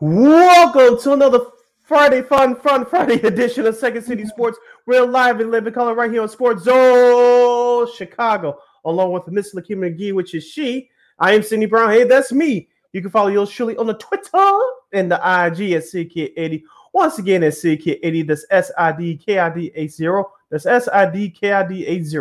Welcome to another Friday Fun Fun Friday edition of Second City Sports. We're live and living color right here on SportZone Chicago, along with Miss Lakeena McGee, which is she. I am Cindy Brown. Hey, that's me. You can follow yours surely on the Twitter and the IG at SidKid80. Once again, at CK80, That's S I D K I D 80. That's S I D K I D 80.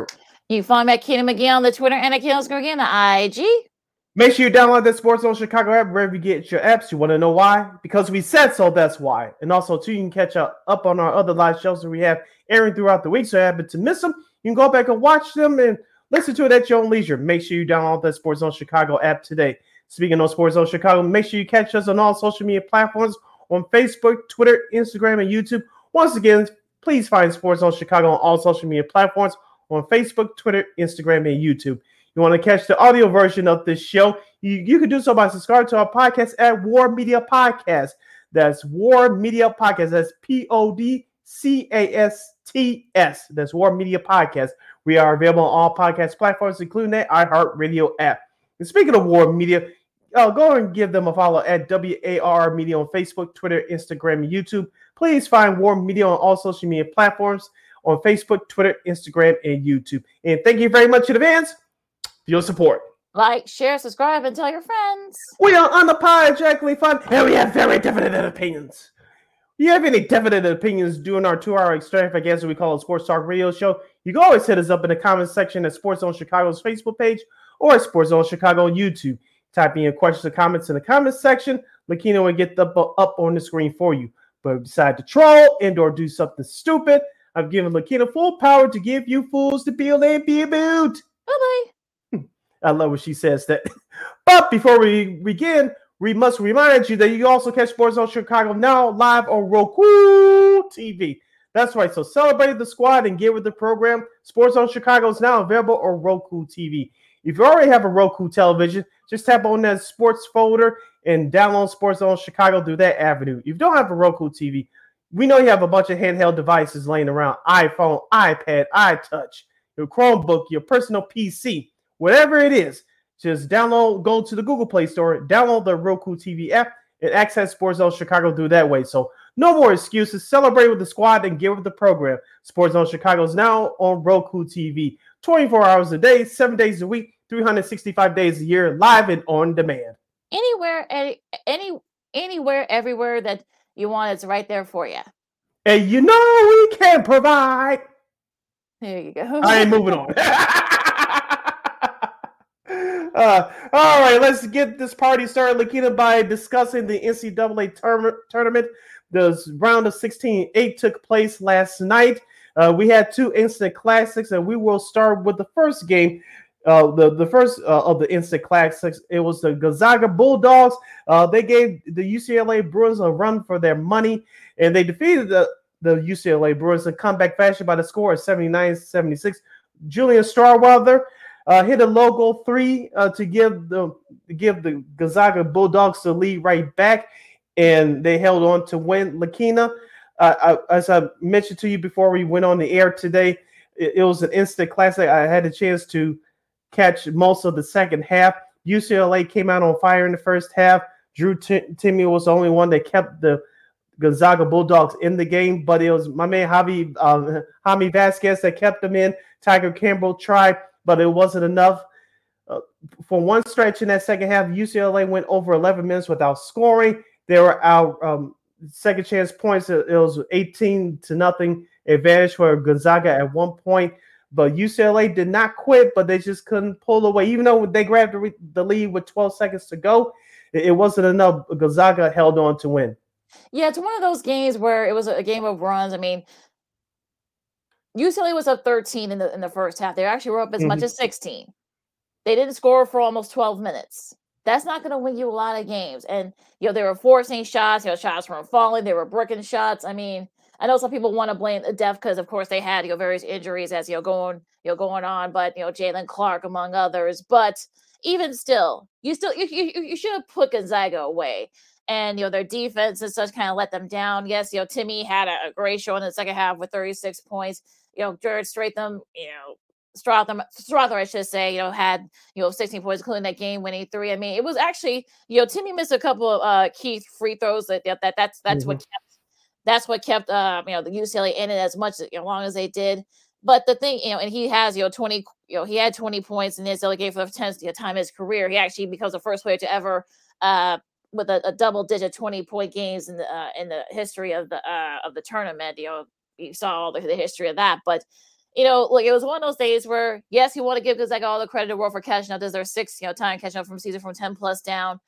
You can follow me at Keenan McGee on the Twitter and at Keenan McGee on the IG. Make sure you download the SportZone Chicago app wherever you get your apps. You want to know why? Because we said so, that's why. And also, too, you can catch up, up on our other live shows that we have airing throughout the week. So, happen to miss them, you can go back and watch them and listen to it at your own leisure. Make sure you download the SportZone Chicago app today. Speaking of SportZone Chicago, make sure you catch us on all social media platforms on Facebook, Twitter, Instagram, and YouTube. Once again, please find SportZone Chicago on all social media platforms on Facebook, Twitter, Instagram, and YouTube. You want to catch the audio version of this show? You, you can do so by subscribing to our podcast at War Media Podcast. That's War Media Podcast. That's P O D C A S T S. That's War Media Podcast. We are available on all podcast platforms, including that iHeartRadio app. And speaking of War Media, uh, go and give them a follow at WAR Media on Facebook, Twitter, Instagram, and YouTube. Please find War Media on all social media platforms on Facebook, Twitter, Instagram, and YouTube. And thank you very much in advance your support. Like, share, subscribe, and tell your friends. We are unapologetically fun, and we have very definite opinions. If you have any definite opinions during our two-hour extravaganza we call a Sports Talk Radio Show, you can always hit us up in the comment section at SportZone Chicago's Facebook page or at SportZone Chicago on YouTube. Type in your questions or comments in the comments section. Lakeena will get them up on the screen for you. But if you decide to troll and or do something stupid, I've given Lakeena full power to give you fools to be and be about. Bye bye. I love what she says that. But before we begin, we must remind you that you also catch SportZone Chicago now live on Roku TV. That's right. So celebrate the squad and get with the program. SportZone Chicago is now available on Roku TV. If you already have a Roku television, just tap on that sports folder and download SportZone Chicago through that avenue. If you don't have a Roku TV, we know you have a bunch of handheld devices laying around iPhone, iPad, iTouch, your Chromebook, your personal PC, whatever it is. Just download, go to the Google Play Store, download the Roku TV app, and access SportZone Chicago through that way. So no more excuses. Celebrate with the squad and get with the program. SportZone Chicago is now on Roku TV, 24 hours a day, seven days a week, 365 days a year, live and on demand. Anywhere, any, any, anywhere, everywhere that you want, it's right there for you. And you know we can provide. There you go. I ain't moving on. Uh, all right, let's get this party started, Lakeena, by discussing the NCAA tournament. tournament. The round of 16 8 took place last night. Uh, we had two instant classics, and we will start with the first game. Uh, the the first uh, of the instant classics, it was the Gonzaga Bulldogs. Uh, they gave the UCLA Bruins a run for their money, and they defeated the, the UCLA Bruins in comeback fashion by the score of 79 76. Julian Strawther uh, hit a logo three uh, to give the give the Gonzaga Bulldogs the lead right back, and they held on to win. Lakeena, uh, as I mentioned to you before we went on the air today, it, it, was an instant classic. I had a chance to catch most of the second half. UCLA came out on fire in the first half. Drew T- Timme was the only one that kept the Gonzaga Bulldogs in the game, but it was my man Javi um, Jaime Jaquez that kept them in. Tiger Campbell tried but it wasn't enough. Uh, for one stretch in that second half, UCLA went over 11 minutes without scoring. They were out um, second chance points. It was 18 to nothing advantage for Gonzaga at one point. But UCLA did not quit, but they just couldn't pull away. Even though they grabbed the, the lead with 12 seconds to go, it, it wasn't enough. Gonzaga held on to win. Yeah, it's one of those games where it was a game of runs. I mean, UCLA was up 13 in the in the first half. They actually were up as mm-hmm. much as 16. They didn't score for almost 12 minutes. That's not going to win you a lot of games. And you know they were forcing shots. You know shots weren't falling. They were bricking shots. I mean, I know some people want to blame the def because of course they had you know various injuries as you know going you know going on, but you know Jaylen Clark among others. But even still, you still you you, you should have put Gonzaga away and you know their defense and such kind of let them down. Yes, you know Timme had a, great show in the second half with 36 points. You know Jared Stratham, you know Strawther, Strawther, I should say, you know, had you know 16 points, including that game-winning three. I mean, it was actually you know Timme missed a couple of uh, key free throws. That, that that's that's mm-hmm. what kept that's what kept uh, you know the UCLA in it as much as you know, long as they did. But the thing, you know, and he has you know 20, you know, he had 20 points in his delegate for the 10th time in his career. He actually becomes the first player to ever uh with a, a double digit 20 point games in the uh, in the history of the uh of the tournament. You know, you saw all the, the history of that, but you know, like it was one of those days where yes, you want to give Gonzaga all the credit in the world for catching up. There's their six, you know, time catching up from season from 10 plus down.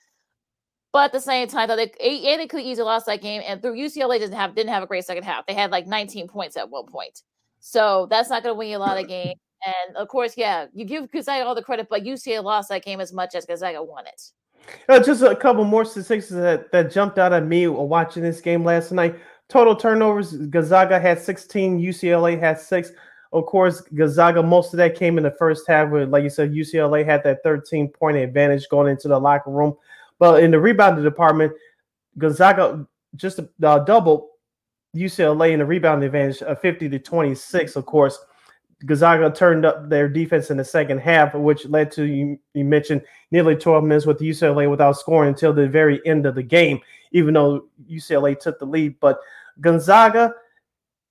But at the same time, though, they and they could easily lost that game. And through UCLA didn't have didn't have a great second half. They had like 19 points at one point. So that's not going to win you a lot of games. And of course, yeah, you give Gonzaga all the credit, but UCLA lost that game as much as Gonzaga won it. Uh, just a couple more statistics that, that jumped out at me while watching this game last night. Total turnovers: Gonzaga had 16, UCLA had six. Of course, Gonzaga, most of that came in the first half, where, like you said, UCLA had that 13 point advantage going into the locker room. But in the rebounding department, Gonzaga just uh, double UCLA in the rebounding advantage of 50 to 26. Of course, Gonzaga turned up their defense in the second half, which led to you, you mentioned nearly 12 minutes with UCLA without scoring until the very end of the game, even though UCLA took the lead. But Gonzaga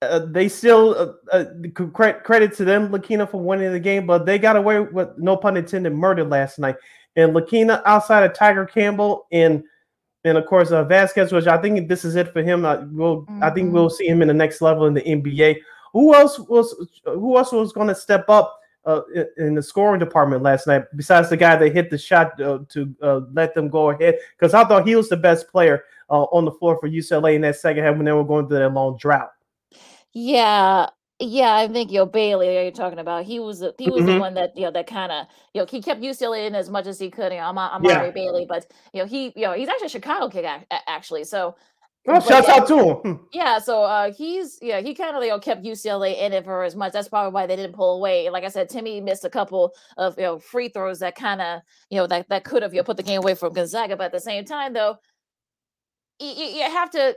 uh, they still uh, uh, credit to them, Lakeena, for winning the game, but they got away with no pun intended murder last night. And Lakina, outside of Tiger Campbell and and of course uh, Jaquez, which I think this is it for him. I will, mm-hmm. I think we'll mm-hmm. see him in the next level in the NBA. Who else was who else was going to step up uh, in the scoring department last night besides the guy that hit the shot uh, to uh, let them go ahead? Because I thought he was the best player uh, on the floor for UCLA in that second half when they were going through that long drought. Yeah. Yeah, I think you know Bailey. You're talking about he was the, he was the Mhm. one that you know that kind of you know he kept UCLA in as much as he could. You know, I'm I'm Yeah. Bailey, but you know he you know he's actually a Chicago kid actually. So, Well, but shouts yeah, out to him. Hmm. yeah. So uh, he's yeah he kind of you know kept UCLA in it for as much. That's probably why they didn't pull away. Like I said, Timme missed a couple of you know free throws that kind of you know that that could have you know, put the game away from Gonzaga. But at the same time, though, you, you have to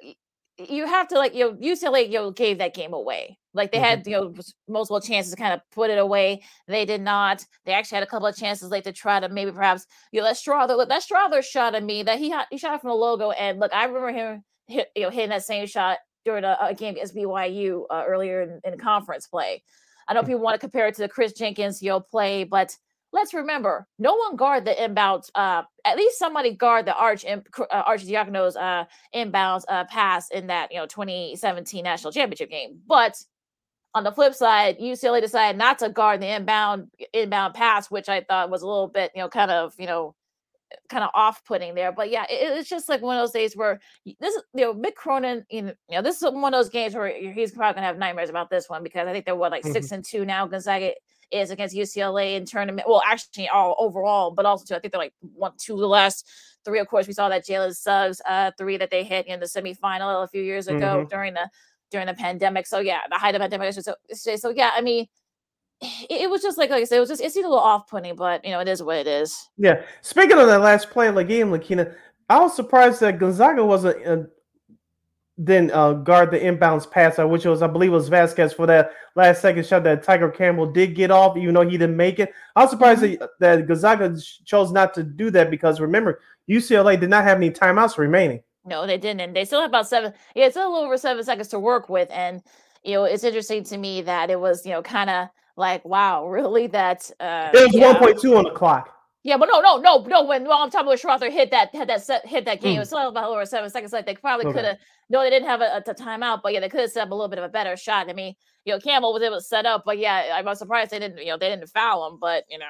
you have to like you know UCLA you know gave that game away. Like they mm-hmm. had you know multiple chances to kind of put it away. They did not. They actually had a couple of chances late to try to maybe perhaps you know that Strawther look that Strawther shot at me that he had he shot from the logo and look I remember him hit, you know hitting that same shot during a, a game against BYU uh, earlier in, in conference play. I know mm. people want to compare it to the Kris Jenkins you know play, but let's remember, no one guard the inbounds. Uh, at least somebody guard the Arch uh, Arcidiacono's uh, inbounds uh, pass in that you know 2017 national championship game. But on the flip side, UCLA decided not to guard the inbound inbound pass, which I thought was a little bit you know kind of you know kind of off putting there. But yeah, it, it's just like one of those days where this is you know Mick Cronin. You know, this is one of those games where he's probably gonna have nightmares about this one because I think they're what like mm-hmm. six and two now. Gonzaga is against UCLA in tournament. Well, actually, all overall, but also too, I think they're like one, two the last three. Of course, we saw that Jalen Suggs uh, three that they hit in the semifinal a few years ago mm-hmm. during the during the pandemic. So yeah, the height of the pandemic. So, so yeah, I mean, it, it, was just like like I said, it was just it seemed a little off putting, but you know, it is what it is. Yeah. Speaking of that last play of the game, Lakeena, I was surprised that Gonzaga wasn't uh, then uh, guard the inbounds pass, uh, which was I believe was Jaquez for that last second shot that Tiger Campbell did get off, even though he didn't make it. I was surprised mm-hmm. that, that Gonzaga chose not to do that because remember UCLA did not have any timeouts remaining. No, they didn't. And they still have about seven. Yeah, it's a little over seven seconds to work with, and you know it's interesting to me that it was you know kind of like wow, really that uh, it was one point two on the clock. Yeah, but no, no, no, no. When well, I'm talking about Strawther hit that had that set hit that game, mm. it was still about over seven seconds. Like they probably okay. could have. No, they didn't have a, a, timeout, but yeah, they could have set up a little bit of a better shot. I mean, you know, Campbell was able to set up, but yeah, I was surprised they didn't. You know, they didn't foul him, but you know,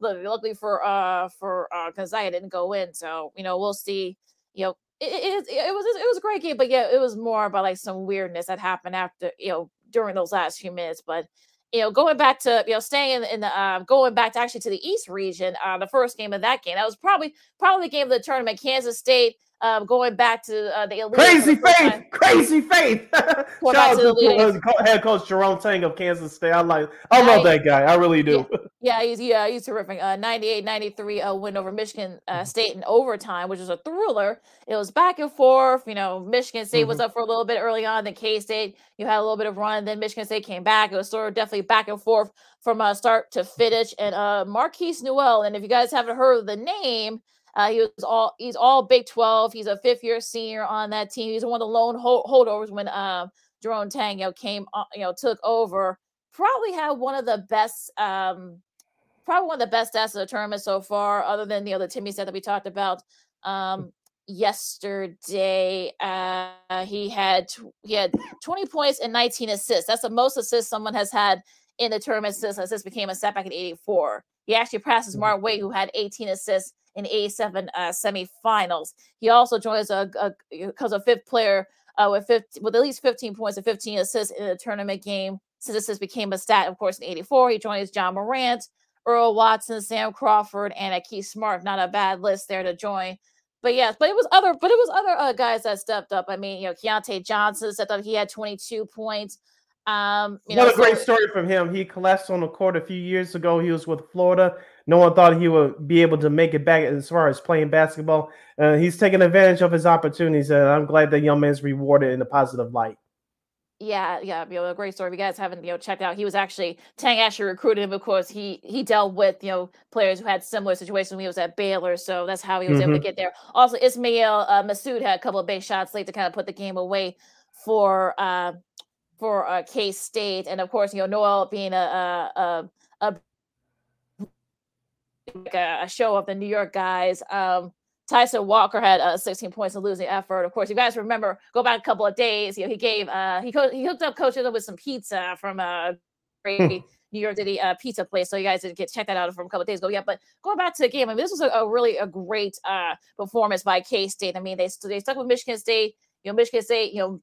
look, luckily for uh for uh Gonzaga didn't go in, so you know we'll see. You know, it, it, it was it was a great game, but yeah, it was more about like some weirdness that happened after you know during those last few minutes, but you know, going back to you know staying in, the uh, going back to actually to the East region, uh, the first game of that game that was probably probably the game of the tournament. Kansas State um, going back to uh, the elite. Crazy faith, crazy faith. Shout out to, to uh, head coach Jerome Tang of Kansas State. I like, I love that guy. I really do. Yeah, yeah he's yeah, he's terrific. Uh, 98-93 uh, win over Michigan uh, mm-hmm. State in overtime, which was a thriller. It was back and forth. You know, Michigan State mm-hmm. was up for a little bit early on. Then K State, you had a little bit of run. Then Michigan State came back. It was sort of definitely back and forth from uh, start to finish. And uh, Markquis Nowell, and if you guys haven't heard of the name. Uh, he was all he's all Big 12. He's a fifth year senior on that team. He's one of the lone hold, holdovers when uh, Jerome Tang you know, came uh, you know took over. Probably had one of the best um, probably one of the best stats of the tournament so far, other than you know, the other Timme set that we talked about um, yesterday. Uh, he had he had 20 points and 19 assists. That's the most assists someone has had in the tournament since this became a setback in 84. He actually passes mm-hmm. Mark Wade, who had 18 assists in 87 uh, semifinals. He also joins a, a because a fifth player uh, with 50, with at least 15 points and 15 assists in a tournament game. Since assists became a stat, of course, in 84, he joins John Morant, Earl Watson, Sam Crawford, and a Keith Smart. Not a bad list there to join. But yes, but it was other, but it was other uh, guys that stepped up. I mean, you know, Keyontae Johnson stepped up. He had 22 points. Um, you what know, a great story from him. He collapsed on the court a few years ago. He was with Florida. No one thought he would be able to make it back as far as playing basketball. Uh, he's taking advantage of his opportunities, and I'm glad that young man's rewarded in a positive light. Yeah, yeah, you know, a great story. If you guys haven't, you know, checked out, he was actually Tang actually recruited him. Of course, he he dealt with you know players who had similar situations when he was at Baylor, so that's how he was mm-hmm. able to mm-hmm. get there. Also, Ismael uh, Massoud had a couple of big shots late to kind of put the game away for uh, for uh, K State, and of course, you know Nowell being a a a, a, a show of the New York guys. Um, Tyson Walker had uh, 16 points in losing effort. Of course, you guys remember go back a couple of days. You know, he gave uh, he co- he hooked up coaches with some pizza from a great New York City uh, pizza place. So you guys didn't get check that out from a couple of days ago. Yeah, but going back to the game, I mean, this was a, a really a great uh, performance by K State. I mean, they they stuck with Michigan State. You know, Michigan State, you know,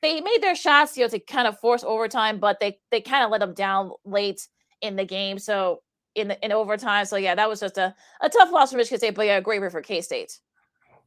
they made their shots, you know, to kind of force overtime, but they they kind of let them down late in the game. So in the, in overtime. So yeah, that was just a, a tough loss for Michigan State, but yeah, a great win for K State.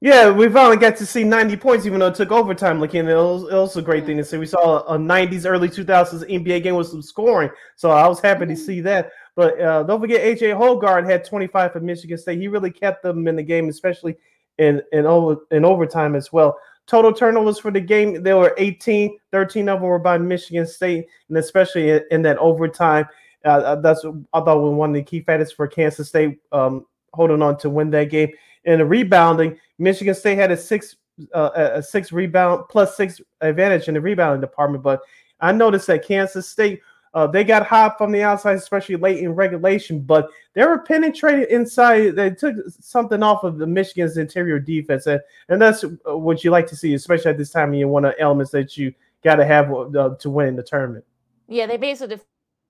Yeah, we finally got to see 90 points, even though it took overtime. Like, and it was, it was a great mm-hmm. thing to see. We saw a 90s, early 2000s NBA game with some scoring, so I was happy mm-hmm. to see that. But uh, don't forget, AJ Hoggard had 25 for Michigan State. He really kept them in the game, especially in in over in overtime as well. Total turnovers for the game, there were 18, 13 of them were by Michigan State, and especially in, in that overtime. Uh, uh that's I thought was one of the key factors for Kansas State um, holding on to win that game. In the rebounding, Michigan State had a six uh, a six rebound plus six advantage in the rebounding department, but I noticed that Kansas State uh, they got hot from the outside, especially late in regulation, but they were penetrating inside. They took something off of the Michigan's interior defense, and, and that's what you like to see, especially at this time in one of the elements that you got to have uh, to win the tournament. Yeah, they basically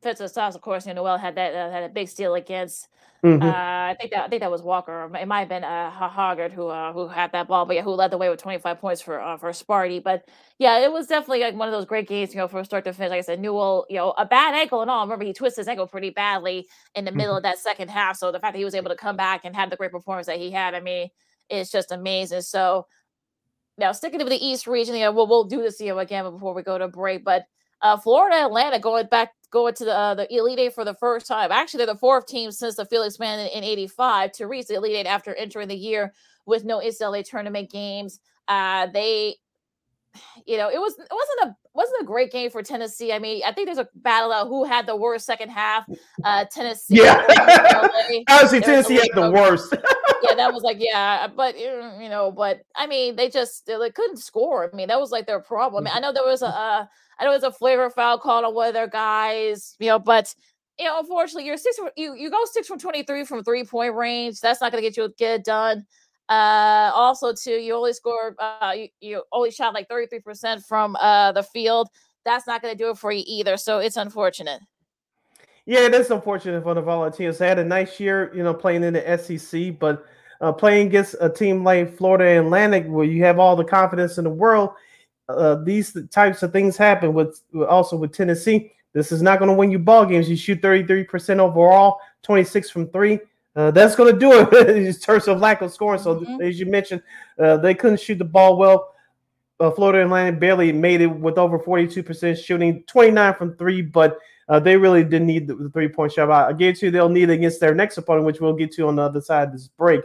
defensive stops. Of course, you know, Nowell had that uh, had a big steal against Mm-hmm. Uh, I think that I think that was Walker. It might have been uh, Hoggard who uh, who had that ball, but yeah, who led the way with 25 points for uh, for Sparty. But yeah, it was definitely like one of those great games, you know, from start to finish. Like I said, Nowell, you know, a bad ankle and all. Remember, he twisted his ankle pretty badly in the middle mm-hmm. of that second half. So the fact that he was able to come back and have the great performance that he had, I mean, it's just amazing. So now sticking to the East region, you know, we'll we'll do this you know again before we go to break, but. Uh, Florida Atlanta going back going to the uh, the Elite Eight for the first time. Actually, they're the fourth team since the Felix Man in, in '85 to reach the Elite Eight after entering the year with no NCAA tournament games. Uh, they, you know, it was it wasn't a wasn't a great game for Tennessee. I mean, I think there's a battle out who had the worst second half. Uh, Tennessee. Yeah, honestly, Tennessee had the worst. Yeah, that was like yeah, but you know, but I mean, they just they couldn't score. I mean, that was like their problem. I, mean, I know there was a. Uh, I know it's a flavor foul called on one of their guys, you know, but you know, unfortunately, you're six. You you go six from twenty three from three point range. That's not going to get you get it done. Uh, also, too, you only scored. Uh, you, you only shot like thirty three percent from uh the field. That's not going to do it for you either. So it's unfortunate. Yeah, it is unfortunate for the Volunteers. They had a nice year, you know, playing in the SEC, but uh, playing against a team like Florida Atlantic, where you have all the confidence in the world, uh, these types of things happen with also with Tennessee. This is not going to win you ball games. You shoot 33% overall, 26 from three. uh, that's going to do it in terms of lack of scoring. So, Mhm. as you mentioned, uh, they couldn't shoot the ball well. Uh, Florida Atlantic barely made it with over 42% shooting, 29 from three, but uh, they really didn't need the, three point shot. I, guarantee you they'll need it against their next opponent, which we'll get to on the other side of this break.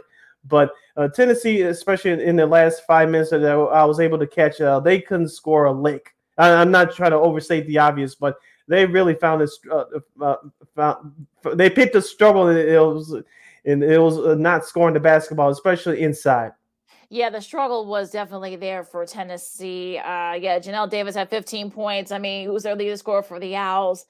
But uh, Tennessee, especially in, the last five minutes that I was able to catch, uh, they couldn't score a lick. I, I'm not trying to overstate the obvious, but they really found this. Uh, uh, found, they picked a struggle, and it was and it was uh, not scoring the basketball, especially inside. Yeah, the struggle was definitely there for Tennessee. Uh, yeah, Johnell Davis had 15 points. I mean, who was their leading scorer for the Owls?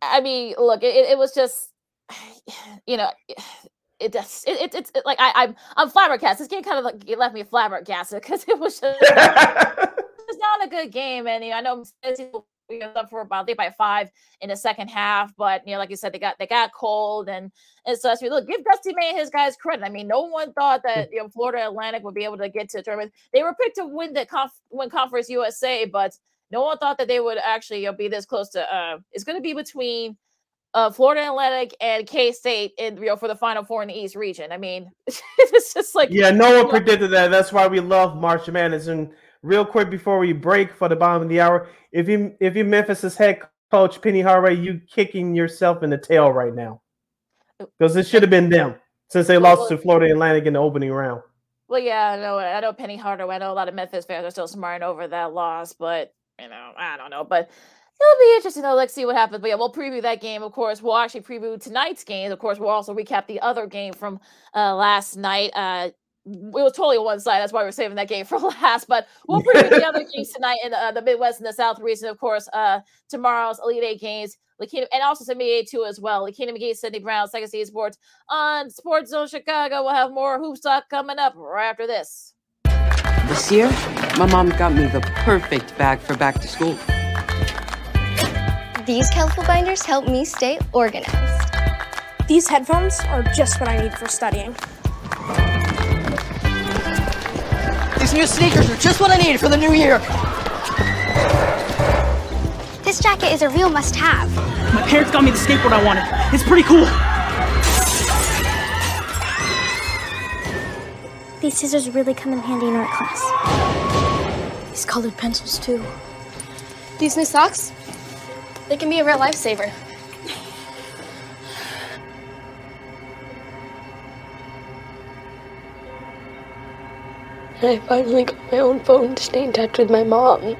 I mean, look, it, it was just, you know, it just, it, it, it's it, like I, I'm, I'm flabbergasted. This game kind of like it left me flabbergasted because it was just, it's not a good game. And you know, I know Tennessee was up for about they by five in the second half, but you know, like you said, they got they got cold and and so I mean, look, give Dusty May and his guys credit. I mean, no one thought that you know Florida Atlantic would be able to get to the tournament. They were picked to win the conf- win Conference USA, but no one thought that they would actually you know, be this close to. Uh, it's going to be between uh, Florida Atlantic and K State in you know for the Final Four in the East region. I mean, it's just like yeah, no one predicted that. That's why we love March Madness. And real quick before we break for the bottom of the hour, if you if you Memphis's head coach Penny Hardaway, you kicking yourself in the tail right now because it should have been them since they lost to Florida Atlantic in the opening round. Well, yeah, I know. I know Penny Hardaway. I know a lot of Memphis fans are still smarting over that loss, but you know, I don't know. But it'll be interesting though. Let's see what happens. But yeah, we'll preview that game. Of course, we'll actually preview tonight's game. Of course, we'll also recap the other game from uh, last night. Uh, it was totally one side. That's why we're saving that game for last. But we'll preview the other games tonight in uh, the Midwest and the South region. Of course, uh, tomorrow's Elite Eight games. Lakeena, and also some NBA too as well. Lakeena McGee, Sydney Brown, Second City Sports on Sports Zone Chicago. We'll have more Hoops Talk coming up right after this. This year, my mom got me the perfect bag for back to school. These colorful binders help me stay organized. These headphones are just what I need for studying. These new sneakers are just what I need for the new year. This jacket is a real must have. My parents got me the skateboard I wanted. It's pretty cool. These scissors really come in handy in art class. These colored pencils, too. These new socks, they can be a real lifesaver. I finally got my own phone to stay in touch with my mom.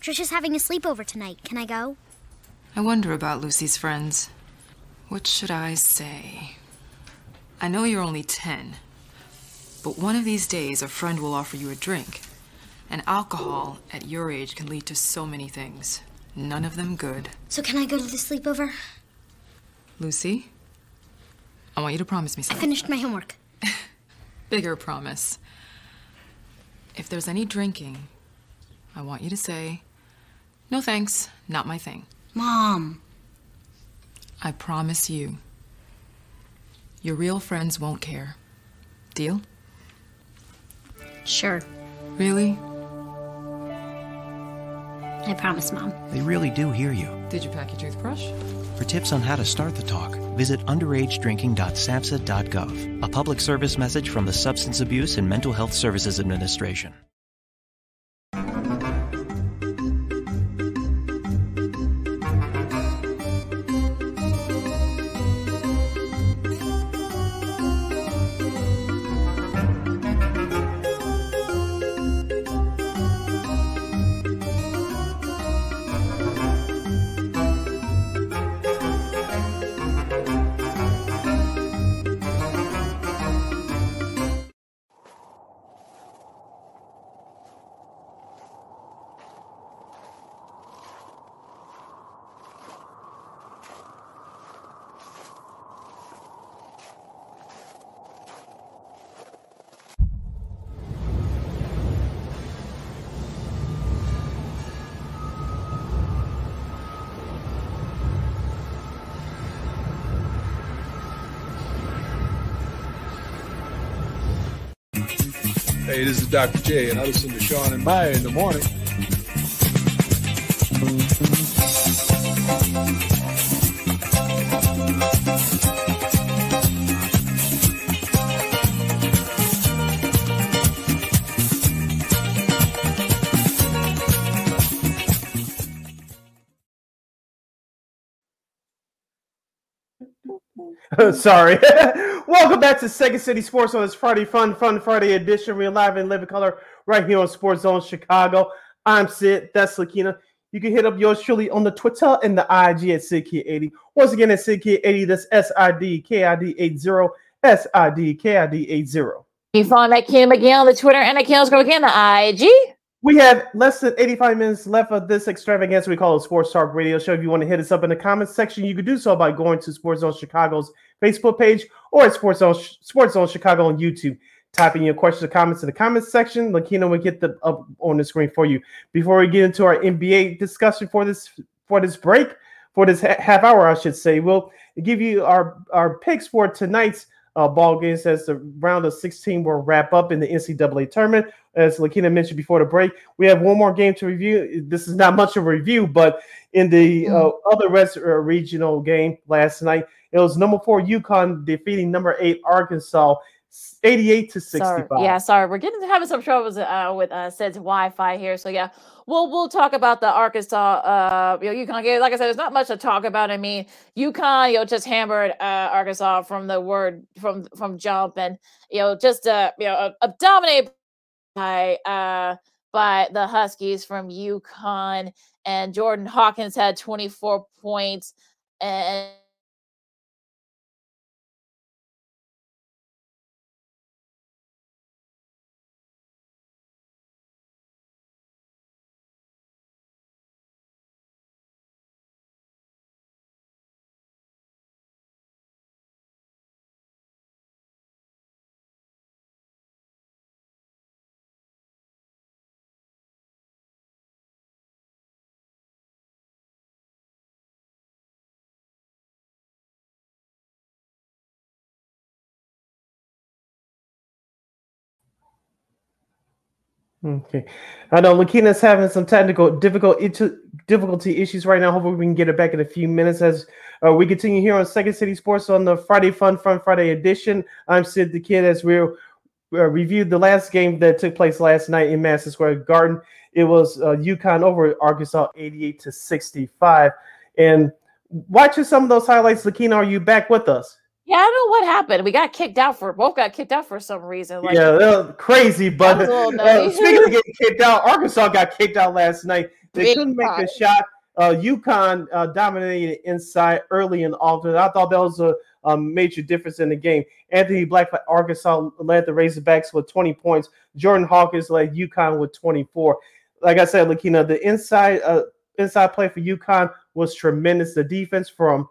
Trisha's having a sleepover tonight. Can I go? I wonder about Lucy's friends. What should I say? I know you're only 10, but one of these days a friend will offer you a drink. And alcohol at your age can lead to so many things, none of them good. So can I go to the sleepover? Lucy, I want you to promise me something. I finished my homework. Bigger promise. If there's any drinking, I want you to say, no thanks, not my thing. Mom. I promise you. Your real friends won't care. Deal? Sure. Really? I promise, Mom. They really do hear you. Did you pack your toothbrush? For tips on how to start the talk, visit underagedrinking.samhsa.gov, a public service message from the Substance Abuse and Mental Health Services Administration. This is Dr. J, and I listen to Sean and Maya in the morning. Sorry. Welcome back to Second City Sports on this Friday Fun Fun Friday edition. We're live in living color right here on SportZone Chicago. I'm Sid. That's Lakeena. You can hit up yours truly on the Twitter and the IG at SidKid80. Once again, at SidKid80. That's S I D K I D 80. S I D K I D 80. You follow that Kim again on the Twitter and I can't go again the IG. We have less than 85 minutes left of this extravaganza we call a Sports Talk Radio Show. If you want to hit us up in the comments section, you can do so by going to SportZone Chicago's Facebook page or at Sports Zone, SportZone Chicago on YouTube. Type in your questions or comments in the comments section. Lakeena will get them up on the screen for you. Before we get into our NBA discussion for this for this break, for this half hour, I should say, we'll give you our, our picks for tonight's uh, ball games as the round of 16 will wrap up in the NCAA tournament. As Lakeena mentioned before the break, we have one more game to review. This is not much of a review, but in the uh, other West uh, regional game last night, it was number four UConn defeating number eight Arkansas. 88 to 65. Sorry. Yeah, sorry. We're getting having some troubles uh, with uh Sid's Wi-Fi here. So yeah, we'll we'll talk about the Arkansas uh you know UConn game. Like I said, there's not much to talk about. I mean, UConn, you know, just hammered uh Arkansas from the word from from jump and you know, just uh you know, uh, dominated by uh by the Huskies from UConn and Jordan Hawkins had 24 points and Okay, I know Lakeena's having some technical difficult difficulty issues right now. Hopefully, we can get it back in a few minutes as uh, we continue here on Second City Sports on the Friday Fun Fun Friday edition. I'm Sid the Kid as we uh, reviewed the last game that took place last night in Madison Square Garden. It was uh, UConn over Arkansas, 88 to 65. And watching some of those highlights, Lakeena, are you back with us? Yeah, I don't know what happened. We got kicked out for both got kicked out for some reason. Like, yeah, that was crazy. But uh, speaking of getting kicked out, Arkansas got kicked out last night. They Big couldn't make the shot. Uh, UConn uh, dominated inside early and often. I thought that was a, a, major difference in the game. Anthony Black for Arkansas led the Razorbacks with 20 points. Jordan Hawkins led UConn with 24. Like I said, Lakeena, the inside uh, inside play for UConn was tremendous. The defense from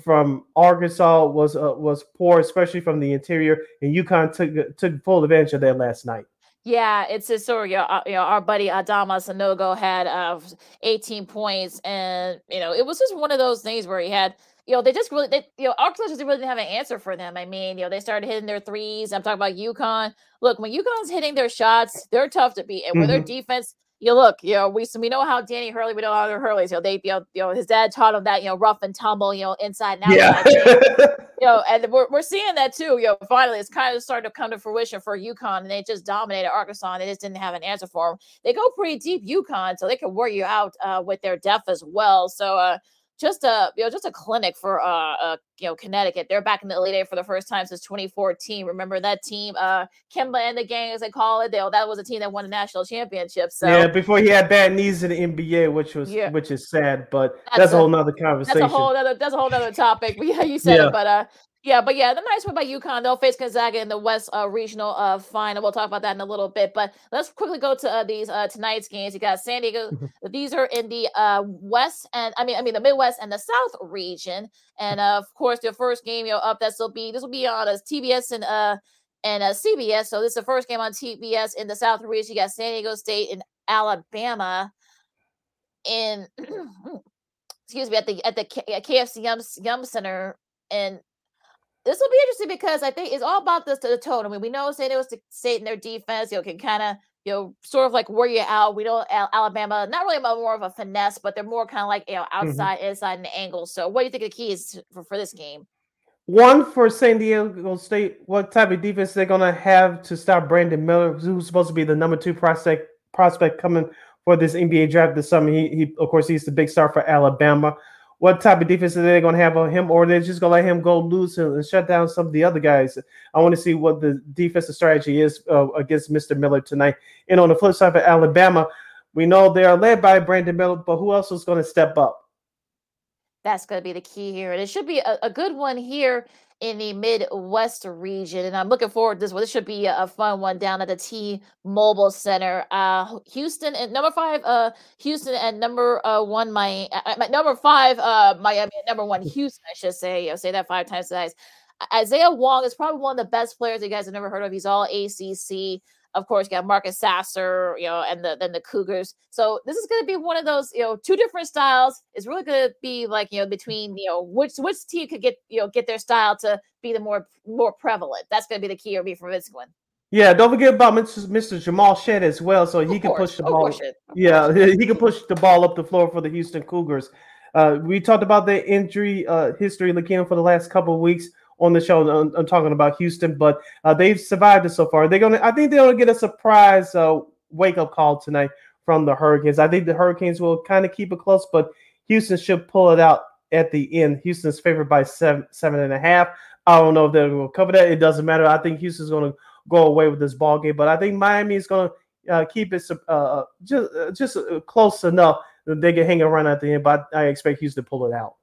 from Arkansas was uh, was poor, especially from the interior, and UConn took took full advantage of that last night. Yeah, it's a story. You know, uh, you know, our buddy Adama Sanogo had uh, 18 points, and you know, it was just one of those things where he had, you know, they just really, they, you know, Arkansas just really didn't really have an answer for them. I mean, you know, they started hitting their threes. I'm talking about UConn. Look, when UConn's hitting their shots, they're tough to beat, and with mm-hmm. their defense, you look, you know, we we know how Danny Hurley, we know how Hurley's, you know, they, you know, you know, his dad taught him that, you know, rough and tumble, you know, inside and outside. Yeah. you know, and we're, we're seeing that too. You know, finally, it's kind of starting to come to fruition for UConn, and they just dominated Arkansas, and they just didn't have an answer for them. They go pretty deep, UConn, so they can wear you out uh, with their depth as well. So, uh, just a you know just a clinic for uh, uh you know Connecticut. They're back in the Elite Eight for the first time since 2014. Remember that team, uh Kemba and the gang as they call it. They, that was a team that won a national championship. So yeah, before he had bad knees in the NBA, which was yeah. which is sad, but that's, that's a, whole nother conversation. That's a whole other that's a whole other topic. But yeah, you said yeah. it, but uh yeah, but yeah, the nice one by UConn, they'll face Gonzaga in the West uh, Regional uh, Final. We'll talk about that in a little bit. But let's quickly go to uh, these uh, tonight's games. You got San Diego. Mm-hmm. these are in the uh, West and I mean, I mean the Midwest and the South region. And uh, of course, the first game you know up this will be this will be on as TBS and uh and uh, CBS. So this is the first game on TBS in the South region. You got San Diego State and Alabama in excuse me at the at the KFC Yum, Yum Center and this will be interesting because I think it's all about this to the tone. I mean, we know San Diego State in their defense, you know, can kind of you know sort of like wear you out. We know Alabama not really more of a finesse, but they're more kind of like you know mm-hmm. outside, mm-hmm. inside, and angle. So, what do you think the key is for, for this game? One for San Diego State, what type of defense they're gonna have to stop Brandon Miller, who's supposed to be the number two prospect prospect coming for this NBA draft this summer. He, he of course he's the big star for Alabama what type of defense are they going to have on him, or they're just going to let him go loose and, shut down some of the other guys. I want to see what the defensive strategy is uh, against Mr. Miller tonight. And on the flip side for Alabama, we know they are led by Brandon Miller, but who else is going to step up? That's going to be the key here, and it should be a, a good one here in the Midwest region. And I'm looking forward to this one. This should be a, fun one down at the T Mobile Center. Uh, Houston at number five, uh, Houston at number uh, one, my uh, number five, uh, Miami number one, Houston, I should say. I'll say that five times tonight. Isaiah Wong is probably one of the best players you guys have never heard of. He's all ACC. Of course, you got Marcus Sasser, you know, and the then the Cougars. So this is going to be one of those, you know, two different styles. It's really going to be like, you know, between, you know, which which team could get, you know, get their style to be the more more prevalent. That's going to be the key or be for this one. Yeah, don't forget about Mr. Jamal Shead as well, so he can push the ball. Yeah, he can push the ball up the floor for the Houston Cougars. Uh, we talked about the injury uh, history, Lakeem, for the last couple of weeks on the show. I'm, I'm talking about Houston, but uh, they've survived it so far. They're gonna. I think they're gonna get a surprise uh, wake up call tonight from the Hurricanes. I think the Hurricanes will kind of keep it close, but Houston should pull it out at the end. Houston's favored by seven seven and a half. I don't know if they will cover that. It doesn't matter. I think Houston's going to go away with this ball game, but I think Miami is going to uh, keep it uh, uh, just uh, just close enough they can hang around at the end. But I expect Houston to pull it out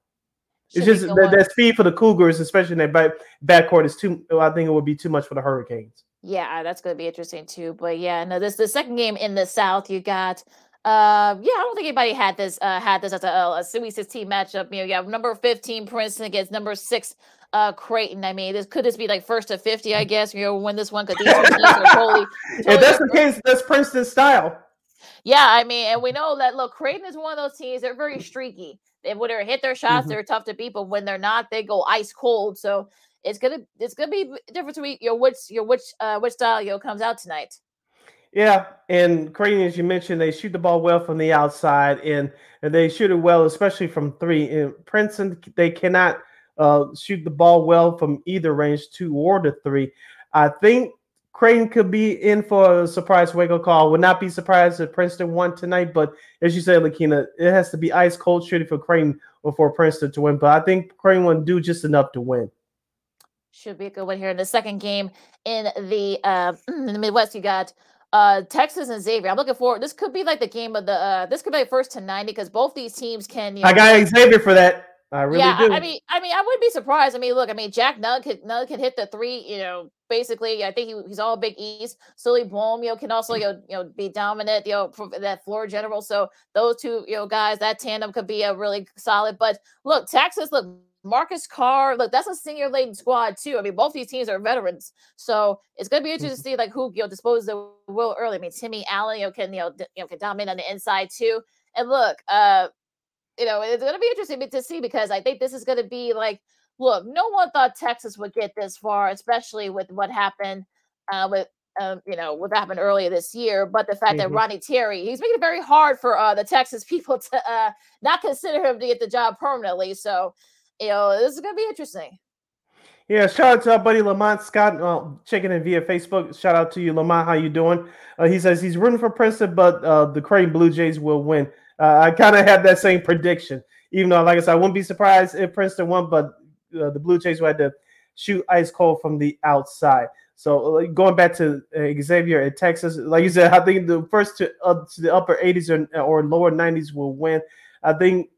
it's just that, that, speed for the Cougars, especially in their back backcourt, is too. I think it would be too much for the Hurricanes. Yeah, that's going to be interesting too. But yeah, no, this the second game in the South. You got. Uh, yeah, I don't think anybody had this uh had this as a, a Sweet 16 matchup. You know, you have number 15 Princeton against number six uh Creighton. I mean, this could this be like first to 50, I guess, you know, win this one because these two teams are totally, totally If that's the case, that's Princeton style. Yeah, I mean, and we know that look, Creighton is one of those teams, they're very streaky. They when they hit their shots, mm-hmm. they're tough to beat, but when they're not, they go ice cold. So it's gonna it's gonna be different between your which your which uh which style you know comes out tonight. Yeah, and Creighton, as you mentioned, they shoot the ball well from the outside, and, and they shoot it well, especially from three. In Princeton, they cannot uh, shoot the ball well from either range, two or the three. I think Creighton could be in for a surprise wake up call. Would not be surprised if Princeton won tonight, but as you said, Lakeena, it has to be ice cold shooting for Creighton before Princeton to win. But I think Creighton will do just enough to win. Should be a good one here in the second game in the uh, in the Midwest. You got uh Texas and Xavier. I'm looking forward. This could be like the game of the uh this could be like first to 90 because both these teams can you know, I got Xavier for that. I really yeah, do. I mean, I mean, I wouldn't be surprised. I mean, look, I mean, Jack Nunge could Nunge can hit the three, you know, basically. I think he, he's all Big East. Souley Boum, you know, can also you know, you know be dominant, you know, that floor general. So those two, you know, guys, that tandem could be a really solid. But look, Texas, look, Marcus Carr, look, that's a senior laden squad too. I mean, both these teams are veterans, so it's gonna be interesting to mm-hmm. see like who you know disposes of Will early. I mean, Timmy Allen, you know, can you know, d- you know can dominate on the inside too. And look, uh, you know, it's going to be interesting to see because I think this is going to be like, look, no one thought Texas would get this far, especially with what happened uh, with. Um, you know what happened earlier this year, but the fact mm-hmm. that Rodney Terry, he's making it very hard for uh, the Texas people to uh, not consider him to get the job permanently. So, you know, this is going to be interesting. Yeah, shout out to our buddy Lamont Scott uh, checking in via Facebook. Shout out to you, Lamont. How you doing? Uh, he says he's rooting for Princeton, but uh, the Creighton Blue Jays will win. Uh, I kind of had that same prediction, even though, like I said, I wouldn't be surprised if Princeton won, but uh, the Blue Jays had to shoot ice cold from the outside. So uh, going back to uh, Xavier at Texas, like you said, I think the first to, uh, to the upper 80s or, or lower 90s will win. I think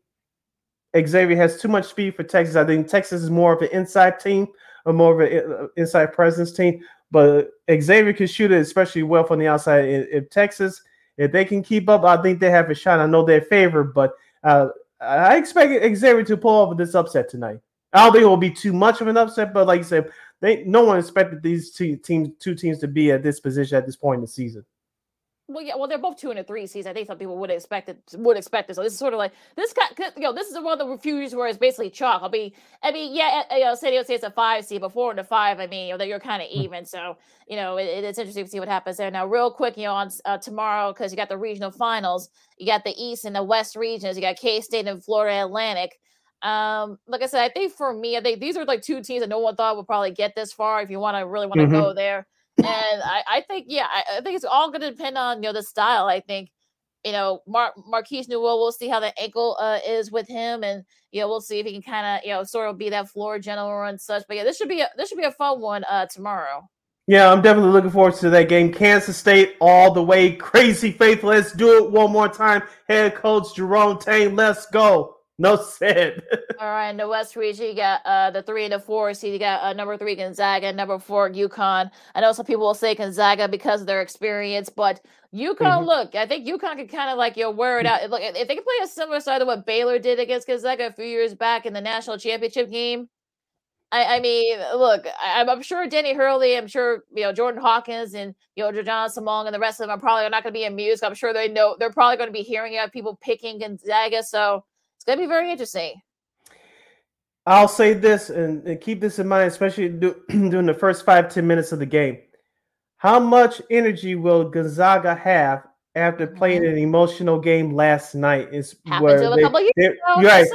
Xavier has too much speed for Texas. I think Texas is more of an inside team, or more of an inside presence team. But Xavier can shoot it especially well from the outside. If Texas if they can keep up, I think they have a shot. I know they're favored, but uh, I expect Xavier to pull off this upset tonight. I don't think it will be too much of an upset, but like you said, they no one expected these two teams, two teams, to be at this position at this point in the season. well, yeah, well, they're both two and a three seeds. I think some people would expect it would expect it. So this is sort of like this kind, you know, this is one of the few years where it's basically chalk. I'll be, I mean, yeah, you know, San Diego State's a five seed, but four and a five. I mean, you know, that you're kind of Mm. even. So you know, it, it's interesting to see what happens there. Now, real quick, you know, on uh, tomorrow because you got the regional finals, you got the East and the West regions. You got K State and Florida Atlantic. Um, like I said, I think for me, I think these are like two teams that no one thought would probably get this far. If you want to really want to Mhm. go there, and I, I think, yeah, I, I think it's all going to depend on you know the style. I think, you know, Mar- Markquis Nowell, we'll see how the ankle uh, is with him, and you know, we'll see if he can kind of you know sort of be that floor general and such. But yeah, this should be a, this should be a fun one uh tomorrow. Yeah, I'm definitely looking forward to that game. Kansas State all the way crazy faith. Let's do it one more time. Head coach Jerome Tang, let's go. No said. All right, in the West region, you got uh, the three and the four. So you got uh, number three Gonzaga, number four UConn. I know some people will say Gonzaga because of their experience, but UConn, Mhm. look, I think UConn can kind of like you know wear out. Look, if they can play a similar side to what Baylor did against Gonzaga a few years back in the national championship game. I, I mean, look, I, I'm- I'm sure Danny Hurley, I'm sure you know Jordan Hawkins and you know John Simone and the rest of them are probably not going to be amused. I'm sure they know they're probably going to be hearing about people picking Gonzaga, so it's going to be very interesting. I'll say this and, and keep this in mind, especially do, during the first five ten minutes of the game. How much energy will Gonzaga have after playing an emotional game last night? Is Happened to them a couple years they- ago, right.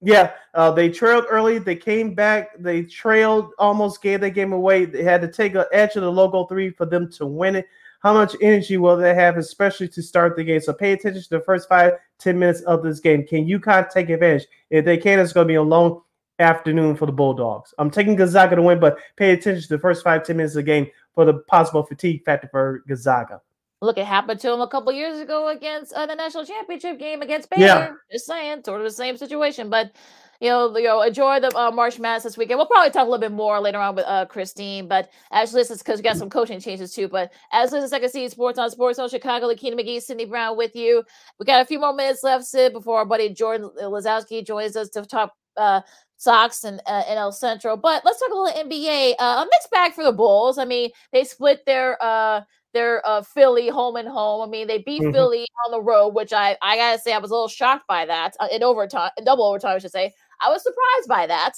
Yeah, uh, they trailed early. They came back. They trailed, almost gave that game away. They had to take an edge of the logo three for them to win it. How much energy will they have, especially to start the game? So pay attention to the first five, ten minutes of this game. Can UConn take advantage? If they can, it's going to be a long afternoon for the Bulldogs. I'm taking Gonzaga to win, but pay attention to the first five, ten minutes of the game for the possible fatigue factor for Gonzaga. Look, it happened to him a couple years ago against uh, the national championship game against Baylor. Yeah. Just saying, sort of the same situation. But you know, you know, enjoy the uh, March Madness this weekend. We'll probably talk a little bit more later on with uh, Christine. But actually, this is because we got some coaching changes too. But as this is Second City Sports on SportZone Chicago, Lakeena McGee, Sydney Brown with you. We got a few more minutes left, Sid, before our buddy Jordan Lazowski joins us to talk uh, Sox and uh, AL Central. But let's talk a little NBA. Uh, a mixed bag for the Bulls. I mean, they split their uh their uh Philly home and home. I mean, they beat Mhm. Philly on the road, which I I gotta say I was a little shocked by that uh, in overtime, in double overtime, I should say. I was surprised by that,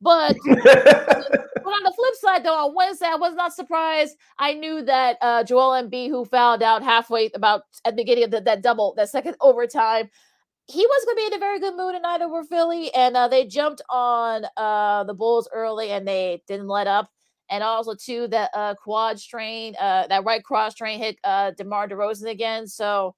but. But on the flip side, though, on Wednesday, I was not surprised. I knew that uh, Joel Embiid, who fouled out halfway about at the beginning of the, that double, that second overtime, he was going to be in a very good mood, and neither were Philly. And uh, they jumped on uh, the Bulls early, and they didn't let up. And also, too, that uh, quad strain, uh, that right cross strain hit uh, DeMar DeRozan again. So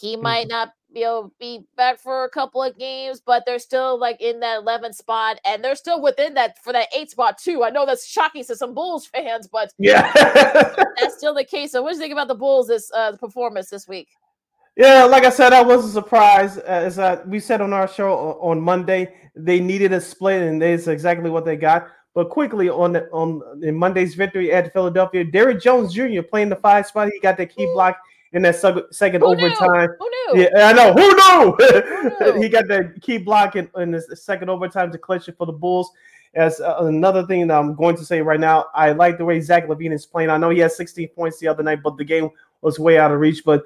he might not be able be back for a couple of games, but they're still like in that 11 spot, and they're still within that for that eight spot too. I know that's shocking to some Bulls fans, but Yeah. that's still the case. So, what do you think about the Bulls this uh, performance this week? Yeah, like I said, I wasn't surprised. Uh, As uh, we said on our show on Monday, they needed a split, and that's exactly what they got. But quickly on the, on in Monday's victory at Philadelphia, Derrick Jones Jr. playing the five spot. He got the key block in that second Who knew? overtime. Who knew? Yeah, I know. Who Who knew? he got the key block in, in the second overtime to clinch it for the Bulls. As uh, another thing that I'm going to say right now, I like the way Zach LaVine is playing. I know he had 16 points the other night, but the game was way out of reach. But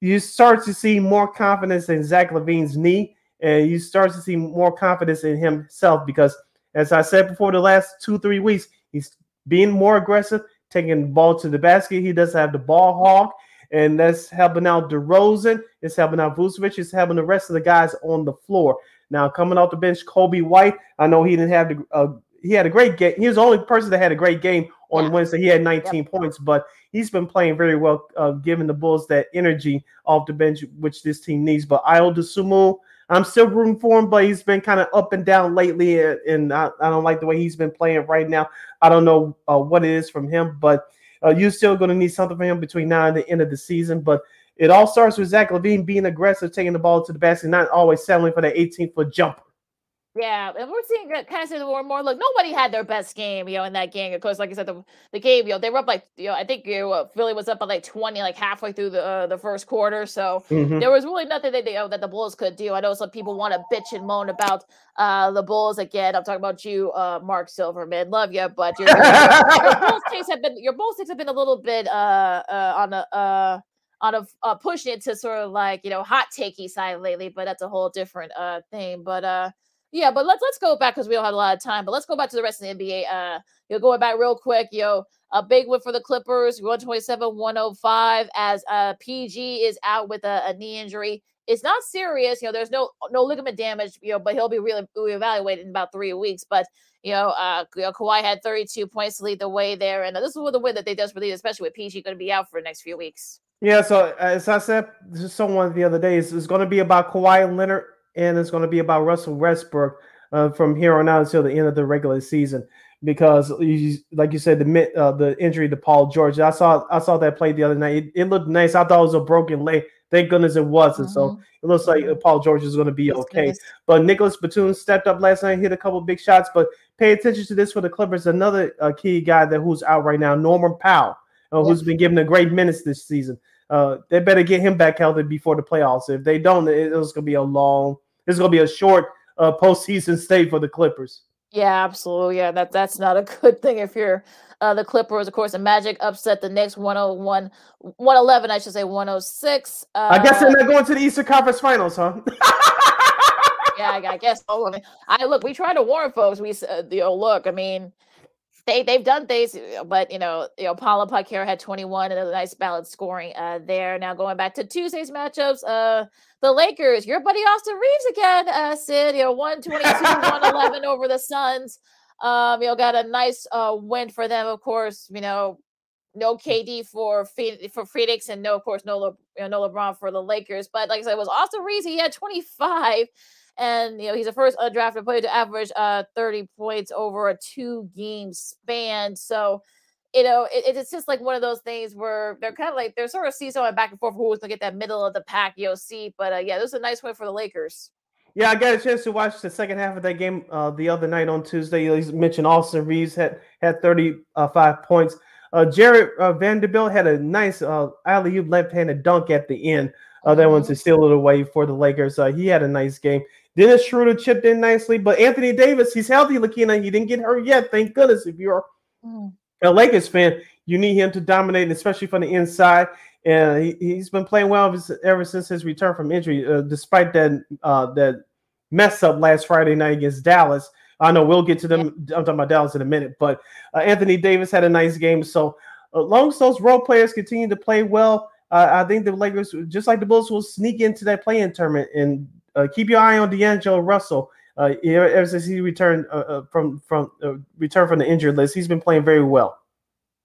you start to see more confidence in Zach LaVine's knee, and you start to see more confidence in himself because, as I said before, the last two three weeks he's being more aggressive, taking the ball to the basket. He does have the ball hog, and that's helping out DeRozan. It's helping out Vucevic. It's helping the rest of the guys on the floor. Now coming off the bench, Coby White. I know he didn't have the. Uh, he had a great game. He was the only person that had a great game on Yeah. Wednesday. He had 19 points, but he's been playing very well, uh, giving the Bulls that energy off the bench, which this team needs. But Ayo Dosunmu, I'm still rooting for him, but he's been kind of up and down lately, uh, and I, I don't like the way he's been playing right now. I don't know uh, what it is from him, but uh, you're still going to need something from him between now and the end of the season. But it all starts with Zach LaVine being aggressive, taking the ball to the basket, not always settling for the 18 foot jumper. Yeah, and we're seeing it kind of see more and more. Look, nobody had their best game, you know, in that game. Of course, like I said, the, the game, you know, they were up like, you know, I think you know, Philly was up by like twenty, like halfway through the uh, the first quarter. So Mhm. there was really nothing that they, you know, that the Bulls could do. I know some people want to bitch and moan about uh the Bulls again. I'm talking about you, uh, Mark Silverman. Love you, but your, your, your Bulls takes have been your Bulls takes have been a little bit uh uh on a uh on a uh, pushing it to sort of like you know hot takey side lately, but that's a whole different uh thing. But uh yeah, but let's let's go back because we don't have a lot of time. But let's go back to the rest of the NBA. Uh, you're going back real quick. Yo, a big win for the Clippers, 127, 105. As uh PG is out with a, a knee injury. It's not serious, you know. There's no no ligament damage, you know, but he'll be really reevaluated in about three weeks. But you know, uh, you know, Kawhi had 32 points to lead the way there, and this is the win that they desperately, need, especially with PG going to be out for the next few weeks. Yeah, so as I said to someone the other day, it's, it's going to be about Kawhi Leonard and it's going to be about Russell Westbrook uh, from here on out until the end of the regular season. Because, you, like you said, the uh, the injury to Paul George, I saw I saw that play the other night. It, it looked nice. I thought it was a broken leg. Thank goodness it wasn't. Mm-hmm. So it looks like uh, Paul George is going to be That's okay. Nice. But Nicolas Batum stepped up last night, hit a couple big shots. But pay attention to this for the Clippers. Another uh, key guy that who's out right now, Norman Powell, uh, who's been given a great minutes this season. Uh, they better get him back healthy before the playoffs. If they don't, it, it's going to be a long this is going to be a short uh, postseason stay for the Clippers. Yeah, absolutely. Yeah, that that's not a good thing if you're uh, the Clippers. Of course, the Magic upset the Knicks 101, 111, I should say 106. Uh, I guess they're not going to the Eastern Conference Finals, huh? yeah, I, I guess. Oh, I, mean, I look. We try to warn folks. We said, you know, look. I mean, they they've done things, but you know, you know, Paolo Banchero had 21 and a nice balanced scoring uh, there. Now going back to Tuesday's matchups, uh, the Lakers, your buddy Austin Reaves again, uh, Sid, you know, 122, 111 over the Suns. Um, you know, got a nice uh win for them, of course. You know, no KD for for Phoenix, and no, of course, no Le, you know, no LeBron for the Lakers. But like I said, it was Austin Reaves. He had 25 and you know he's the first undrafted player to average uh 30 points over a two game span so you know it, it's just like one of those things where they're kind of like they're sort of seesawing back and forth who was going to get that middle of the pack yoc but uh, yeah this is a nice win for the lakers yeah, I got a chance to watch the second half of that game uh, the other night on Tuesday. You mentioned Austin Reaves had had 35 points. Uh, Jarred uh, Vanderbilt had a nice uh, alley oop left-handed dunk at the end. Uh, that one to steal it away for the Lakers. Uh, he had a nice game. Dennis Schroeder chipped in nicely, but Anthony Davis, he's healthy, Lakeena. He didn't get hurt yet. Thank goodness. If you're a Lakers fan, you need him to dominate, especially from the inside. And he, has been playing well ever since his return from injury, uh, despite that uh, that mess up last Friday night against Dallas. I know we'll get to them. I'm talking about Dallas in a minute, but uh, Anthony Davis had a nice game. So, as long as those role players continue to play well, uh, I think the Lakers, just like the Bulls, will sneak into that play-in tournament and uh, keep your eye on D'Angelo Russell. Uh, ever since he returned uh, uh from from uh, returned from the injured list, he's been playing very well.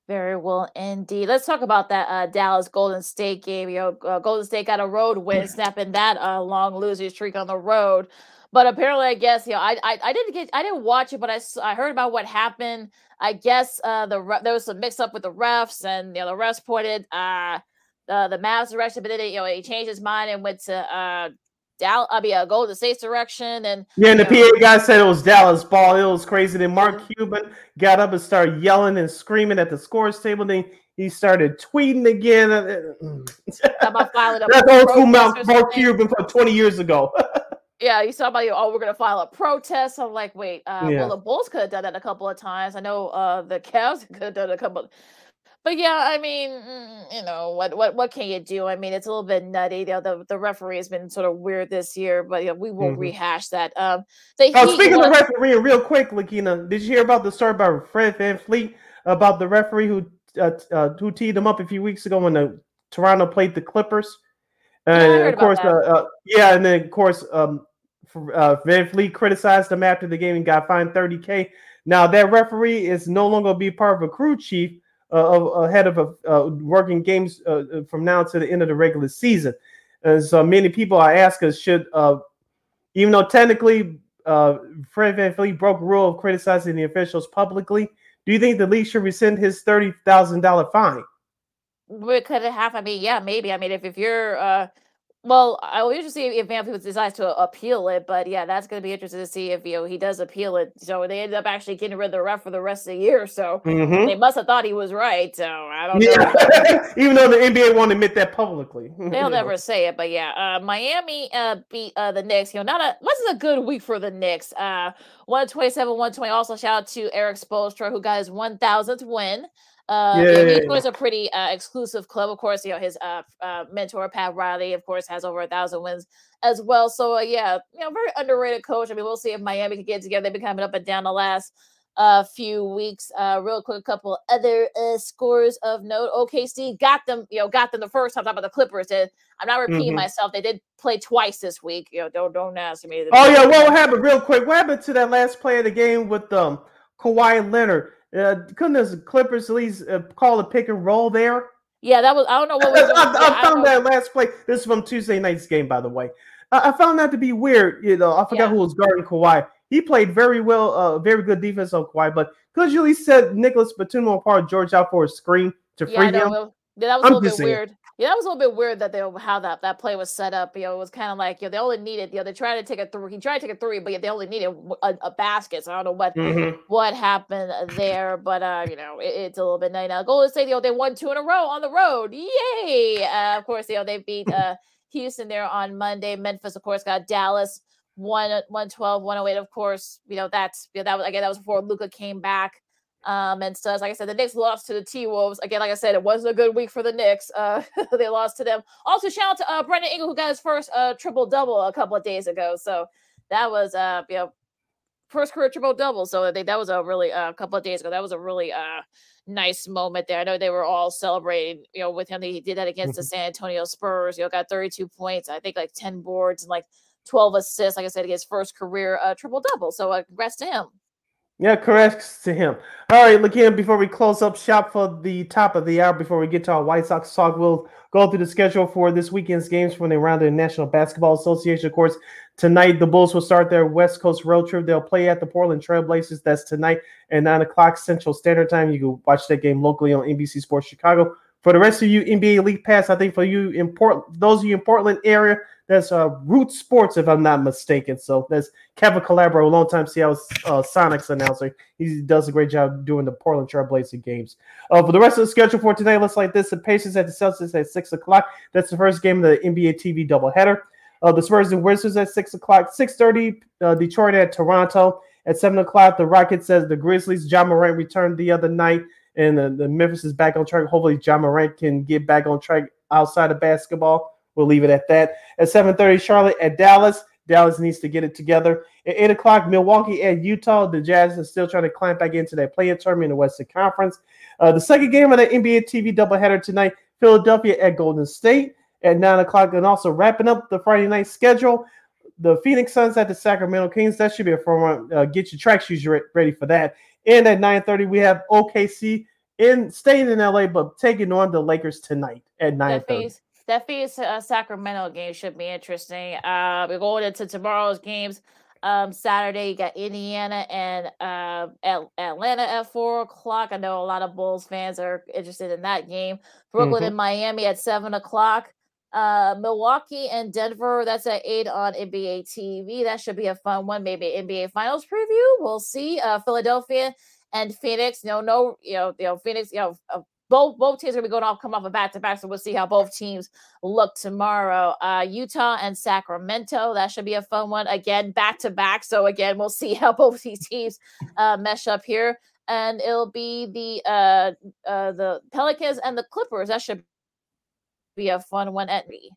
Very well indeed. Let's talk about that uh, Dallas Golden State game. You know, uh, Golden State got a road win, snapping that uh, long losing streak on the road. But apparently, I guess you know, I, I I didn't get I didn't watch it, but I I heard about what happened. I guess uh, the there was some mix up with the refs, and you know the refs pointed uh the the Mavs direction, but then you know he changed his mind and went to uh Dallas, I mean, uh, Golden State's direction, and yeah, and the know, PA guy said it was Dallas ball. It was crazy. Then Mark mm-hmm. Cuban got up and started yelling and screaming at the scores table. Then he started tweeting again. about filing That's old school Mark, Mark Cuban from twenty years ago. yeah, you saw about you. Oh, we're gonna file a protest. I'm like, wait, uh, yeah. well, the Bulls could have done that a couple of times. I know uh, the Cavs could have done a couple but yeah, I mean, mm, you know, what what what can you do? I mean, it's a little bit nutty. Know, the the referee has been sort of weird this year, but yeah, we will mm-hmm. rehash that. Um, the oh, speaking of the refereeing, real quick, Lakeena, did you hear about the story about Fred VanVleet about the referee who uh, uh, who teed him up a few weeks ago when the Toronto played the Clippers? And yeah, of course, uh, uh, yeah, and then of course, um, uh, VanVleet criticized him after the game and got fined 30k. Now that referee is no longer be part of a crew chief ahead of uh, working games uh, uh, from now to the end of the regular season. And so many people are asking, should, uh, even though technically uh, Fred VanVleet broke rule of criticizing the officials publicly, do you think the league should rescind his thirty thousand dollar fine? Could it have? I mean, yeah, maybe. I mean, if if you're uh, well, I will to see if VanVleet decides to appeal it, but yeah, that's going to be interesting to see if you know he does appeal it. So they end up actually getting rid of the ref for the rest of the year. So mm-hmm. they must have thought he was right. So I don't yeah. know. Even though the NBA won't admit that publicly, they'll never say it. But yeah, uh, Miami uh, beat uh, the Knicks. You know, not a this is a good week for the Knicks. Uh, one twenty seven, one twenty. Also, shout out to Erik Spoelstra who got his one thousandth win Uh, Yeah, he joins a pretty uh, exclusive club. Of course, you know his uh, uh, mentor Pat Riley, of course, has over a thousand wins as well. So uh, yeah, you know, very underrated coach. I mean, we'll see if Miami can get together. They've been coming up and down the last uh, few weeks. Uh, real quick, a couple other uh, scores of note. OKC got them, you know, got them the first time. Talking about the Clippers. Did I'm not repeating Mhm. myself. They did play twice this week. You know, don't don't ask me. Oh yeah, what happened real quick? What happened to that last play of the game with um Kawhi Leonard? Uh, couldn't the Clippers at least uh, call a pick and roll there? Yeah, that was. I don't know what was. I, I yeah, I found don't- that last play. This is from Tuesday night's game, by the way. I, I found that to be weird. You know, I forgot Yeah. who was guarding Kawhi. He played very well, uh, very good defense on Kawhi, but could you at least set Nicolas Batum apart, George out for a screen to Yeah, free I know. him? well, Yeah, that was a little bit saying. weird. Yeah, that was a little bit weird that they how that that play was set up. You know, it was kind of like you know they only needed you know they tried to take a three. He tried to take a three, but yet they only needed a basket. So I don't know what Mhm. what happened there, but uh, you know, it, it's a little bit night now. Golden State, you know, they won two in a row on the road. Yay! Uh, of course, you know, they beat uh Houston there on Monday. Memphis, of course, got Dallas one 112, 108. Of course, you know, that's you know, that was again that was before Luka came back. Um, and so, as like I said, the Knicks lost to the T Wolves. Again, like I said, it wasn't a good week for the Knicks. Uh, they lost to them. Also, shout out to uh, Brendan Ingle, who got his first uh, triple double a couple of days ago. So that was, uh, you know, first career triple double. So I think that was a really uh, a couple of days ago. That was a really uh nice moment there. I know they were all celebrating, you know, with him. He did that against the San Antonio Spurs. You know, got 32 points. I think like 10 boards and like 12 assists. Like I said, his first career uh, triple double. So uh, congrats to him. Yeah, correct to him. All right, here. Before we close up shop for the top of the hour, before we get to our White Sox talk, we'll go through the schedule for this weekend's games from the around the National Basketball Association. Of course, tonight the Bulls will start their West Coast road trip. They'll play at the Portland Trailblazers. That's tonight at nine o'clock Central Standard Time. You can watch that game locally on NBC Sports Chicago. For the rest of you NBA League Pass, I think for you in Port, those of you in Portland area, that's uh, Root Sports, if I'm not mistaken. So that's Kevin Calabro, longtime Seattle uh, Sonics announcer. He does a great job doing the Portland Trailblazer games. Uh, for the rest of the schedule for today, looks like this: the Pacers at the Celtics at six o'clock. That's the first game of the NBA TV doubleheader. Uh, the Spurs and Wizards at six o'clock. Six thirty, uh, Detroit at Toronto. At seven o'clock, the Rockets says the Grizzlies. Ja Morant returned the other night, and the, the Memphis is back on track. Hopefully, Ja Morant can get back on track outside of basketball. We'll leave it at that. At 7:30, Charlotte at Dallas. Dallas needs to get it together. At 8 o'clock, Milwaukee at Utah. The Jazz are still trying to climb back into that play-in tournament in the Western Conference. Uh, the second game of the NBA TV doubleheader tonight, Philadelphia at Golden State at 9 o'clock. And also wrapping up the Friday night schedule, the Phoenix Suns at the Sacramento Kings. That should be a fun one. Uh, get your track shoes ready for that. And at 9:30, we have OKC in staying in LA, but taking on the Lakers tonight at 9:30. That Phoenix, uh, Sacramento game should be interesting. Uh, we're going into tomorrow's games. Um, Saturday, you got Indiana and uh, At- Atlanta at four o'clock. I know a lot of Bulls fans are interested in that game. Brooklyn Mhm. and Miami at seven o'clock. Uh, Milwaukee and Denver. That's at eight on NBA TV. That should be a fun one. Maybe NBA Finals preview. We'll see. Uh, Philadelphia and Phoenix. You know, no, you know, you know, Phoenix. You know, uh, both both teams are gonna be going off, come off a back to back. So we'll see how both teams look tomorrow. Uh, Utah and Sacramento. That should be a fun one. Again, back to back. So again, we'll see how both these teams uh, mesh up here. And it'll be the uh, uh, the Pelicans and the Clippers. That should be a fun one at me.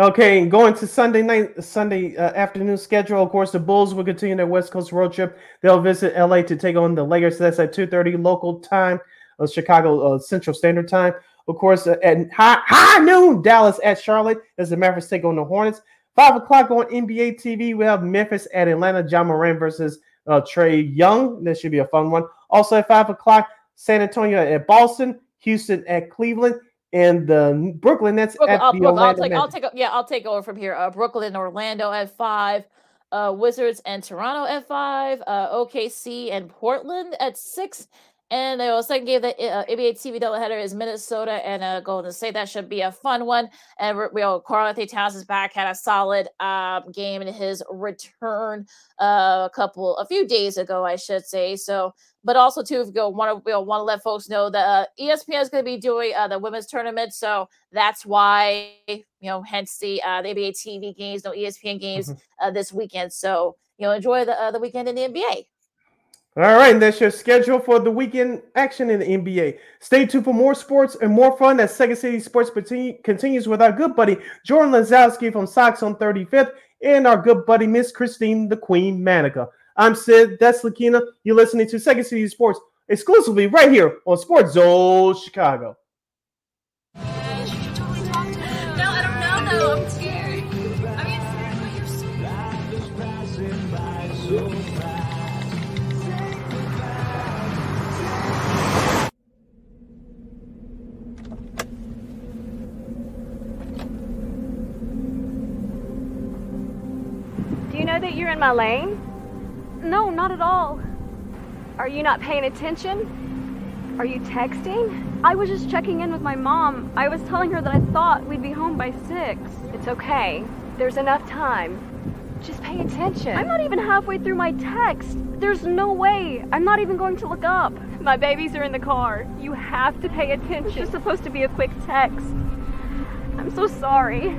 Okay, going to Sunday night, Sunday uh, afternoon schedule. Of course, the Bulls will continue their West Coast road trip. They'll visit LA to take on the Lakers. So that's at two thirty local time, uh, Chicago uh, Central Standard Time. Of course, uh, at high, high noon, Dallas at Charlotte as the Mavericks take on the Hornets. Five o'clock on NBA TV, we have Memphis at Atlanta. Ja Morant versus uh, Trae Young. That should be a fun one. Also at five o'clock, San Antonio at Boston, Houston at Cleveland, and the Brooklyn Nets Brooklyn, at I'll, the Brooklyn, I'll take, I'll take, yeah, I'll take over from here. Uh, Brooklyn, Orlando at five, uh, Wizards and Toronto at five, uh, OKC and Portland at six, and the second game that uh, NBA TV doubleheader is Minnesota and uh, Golden State. That should be a fun one. And know Karl-Anthony Towns is back, had a solid um, game in his return uh, a couple, a few days ago, I should say. So but also too, if you go want to want to let folks know that uh, ESPN is going to be doing uh, the women's tournament, so that's why you know, hence the uh, the NBA TV games, no ESPN games uh, this weekend. So you know, enjoy the uh, the weekend in the NBA. All right, and that's your schedule for the weekend action in the NBA. Stay tuned for more sports and more fun as Second City Sports continues with our good buddy Jordan Lazowski from Sox on 35th and our good buddy Miss Christine the Queen Manika. I'm Sid, that's Lakeena. You're listening to Second City Sports exclusively right here on SportZone Chicago. In my lane? No, not at all. Are you not paying attention? Are you texting? I was just checking in with my mom. I was telling her that I thought we'd be home by six. It's okay. There's enough time. Just pay attention. I'm not even halfway through my text. There's no way. I'm not even going to look up. My babies are in the car. You have to pay attention. It's just supposed to be a quick text. I'm so sorry.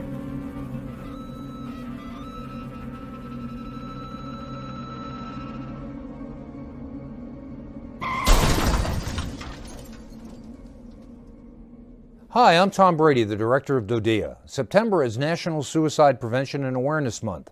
Hi, I'm Tom Brady, the director of DODEA. September is National Suicide Prevention and Awareness Month.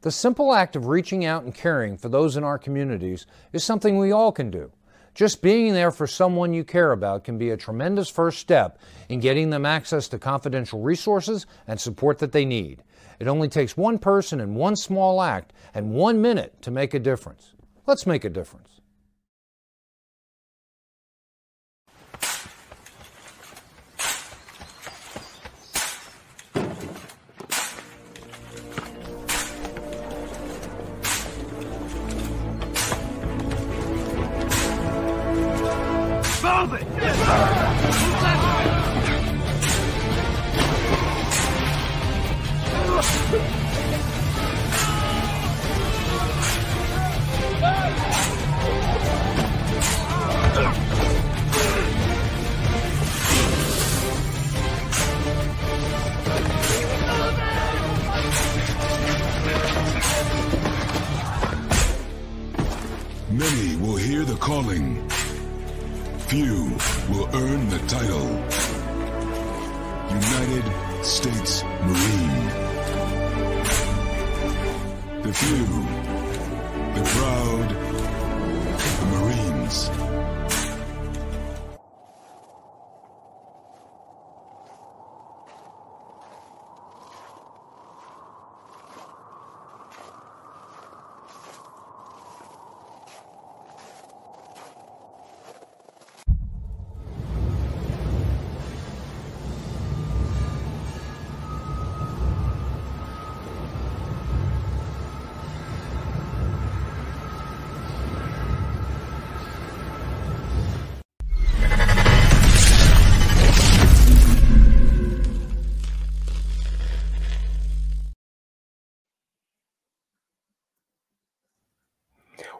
The simple act of reaching out and caring for those in our communities is something we all can do. Just being there for someone you care about can be a tremendous first step in getting them access to confidential resources and support that they need. It only takes one person and one small act and one minute to make a difference. Let's make a difference. Hear the calling. Few will earn the title. United States Marine. The few, the proud, the Marines.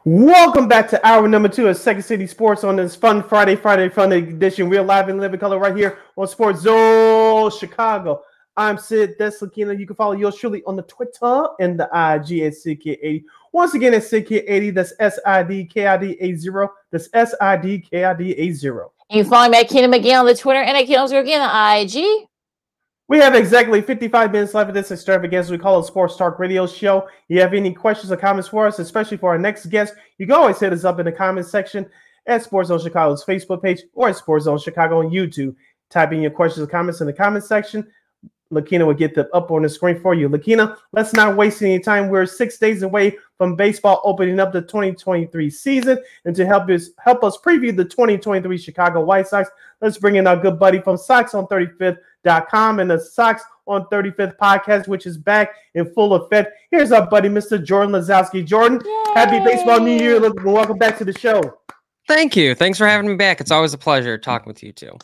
Welcome back to hour number two of Second City Sports on this fun Friday, Friday Fun edition. We're live in living color right here on SportZone Chicago. I'm Sid Deslakina. You can follow yours truly on the Twitter and the IG at SidKid80. Once again, it's SidKid80. That's S I D K I D A 0. That's S I D K I D A 0. You can follow me at Keenan McGee on the Twitter and at Keenan again on the IG. We have exactly 55 minutes left of this extravaganza we call it Sports Talk Radio Show. You have any questions or comments for us, especially for our next guest, you can always hit us up in the comments section at SportZone Chicago's Facebook page or at SportZone Chicago on YouTube. Type in your questions or comments in the comments section. Lakeena will get them up on the screen for you. Lakeena, let's not waste any time. We're six days away from baseball opening up the 2023 season. And to help us help us preview the 2023 Chicago White Sox, let's bring in our good buddy from Sox on 35th.com and the Sox on 35th podcast, which is back in full effect. Here's our buddy, Mr. Jordan Lazowski. Jordan, Yay! happy baseball new year. Welcome back to the show. Thank you. Thanks for having me back. It's always a pleasure talking with you too.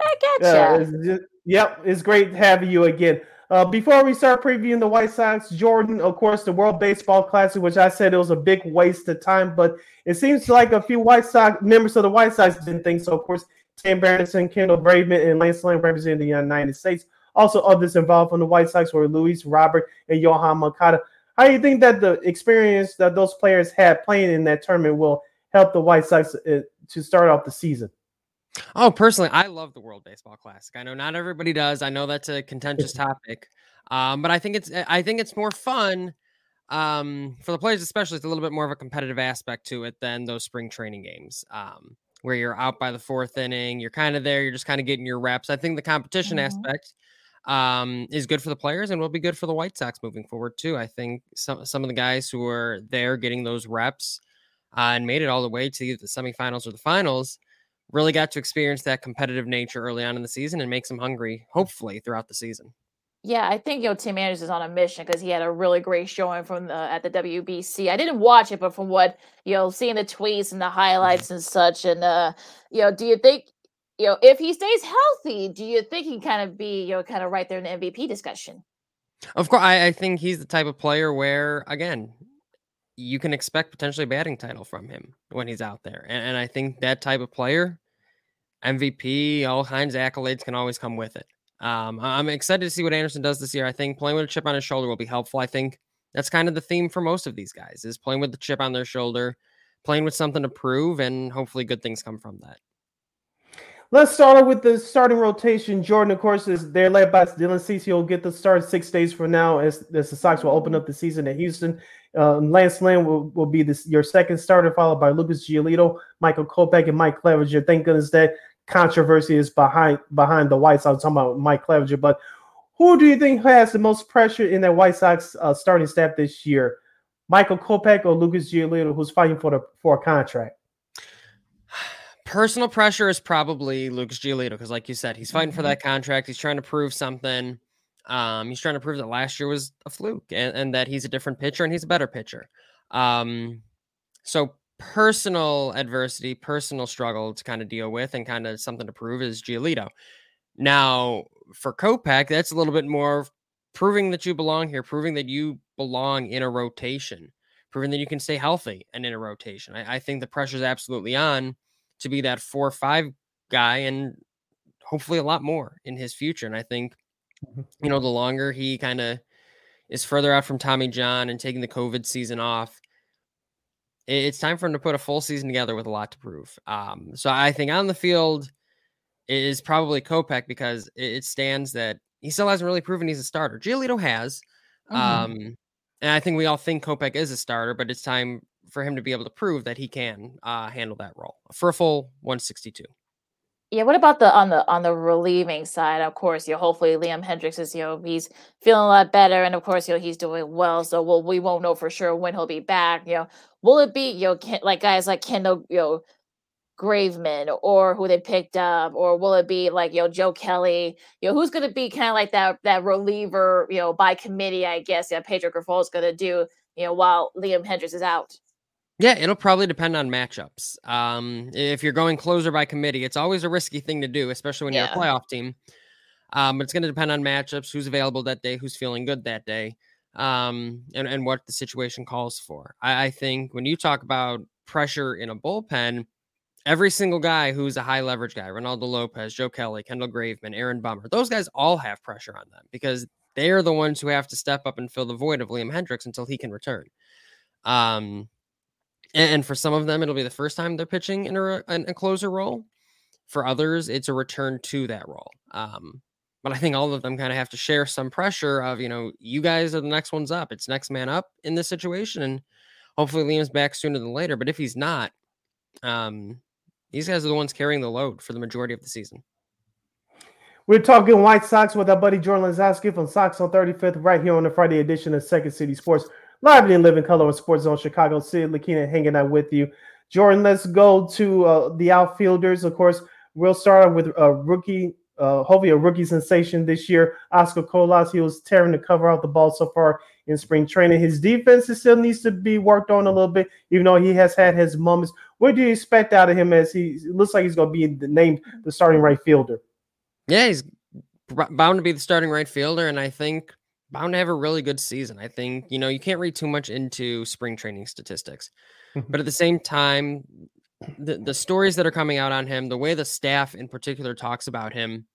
I gotcha. Uh, Yep, it's great having you again. Uh, before we start previewing the White Sox, Jordan, of course, the World Baseball Classic, which I said it was a big waste of time, but it seems like a few White Sox members of the White Sox didn't think so. Of course, Tim Anderson, Kendall Graveman, and Lance Lynn representing the United States. Also, others involved from the White Sox were Luis Robert and Yoan Moncada. How do you think that the experience that those players had playing in that tournament will help the White Sox uh, to start off the season? Oh, personally, I love the World Baseball Classic. I know not everybody does. I know that's a contentious topic, um, but I think it's I think it's more fun um, for the players, especially. It's a little bit more of a competitive aspect to it than those spring training games, um, where you're out by the fourth inning. You're kind of there. You're just kind of getting your reps. I think the competition mm-hmm. aspect um, is good for the players and will be good for the White Sox moving forward too. I think some some of the guys who are there getting those reps uh, and made it all the way to the semifinals or the finals really got to experience that competitive nature early on in the season and makes them hungry, hopefully, throughout the season. Yeah, I think you know Tim Anderson is on a mission because he had a really great showing from the at the WBC. I didn't watch it, but from what you know, seeing the tweets and the highlights mm-hmm. and such, and uh, you know, do you think you know if he stays healthy, do you think he kind of be you know kind of right there in the MVP discussion? Of course, I, I think he's the type of player where again you can expect potentially a batting title from him when he's out there. And, and I think that type of player, MVP, all kinds of accolades can always come with it. Um, I'm excited to see what Anderson does this year. I think playing with a chip on his shoulder will be helpful. I think that's kind of the theme for most of these guys is playing with the chip on their shoulder, playing with something to prove, and hopefully good things come from that. Let's start with the starting rotation. Jordan, of course, is they're led by Dylan Cease. He'll get the start six days from now as, as the Sox will open up the season at Houston. Uh, Lance Lynn will, will be this, your second starter, followed by Lucas Giolito, Michael Kopech, and Mike Clevinger. Thank goodness that controversy is behind behind the White Sox. I'm talking about Mike Clevinger, but who do you think has the most pressure in that White Sox uh, starting staff this year? Michael Kopech or Lucas Giolito, who's fighting for the for a contract? Personal pressure is probably Lucas Giolito because, like you said, he's fighting for mm-hmm. that contract. He's trying to prove something. Um, he's trying to prove that last year was a fluke and, and that he's a different pitcher and he's a better pitcher. Um, so personal adversity, personal struggle to kind of deal with and kind of something to prove is Giolito. Now, for Kopech, that's a little bit more proving that you belong here, proving that you belong in a rotation, proving that you can stay healthy and in a rotation. I, I think the pressure is absolutely on to be that four or five guy and hopefully a lot more in his future. And I think Mm-hmm. You know, the longer he kind of is further out from Tommy John and taking the COVID season off, it's time for him to put a full season together with a lot to prove. Um, so I think on the field is probably Kopech because it stands that he still hasn't really proven he's a starter. Giolito has. Mm-hmm. Um, and I think we all think Kopech is a starter, but it's time for him to be able to prove that he can uh, handle that role for a full 162. Yeah, what about the on the on the relieving side? Of course, you know, hopefully Liam Hendriks is you know he's feeling a lot better, and of course, you know he's doing well. So we'll we won't know for sure when he'll be back. You know, will it be you know like guys like Kendall you know Graveman or who they picked up, or will it be like you know Joe Kelly? You know, who's going to be kind of like that that reliever you know by committee? I guess yeah, Pedro Grifol is going to do you know while Liam Hendriks is out. Yeah, it'll probably depend on matchups. Um, if you're going closer by committee, it's always a risky thing to do, especially when yeah. you're a playoff team. Um, but it's going to depend on matchups, who's available that day, who's feeling good that day, um, and, and what the situation calls for. I, I think when you talk about pressure in a bullpen, every single guy who's a high leverage guy, Reynaldo Lopez, Joe Kelly, Kendall Graveman, Aaron Bummer, those guys all have pressure on them because they are the ones who have to step up and fill the void of Liam Hendriks until he can return. Um, and for some of them, it'll be the first time they're pitching in a, in a closer role. For others, it's a return to that role. Um, but I think all of them kind of have to share some pressure of, you know, you guys are the next ones up. It's next man up in this situation. And hopefully Liam's back sooner than later. But if he's not, um, these guys are the ones carrying the load for the majority of the season. We're talking White Sox with our buddy Jordan Lazowski from Sox on 35th, right here on the Friday edition of Second City Sports live in living color on SportZone Chicago. Sid Lakeena hanging out with you. Jordan, let's go to uh, the outfielders. Of course, we'll start with a rookie, uh, hopefully a rookie sensation this year. Oscar Colas, he was tearing the cover out the ball so far in spring training. His defense still needs to be worked on a little bit, even though he has had his moments. What do you expect out of him as he looks like he's going to be named the starting right fielder? Yeah, he's bound to be the starting right fielder, and I think bound to have a really good season. I think, you know, you can't read too much into spring training statistics. Mm-hmm. but at the same time, the, the stories that are coming out on him, the way the staff in particular talks about him,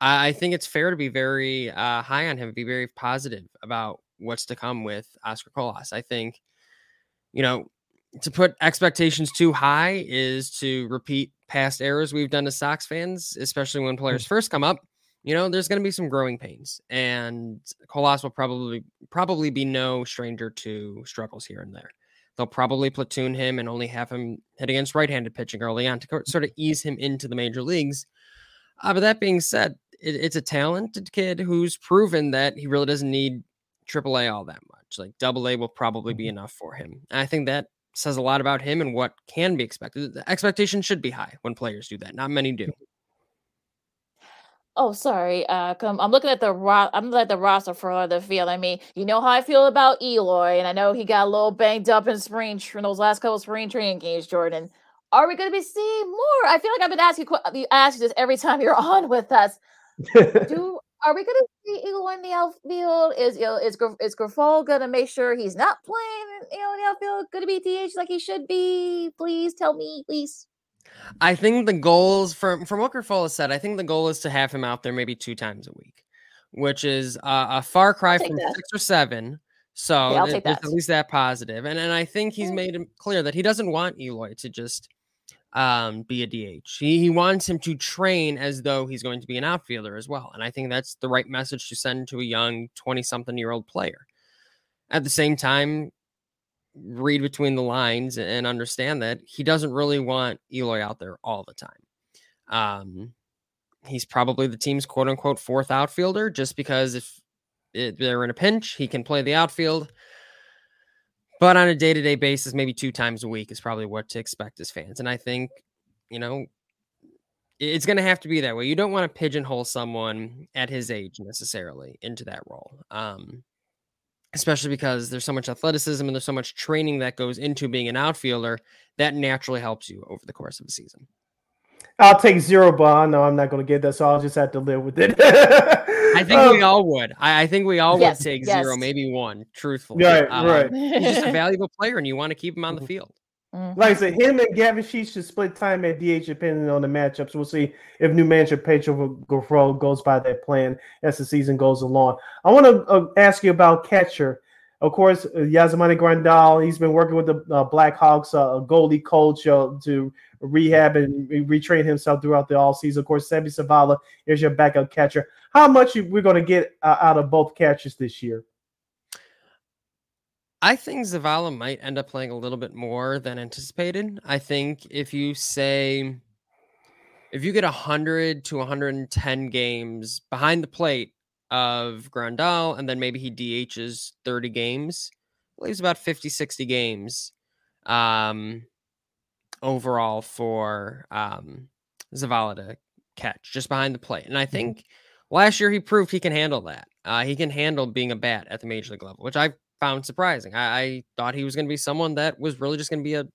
I, I think it's fair to be very uh, high on him, be very positive about what's to come with Oscar Colas. I think, you know, to put expectations too high is to repeat past errors we've done as Sox fans, especially when players first come up. You know, there's going to be some growing pains, and Colas will probably probably be no stranger to struggles here and there. They'll probably platoon him and only have him hit against right-handed pitching early on to sort of ease him into the major leagues. Uh, but that being said, it, it's a talented kid who's proven that he really doesn't need AAA all that much. Like Double A will probably be enough for him. And I think that says a lot about him and what can be expected. The expectation should be high when players do that. Not many do. Oh, sorry. Uh, come, I'm looking at the ro- I'm looking at the roster for the field. I mean, you know how I feel about Eloy, and I know he got a little banged up in spring tr- in those last couple of spring training games. Jordan, are we going to be seeing more? I feel like I've been asking you ask this every time you're on with us. Do are we going to see Eloy in the outfield? Is you know, is is Grifol going to make sure he's not playing? You know, in the outfield, going to be DH like he should be? Please tell me, please. I think the goals from from what Grifol has said, I think the goal is to have him out there maybe two times a week, which is uh, a far cry from that. six or seven. So th- at least that positive. And and I think he's made it clear that he doesn't want Eloy to just um, be a DH. He, he wants him to train as though he's going to be an outfielder as well. And I think that's the right message to send to a young 20 something year old player. At the same time, read between the lines and understand that he doesn't really want Eloy out there all the time. Um, he's probably the team's quote unquote fourth outfielder just because if it, they're in a pinch, he can play the outfield. But on a day to day basis, maybe two times a week is probably what to expect as fans. And I think, you know, it's going to have to be that way. You don't want to pigeonhole someone at his age necessarily into that role. Um, especially because there's so much athleticism and there's so much training that goes into being an outfielder that naturally helps you over the course of a season. I'll take zero, but No, I'm not going to get that, so I'll just have to live with it. I think um, we all would. I, I think we all yes, would take yes. zero, maybe one. Truthfully, right, um, right. He's just a valuable player, and you want to keep him on the field. Mm-hmm. Like I said, him and Gavin Sheets should split time at DH depending on the matchups. We'll see if new manager Pedro Grifol goes by that plan as the season goes along. I want to uh, ask you about catcher. Of course, uh, Yasmani Grandal, he's been working with the uh, Blackhawks uh, goalie coach uh, to rehab and retrain himself throughout the all season. Of course, Seby Zavala is your backup catcher. How much we're going to get uh, out of both catchers this year? I think Zavala might end up playing a little bit more than anticipated. I think if you say if you get 100 to 110 games behind the plate of Grandal and then maybe he DHs 30 games, leaves about 50 60 games um overall for um Zavala to catch just behind the plate. And I mm-hmm. think mm-hmm. last year he proved he can handle that. Uh, he can handle being a bat at the major league level, which I found surprising. I, I thought he was going to be someone that was really just going to be a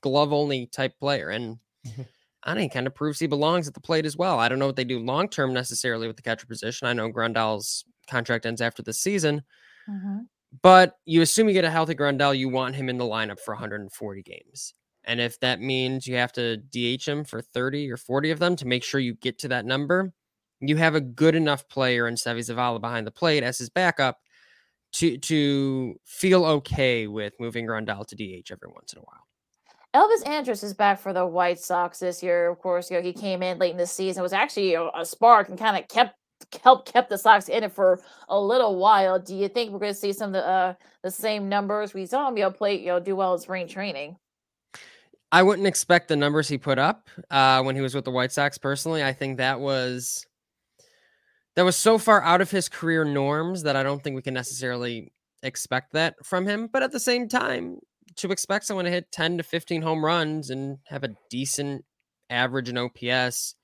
glove only type player. And mm-hmm. I think kind of proves he belongs at the plate as well. I don't know what they do long term necessarily with the catcher position. I know Grandal's contract ends after the season. Mm-hmm. But you assume you get a healthy Grandal, you want him in the lineup for 140 games. And if that means you have to DH him for 30 or 40 of them to make sure you get to that number, you have a good enough player in Seby Zavala behind the plate as his backup to to feel okay with moving Grandal to DH every once in a while. Elvis Andrus is back for the White Sox this year. Of course, you know he came in late in the season, was actually a, a spark and kind of kept helped kept the Sox in it for a little while. Do you think we're going to see some of the uh, the same numbers we saw him you know play you know do well in spring training? I wouldn't expect the numbers he put up uh, when he was with the White Sox. Personally, I think that was that was so far out of his career norms that I don't think we can necessarily expect that from him. But at the same time, to expect someone to hit 10 to 15 home runs and have a decent average in OPS,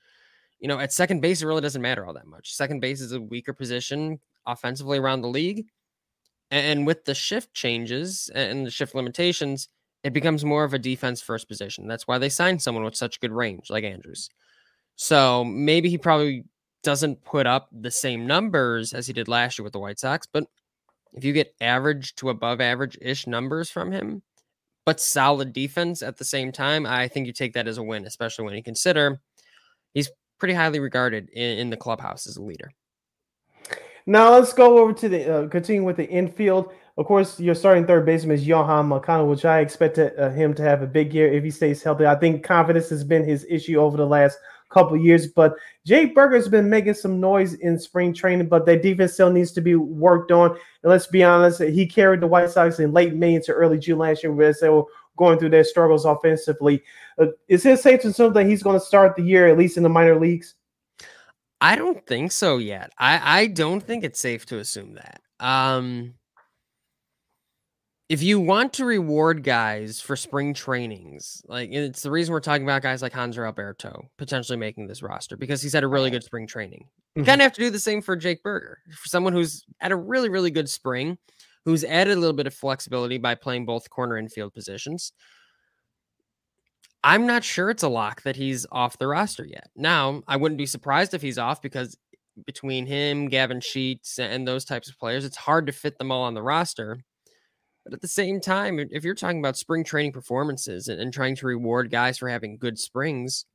you know, at second base, it really doesn't matter all that much. Second base is a weaker position offensively around the league. And with the shift changes and the shift limitations, it becomes more of a defense first position. That's why they signed someone with such good range like Andrus. So maybe he probably doesn't put up the same numbers as he did last year with the White Sox, but if you get average to above average ish numbers from him, but solid defense at the same time, I think you take that as a win, especially when you consider he's pretty highly regarded in, in the clubhouse as a leader. Now let's go over to the uh, continue with the infield. of course, your starting third baseman is Yoan Moncada, which I expected uh, him to have a big year if he stays healthy. I think confidence has been his issue over the last couple years. But Jake Burger's been making some noise in spring training, but that defense still needs to be worked on. And let's be honest, he carried the White Sox in late May into early June last year as they were going through their struggles offensively. Uh, is it safe to assume that he's going to start the year at least in the minor leagues? I don't think so yet. I, I don't think it's safe to assume that. Um, if you want to reward guys for spring trainings, like it's the reason we're talking about guys like Hanser Alberto potentially making this roster because he's had a really good spring training. You Mhm. kind of have to do the same for Jake Burger, for someone who's had a really, really good spring, who's added a little bit of flexibility by playing both corner and field positions. I'm not sure it's a lock that he's off the roster yet. Now, I wouldn't be surprised if he's off because between him, Gavin Sheets, and those types of players, it's hard to fit them all on the roster. But at the same time, if- you're talking about spring training performances and, and trying to reward guys for having good springs,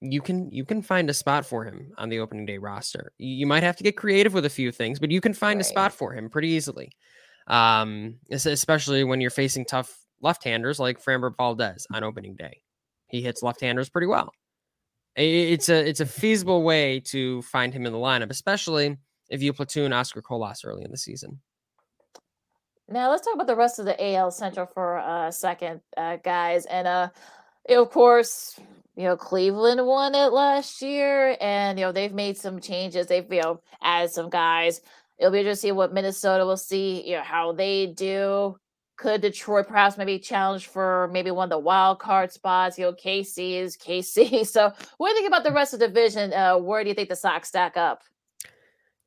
you can you can find a spot for him on the opening day roster. You might have to get creative with a few things, but you can find a spot for him pretty easily. Um, especially when you're facing tough left-handers like Framber Valdez on opening day. He hits left-handers pretty well. It's a it's a feasible way to find him in the lineup, especially if you platoon Oscar Colas early in the season. Now let's talk about the rest of the AL Central for a second, uh, guys. And uh, of course, you know Cleveland won it last year, and you know they've made some changes. They've you know added some guys. It'll be interesting to see what Minnesota will see. You know how they do. Could Detroit perhaps maybe challenge for maybe one of the wild card spots? You know, KC is KC. So, what do you think about the rest of the division? Uh, where do you think the Sox stack up?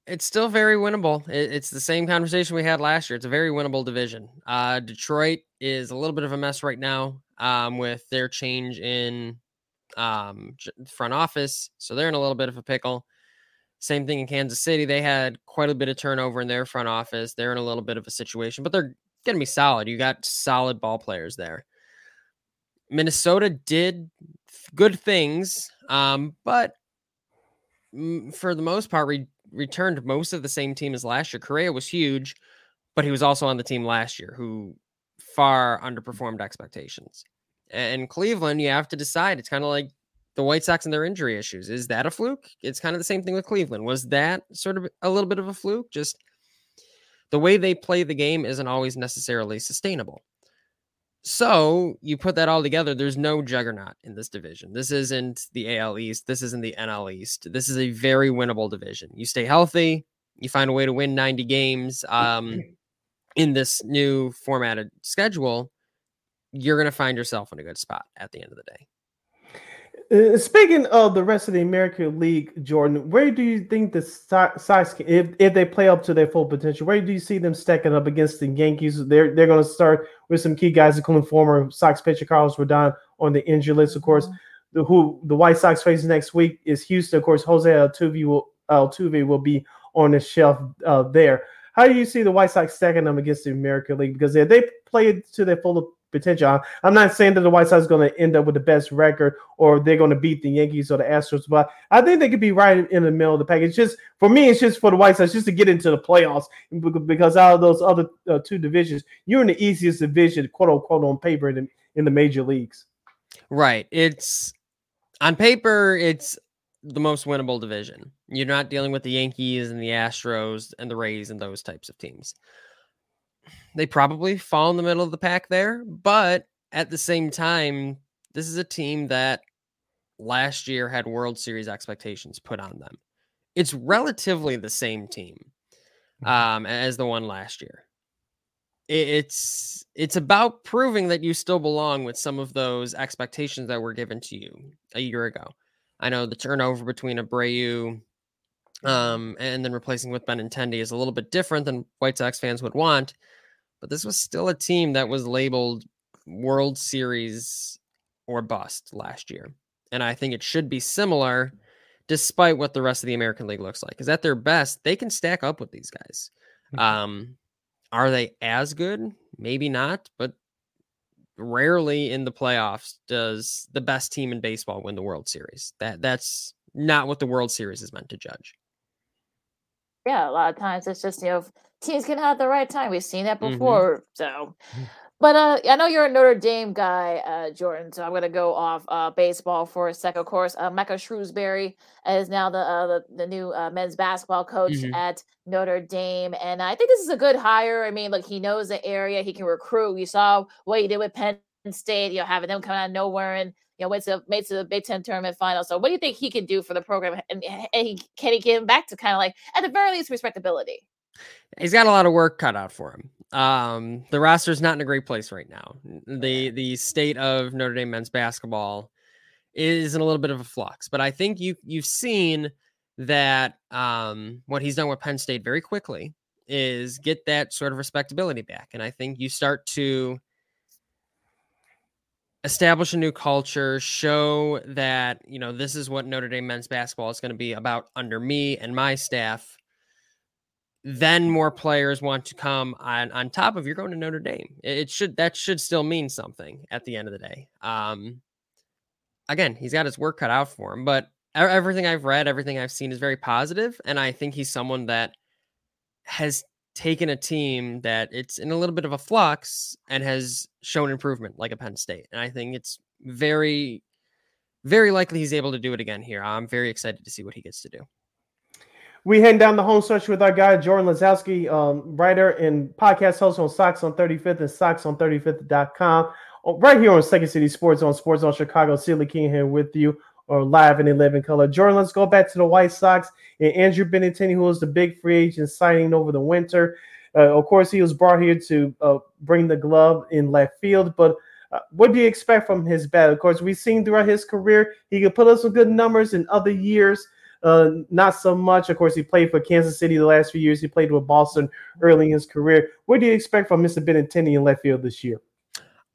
It's still very winnable. It- It's the same conversation we had last year. It's a very winnable division. Uh, Detroit is a little bit of a mess right now um, with their change in um, front office, so they're in a little bit of a pickle. Same thing in Kansas City. They had quite a bit of turnover in their front office. They're in a little bit of a situation, but they're going to be solid. You got solid ball players there. Minnesota did good things, um, but for the most part, re- returned most of the same team as last year. Correa was huge, but he was also on the team last year, who far mm. underperformed expectations. And Cleveland, you have to decide. It's kind of like the White Sox and their injury issues. Is that a fluke? It's kind of the same thing with Cleveland. Was that sort of a little bit of a fluke? Just the way they play the game isn't always necessarily sustainable. So you put that all together, there's no juggernaut in this division. This isn't the AL East. This isn't the NL East. This is a very winnable division. You stay healthy, you find a way to win 90 games um, in this new formatted schedule, you're going to find yourself in a good spot at the end of the day. Uh, speaking of the rest of the American League, Jordan, where do you think the can- if, if they play up to their full potential, where do you see them stacking up against the Yankees? They're they're going to start with some key guys, including former Sox pitcher Carlos Rodon on the injury list. Of course, the who the White Sox face next week is Houston. Of course, Jose Altuve will Altuve will be on the shelf uh, there. How do you see the White Sox stacking them against the American League? Because if they play to their full potential, I'm not saying that the White Sox is going to end up with the best record or they're going to beat the Yankees or the Astros, but I think they could be right in the middle of the package. Just for me, it's just for the White Sox just to get into the playoffs because out of those other uh, two divisions, you're in the easiest division, quote unquote, on paper in in the major leagues. Right. It's on paper, it's the most winnable division. You're not dealing with the Yankees and the Astros and the Rays and those types of teams. They probably fall in the middle of the pack there, but at the same time, this is a team that last year had World Series expectations put on them. It's relatively the same team um, as the one last year. It's it's about proving that you still belong with some of those expectations that were given to you a year ago. I know the turnover between Abreu um, and then replacing with Benintendi is a little bit different than White Sox fans would want, but this was still a team that was labeled World Series or bust last year. And I think it should be similar despite what the rest of the American League looks like. Because at their best, they can stack up with these guys. Um, are they as good? Maybe not, but rarely in the playoffs does the best team in baseball win the World Series. That that's not what the World Series is meant to judge. yeah, a lot of times it's just you know teams can have the right time. We've seen that Mhm. before. So, but uh, I know you're a Notre Dame guy, uh, Jordan. So I'm gonna go off uh, baseball for a second. Of course, uh, Micah Shrewsberry is now the uh, the, the new uh, men's basketball coach Mhm. at Notre Dame, and I think this is a good hire. I mean, look, he knows the area. He can recruit. You saw what he did with Penn State. You know, having them come out of nowhere and you know went to made to the Big Ten tournament final. So, what do you think he can do for the program? And, and he, can he get him back to kind of like at the very least respectability? He's got a lot of work cut out for him. Um, the roster's not in a great place right now. The the state of Notre Dame men's basketball is in a little bit of a flux, but I think you you've seen that um, what he's done with Penn State very quickly is get that sort of respectability back, and I think you start to establish a new culture, show that you know this is what Notre Dame men's basketball is going to be about under me and my staff then more players want to come on on top of you're going to Notre Dame. It, should that should still mean something at the end of the day. Um, again, he's got his work cut out for him, but everything I've read, everything I've seen is very positive, and I think he's someone that has taken a team that it's in a little bit of a flux and has shown improvement, like a Penn State, and I think it's very, very likely he's able to do it again here. I'm very excited to see what he gets to do. We heading down the home stretch with our guy Jordan Lazowski, um, writer and podcast host on Sox on 35th and Sox on 35th.com. Oh, Right here on Second City Sports on SportZone Chicago. Silly King here with you or live in living color. Jordan, let's go back to the White Sox and Andrew Benintendi, who was the big free agent signing over the winter. Uh, of course, he was brought here to uh, bring the glove in left field, but uh, what do you expect from his bat? Of course, we've seen throughout his career he could put up some good numbers in other years. Uh, not so much. Of course, he played for Kansas City the last few years. He played with Boston early in his career. What do you expect from Mr. Benintendi in left field this year?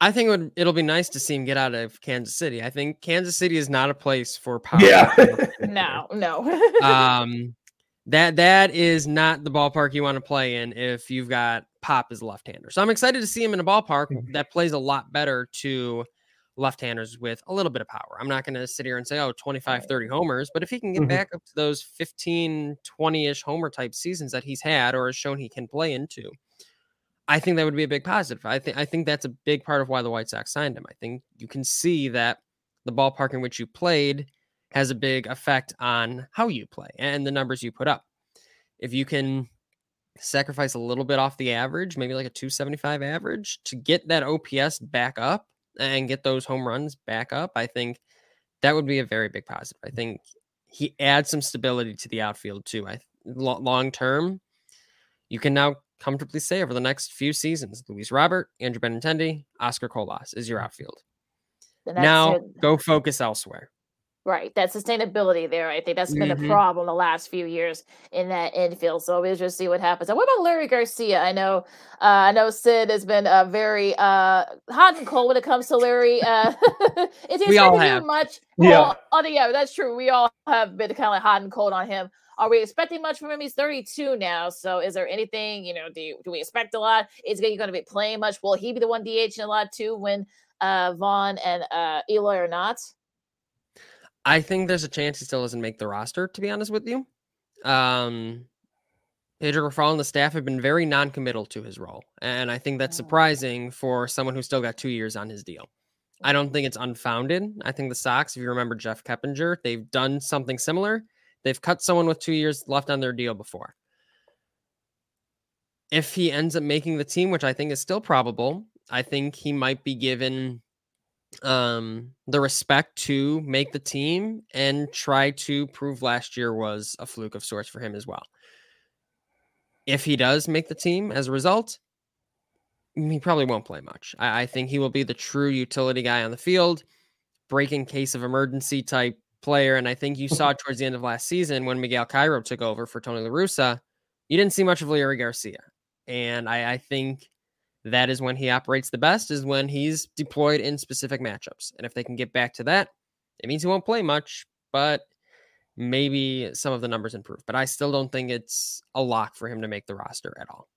I think it would, it'll be nice to see him get out of Kansas City. I think Kansas City is not a place for power. Yeah. no, no. um, that that is not the ballpark you want to play in if you've got Pop as a left-hander. So I'm excited to see him in a ballpark that plays a lot better to left-handers with a little bit of power. I'm not going to sit here and say, oh, 25, 30 homers, but if he can get Mhm. back up to those 15, 20-ish homer type seasons that he's had or has shown he can play into, I think that would be a big positive. I think I think that's a big part of why the White Sox signed him. I think you can see that the ballpark in which you played has a big effect on how you play and the numbers you put up. If you can sacrifice a little bit off the average, maybe like a 275 average to get that OPS back up and get those home runs back up, I think that would be a very big positive. I think he adds some stability to the outfield too. I long term, you can now comfortably say over the next few seasons, Luis Robert, Andrew Benintendi, Oscar Colas is your mm. outfield. Now it. go focus elsewhere. Right, that sustainability there. I think that's been Mhm. a problem the last few years in that infield. So we'll just see what happens. And what about Leury Garcia? I know, uh, I know Sid has been uh, very uh, hot and cold when it comes to Leury. Uh, is he We all have. much? Yeah. Oh, oh, yeah, that's true. We all have been kind of like hot and cold on him. Are we expecting much from him? He's 32 now. So is there anything, you know, do you, do we expect a lot? Is he going to be playing much? Will he be the one DH a lot too when uh, Vaughn and uh, Eloy are not? I think there's a chance he still doesn't make the roster, to be honest with you. Um, Pedro Grifol and the staff have been very non-committal to his role, and I think that's surprising for someone who's still got two years on his deal. I don't think it's unfounded. I think the Sox, if you remember Jeff Keppinger, they've done something similar. They've cut someone with two years left on their deal before. If he ends up making the team, which I think is still probable, I think he might be given um the respect to make the team and try to prove last year was a fluke of sorts for him as well. If he does make the team as a result, he probably won't play much. I, I think he will be the true utility guy on the field, breaking case of emergency type player. And I think you saw towards the end of last season when Miguel Cairo took over for Tony La Russa, you didn't see much of Leury Garcia. And I, I think that is when he operates the best, is when he's deployed in specific matchups. And if they can get back to that, it means he won't play much, but maybe some of the numbers improve. But I still don't think it's a lock for him to make the roster at all.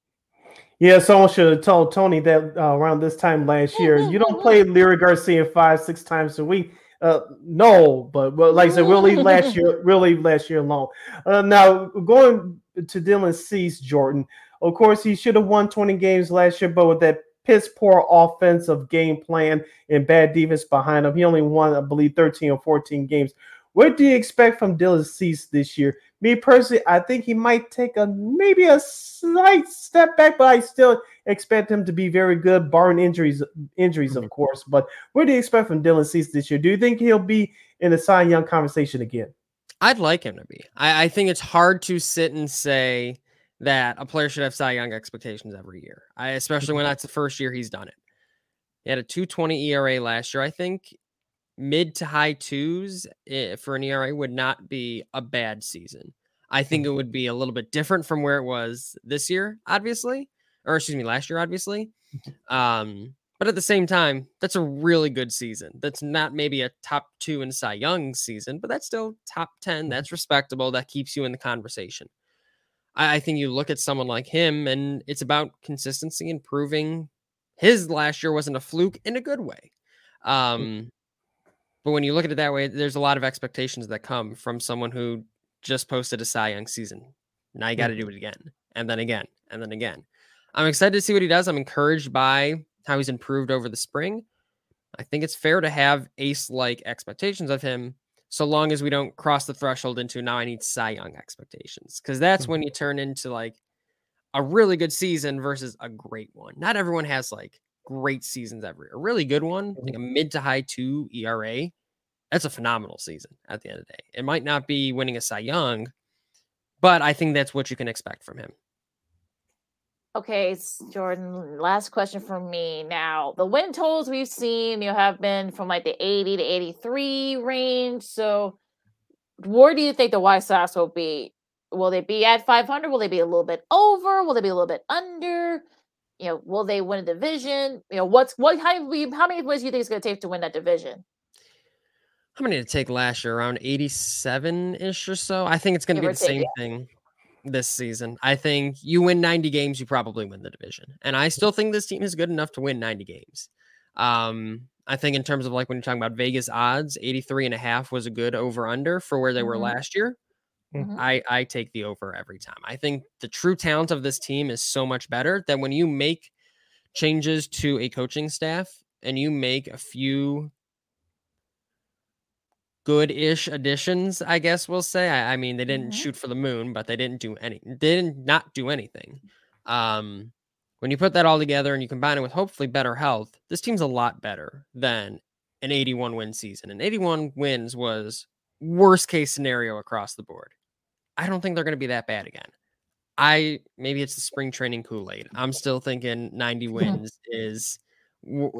Yeah, someone should have told Tony that uh, around this time last year. You don't play Leury Garcia five, six times a week. Uh, no, but but like I said, we'll leave last year. We'll leave last year alone. Uh, now going to Dylan Cease, Jordan. Of course, he should have won 20 games last year, but with that piss poor offensive game plan and bad defense behind him, he only won, I believe, 13 or 14 games. What do you expect from Dylan Cease this year? Me personally, I think he might take a maybe a slight step back, but I still expect him to be very good, barring injuries, injuries of mm-hmm. course. But what do you expect from Dylan Cease this year? Do you think he'll be in the Cy Young conversation again? I'd like him to be. I, I think it's hard to sit and say that a player should have Cy Young expectations every year, I, especially when that's the first year he's done it. He had a 220 ERA last year. I think mid to high twos eh, for an ERA would not be a bad season. I think it would be a little bit different from where it was this year, obviously, or excuse me, last year, obviously. Um, but at the same time, that's a really good season. That's not maybe a top two in Cy Young season, but that's still top 10. That's respectable. That keeps you in the conversation. I, I think you look at someone like him, and it's about consistency and proving his last year wasn't a fluke in a good way. Um, but when you look at it that way, there's a lot of expectations that come from someone who just posted a Cy Young season. Now you got to do it again, and then again, and then again. I'm excited to see what he does. I'm encouraged by how he's improved over the spring. I think it's fair to have ace like expectations of him so long as we don't cross the threshold into now I need Cy Young expectations. Because that's when mm-hmm. you turn into like a really good season versus a great one. Not everyone has like great seasons every a really good one, like mm-hmm. a mid to high two ERA. That's a phenomenal season at the end of the day. It might not be winning a Cy Young, but I think that's what you can expect from him. Okay, Jordan, last question from me. Now, the win totals we've seen, you have been from like the 80 to 83 range. So, where do you think the White Sox will be? Will they be at 500? Will they be a little bit over? Will they be a little bit under? You know, will they win a division? You know, what's what? How many how many wins do you think it's going to take to win that division? How many did it take last year? Around 87 ish or so. I think it's going to be the take, same yeah. thing this season. I think you win 90 games, you probably win the division. And I still think this team is good enough to win 90 games. Um, I think in terms of like when you're talking about Vegas odds, 83 and a half was a good over under for where they were Mhm. last year. Mhm. I, I take the over every time. I think the true talent of this team is so much better that when you make changes to a coaching staff and you make a few good-ish additions, I guess we'll say. I, I mean, they didn't Mhm. shoot for the moon, but they didn't do any. They didn't not do anything. Um, when you put that all together and you combine it with hopefully better health, this team's a lot better than an 81 win season. And 81 wins was worst case scenario across the board. I don't think they're going to be that bad again. I maybe it's the spring training Kool Aid. I'm still thinking 90 wins is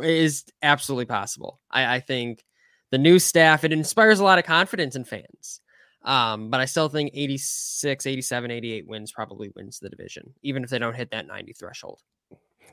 is absolutely possible. I, I think the new staff it inspires a lot of confidence in fans. Um, but I still think 86, 87, 88 wins probably wins the division, even if they don't hit that 90 threshold.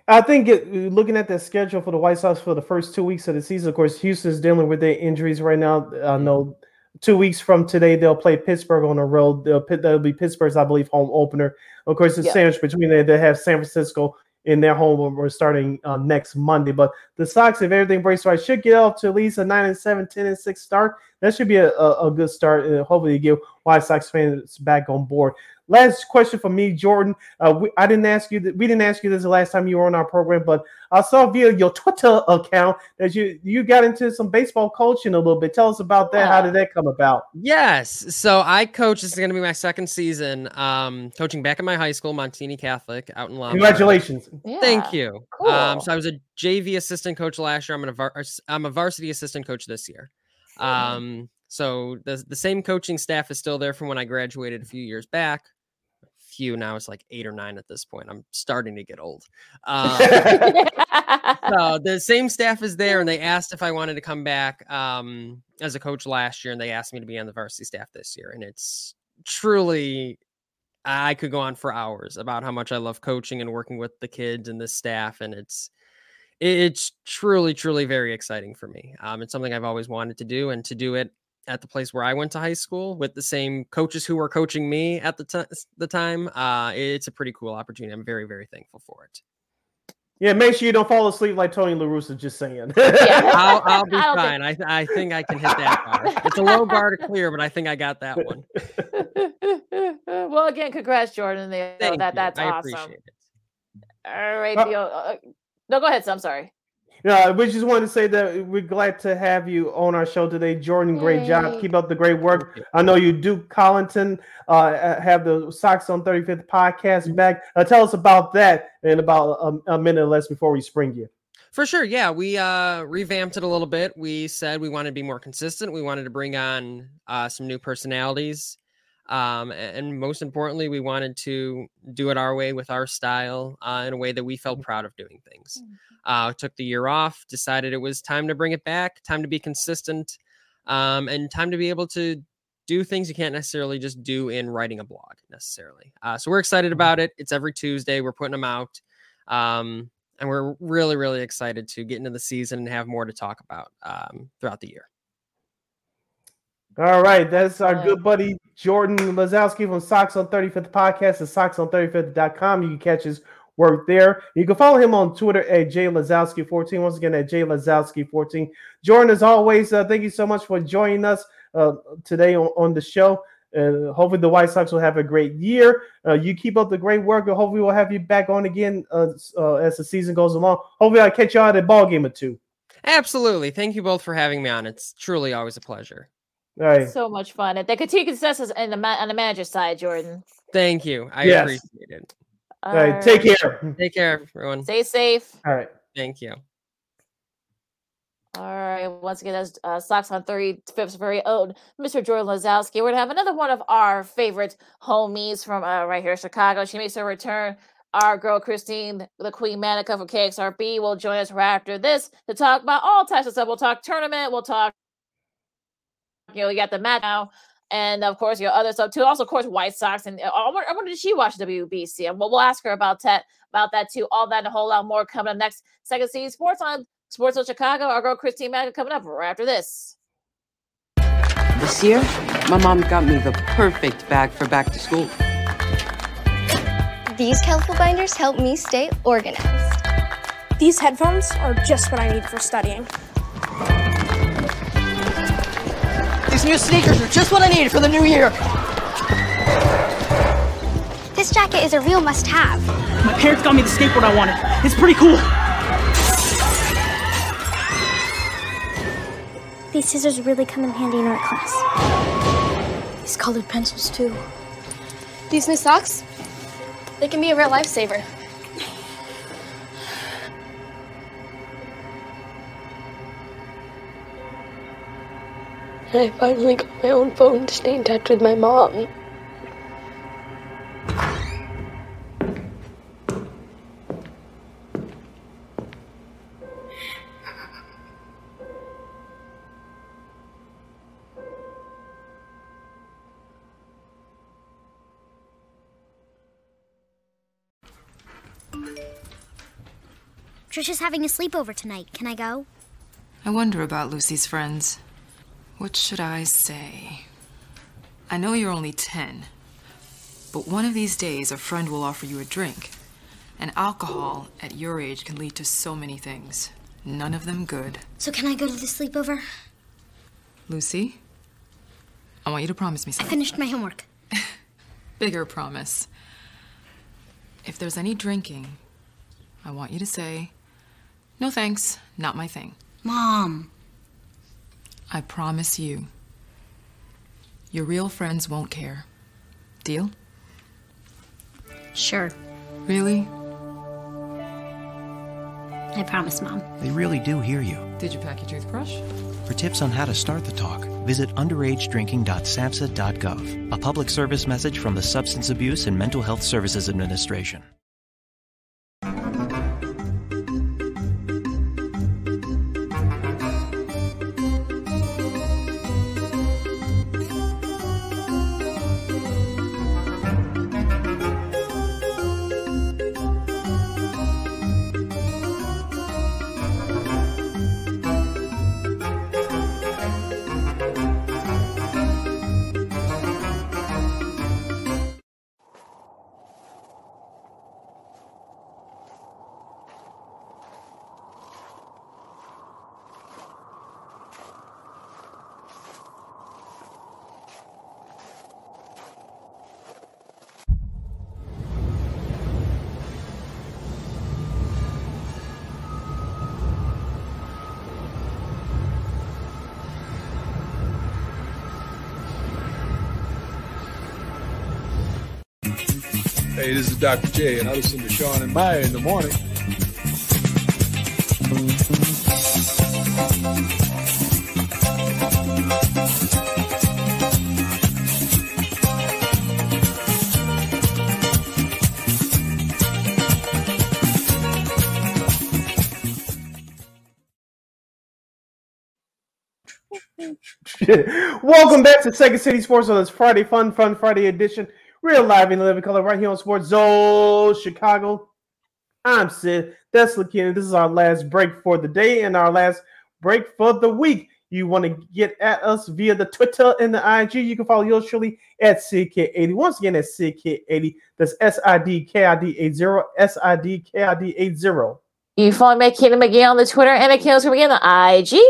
I think it, looking at the schedule for the White Sox for the first two weeks of the season, of course, Houston's dealing with their injuries right now. I know two weeks from today they'll play Pittsburgh on the road. They'll that'll be Pittsburgh's, I believe, home opener. Of course, it's Yeah. sandwiched between there. They have San Francisco in their home We're starting uh, next Monday. But the Sox, if everything breaks right, should get off to at least a nine and seven, 10 and six start. That should be a, a, a good start. And hopefully, get White Sox fans back on board. Last question for me, Jordan. Uh, we, I didn't ask you that. We didn't ask you this the last time you were on our program, but I saw via your Twitter account that you you got into some baseball coaching a little bit. Tell us about that. How did that come about? Yes. So I coach. This is going to be my second season um, coaching back at my high school, Montini Catholic, out in Lombard. Congratulations. Thank you. Cool. Um, so I was a JV assistant coach last year. I'm, an, var- I'm a varsity assistant coach this year. Um, so the, the same coaching staff is still there from when I graduated a few years back. Now it's like eight or nine at this point. I'm starting to get old. Um, so the same staff is there, and they asked if I wanted to come back um, as a coach last year, and they asked me to be on the varsity staff this year. And it's truly, I could go on for hours about how much I love coaching and working with the kids and the staff, and it's it's truly, truly very exciting for me. Um, it's something I've always wanted to do, and to do it at the place where I went to high school with the same coaches who were coaching me at the, ti- the time, uh, it's a pretty cool opportunity. I'm very, very thankful for it. Yeah, make sure you don't fall asleep like Tony La Russa. Just saying. I'll, I'll be I don't fine. I, I think I can hit that bar. It's a low bar to clear, but I think I got that one. well, again, congrats, Jordan. They- Thank that you. that's I awesome. appreciate it. All right, Uh, Theo. Uh, no, go ahead. Sam. I'm sorry. Yeah, we just wanted to say that we're glad to have you on our show today, Jordan. Great job. Keep up the great work. I know you, Duke Collington, uh, have the Sox on 35th podcast back. Uh, tell us about that in about a, a minute or less before we spring you. For sure, yeah. We uh revamped it a little bit. We said we wanted to be more consistent. We wanted to bring on uh some new personalities. Um and most importantly, we wanted to do it our way with our style uh, in a way that we felt proud of doing things. Uh took the year off, decided it was time to bring it back, time to be consistent, um, and time to be able to do things you can't necessarily just do in writing a blog necessarily. Uh, so we're excited about it. It's every Tuesday. We're putting them out. Um, and we're really, really excited to get into the season and have more to talk about um, throughout the year. All right, that's our good buddy Jordan Lazowski from Sox on 35th podcast at soxon35th.com. You can catch his work there. You can follow him on Twitter at JLazowski14. Once again, at JLazowski14. Jordan, as always, uh, thank you so much for joining us uh, today on, on the show. Uh, hopefully, the White Sox will have a great year. Uh, you keep up the great work, and hopefully, we'll have you back on again uh, uh, as the season goes along. Hopefully, I'll catch you out at a ball game or two. Absolutely. Thank you both for having me on. It's truly always a pleasure. All right. So much fun. And the continued success is in the ma- on the manager side, Jordan. Thank you. I Yes. appreciate it. All right, take care. Take care, everyone. Stay safe. All right. Thank you. All right. Once again, that's uh, Sox on 35th's very own Mr. Jordan Lazowski. We're going to have another one of our favorite homies from uh, right here in Chicago. She makes her return. Our girl, Christine, the Queen Manika from KXRB, will join us right after this to talk about all types of stuff. We'll talk tournament. We'll talk, you know, you got the match now. And of course, your other stuff too. Also, of course, White Sox. And uh, I wonder, I wonder did she watch WBC? And we'll, we'll ask her about that, about that too. All that and a whole lot more coming up next. Second City Sports on SportZone Chicago. Our girl Christine Manika coming up right after this. This year, my mom got me the perfect bag for back to school. These colorful binders help me stay organized. These headphones are just what I need for studying. These new sneakers are just what I needed for the new year. This jacket is a real must have. My parents got me the skateboard I wanted. It's pretty cool. These scissors really come in handy in art class. These colored pencils, too. These new socks, they can be a real lifesaver. And I finally got my own phone to stay in touch with my mom. Trisha's having a sleepover tonight. Can I go? I wonder about Lucy's friends. What should I say? I know you're only 10, but one of these days a friend will offer you a drink. And alcohol at your age can lead to so many things, none of them good. So can I go to the sleepover? Lucy, I want you to promise me something. I finished my homework. Bigger promise. If there's any drinking, I want you to say, no thanks, not my thing. Mom. I promise you. Your real friends won't care. Deal? Sure. Really? I promise, Mom. They really do hear you. Did you pack your toothbrush? For tips on how to start the talk, visit underagedrinking.samhsa.gov, a public service message from the Substance Abuse and Mental Health Services Administration. Hey, this is Dr. J, and I listen to Sean and Maya in the morning. Welcome back to Second City Sports on this Friday Fun Fun Friday edition. Real live in the living color right here on SportZone Chicago. I'm Sid. That's Lakeena. This is our last break for the day and our last break for the week. You want to get at us via the Twitter and the IG. You can follow yours truly at CK80. Once again, at CK80. That's S I D K I D 80. S I D K I D 80. You follow me, Kingdom McGee, on the Twitter and at Kingdom McGee on the IG.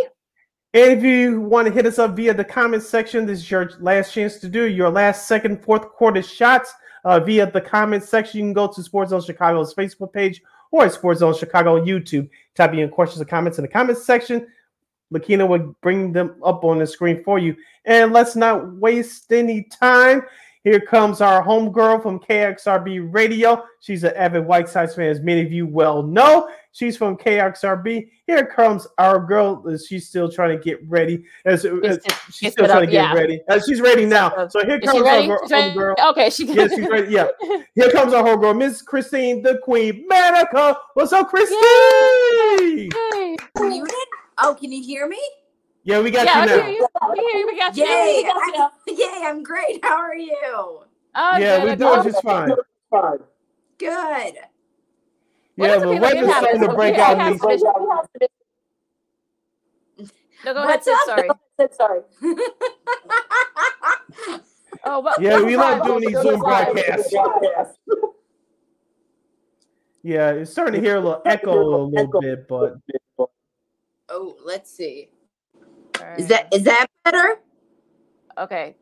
And if you want to hit us up via the comment section, this is your last chance to do your last, second, fourth quarter shots uh, via the comment section. You can go to SportZone Chicago's Facebook page or Sports Zone Chicago on YouTube. Type in questions or comments in the comment section. Lakeena will bring them up on the screen for you. And let's not waste any time. Here comes our homegirl from KXRB Radio. She's an avid White Sox fan, as many of you well know. She's from KXRB. Here comes our girl. She's still trying to get ready. As, as she's still trying to get yeah. ready. Uh, she's ready now. So here Is she comes our ready? girl, She's ready? homegirl. Okay, she Yes, she's ready. Yeah. Here comes our homegirl, Miss Christine, the Queen Manika. What's up, Christine? Muted? Oh, can you hear me? Yeah, we got Yeah, you I now. hear you. We you. We got you. Yay! We got you. I- Yay! I'm great. How are you? Oh, yeah, good, we're doing just fine. Good. What Yeah, is it but weather's starting to break out it in has these. No, go ahead, What's Sid. Sorry. sorry. Oh, well, Yeah, we love doing these Zoom broadcasts. Yeah, it's starting to hear a little echo a little bit, but oh, let's see. Is that is that better? Okay.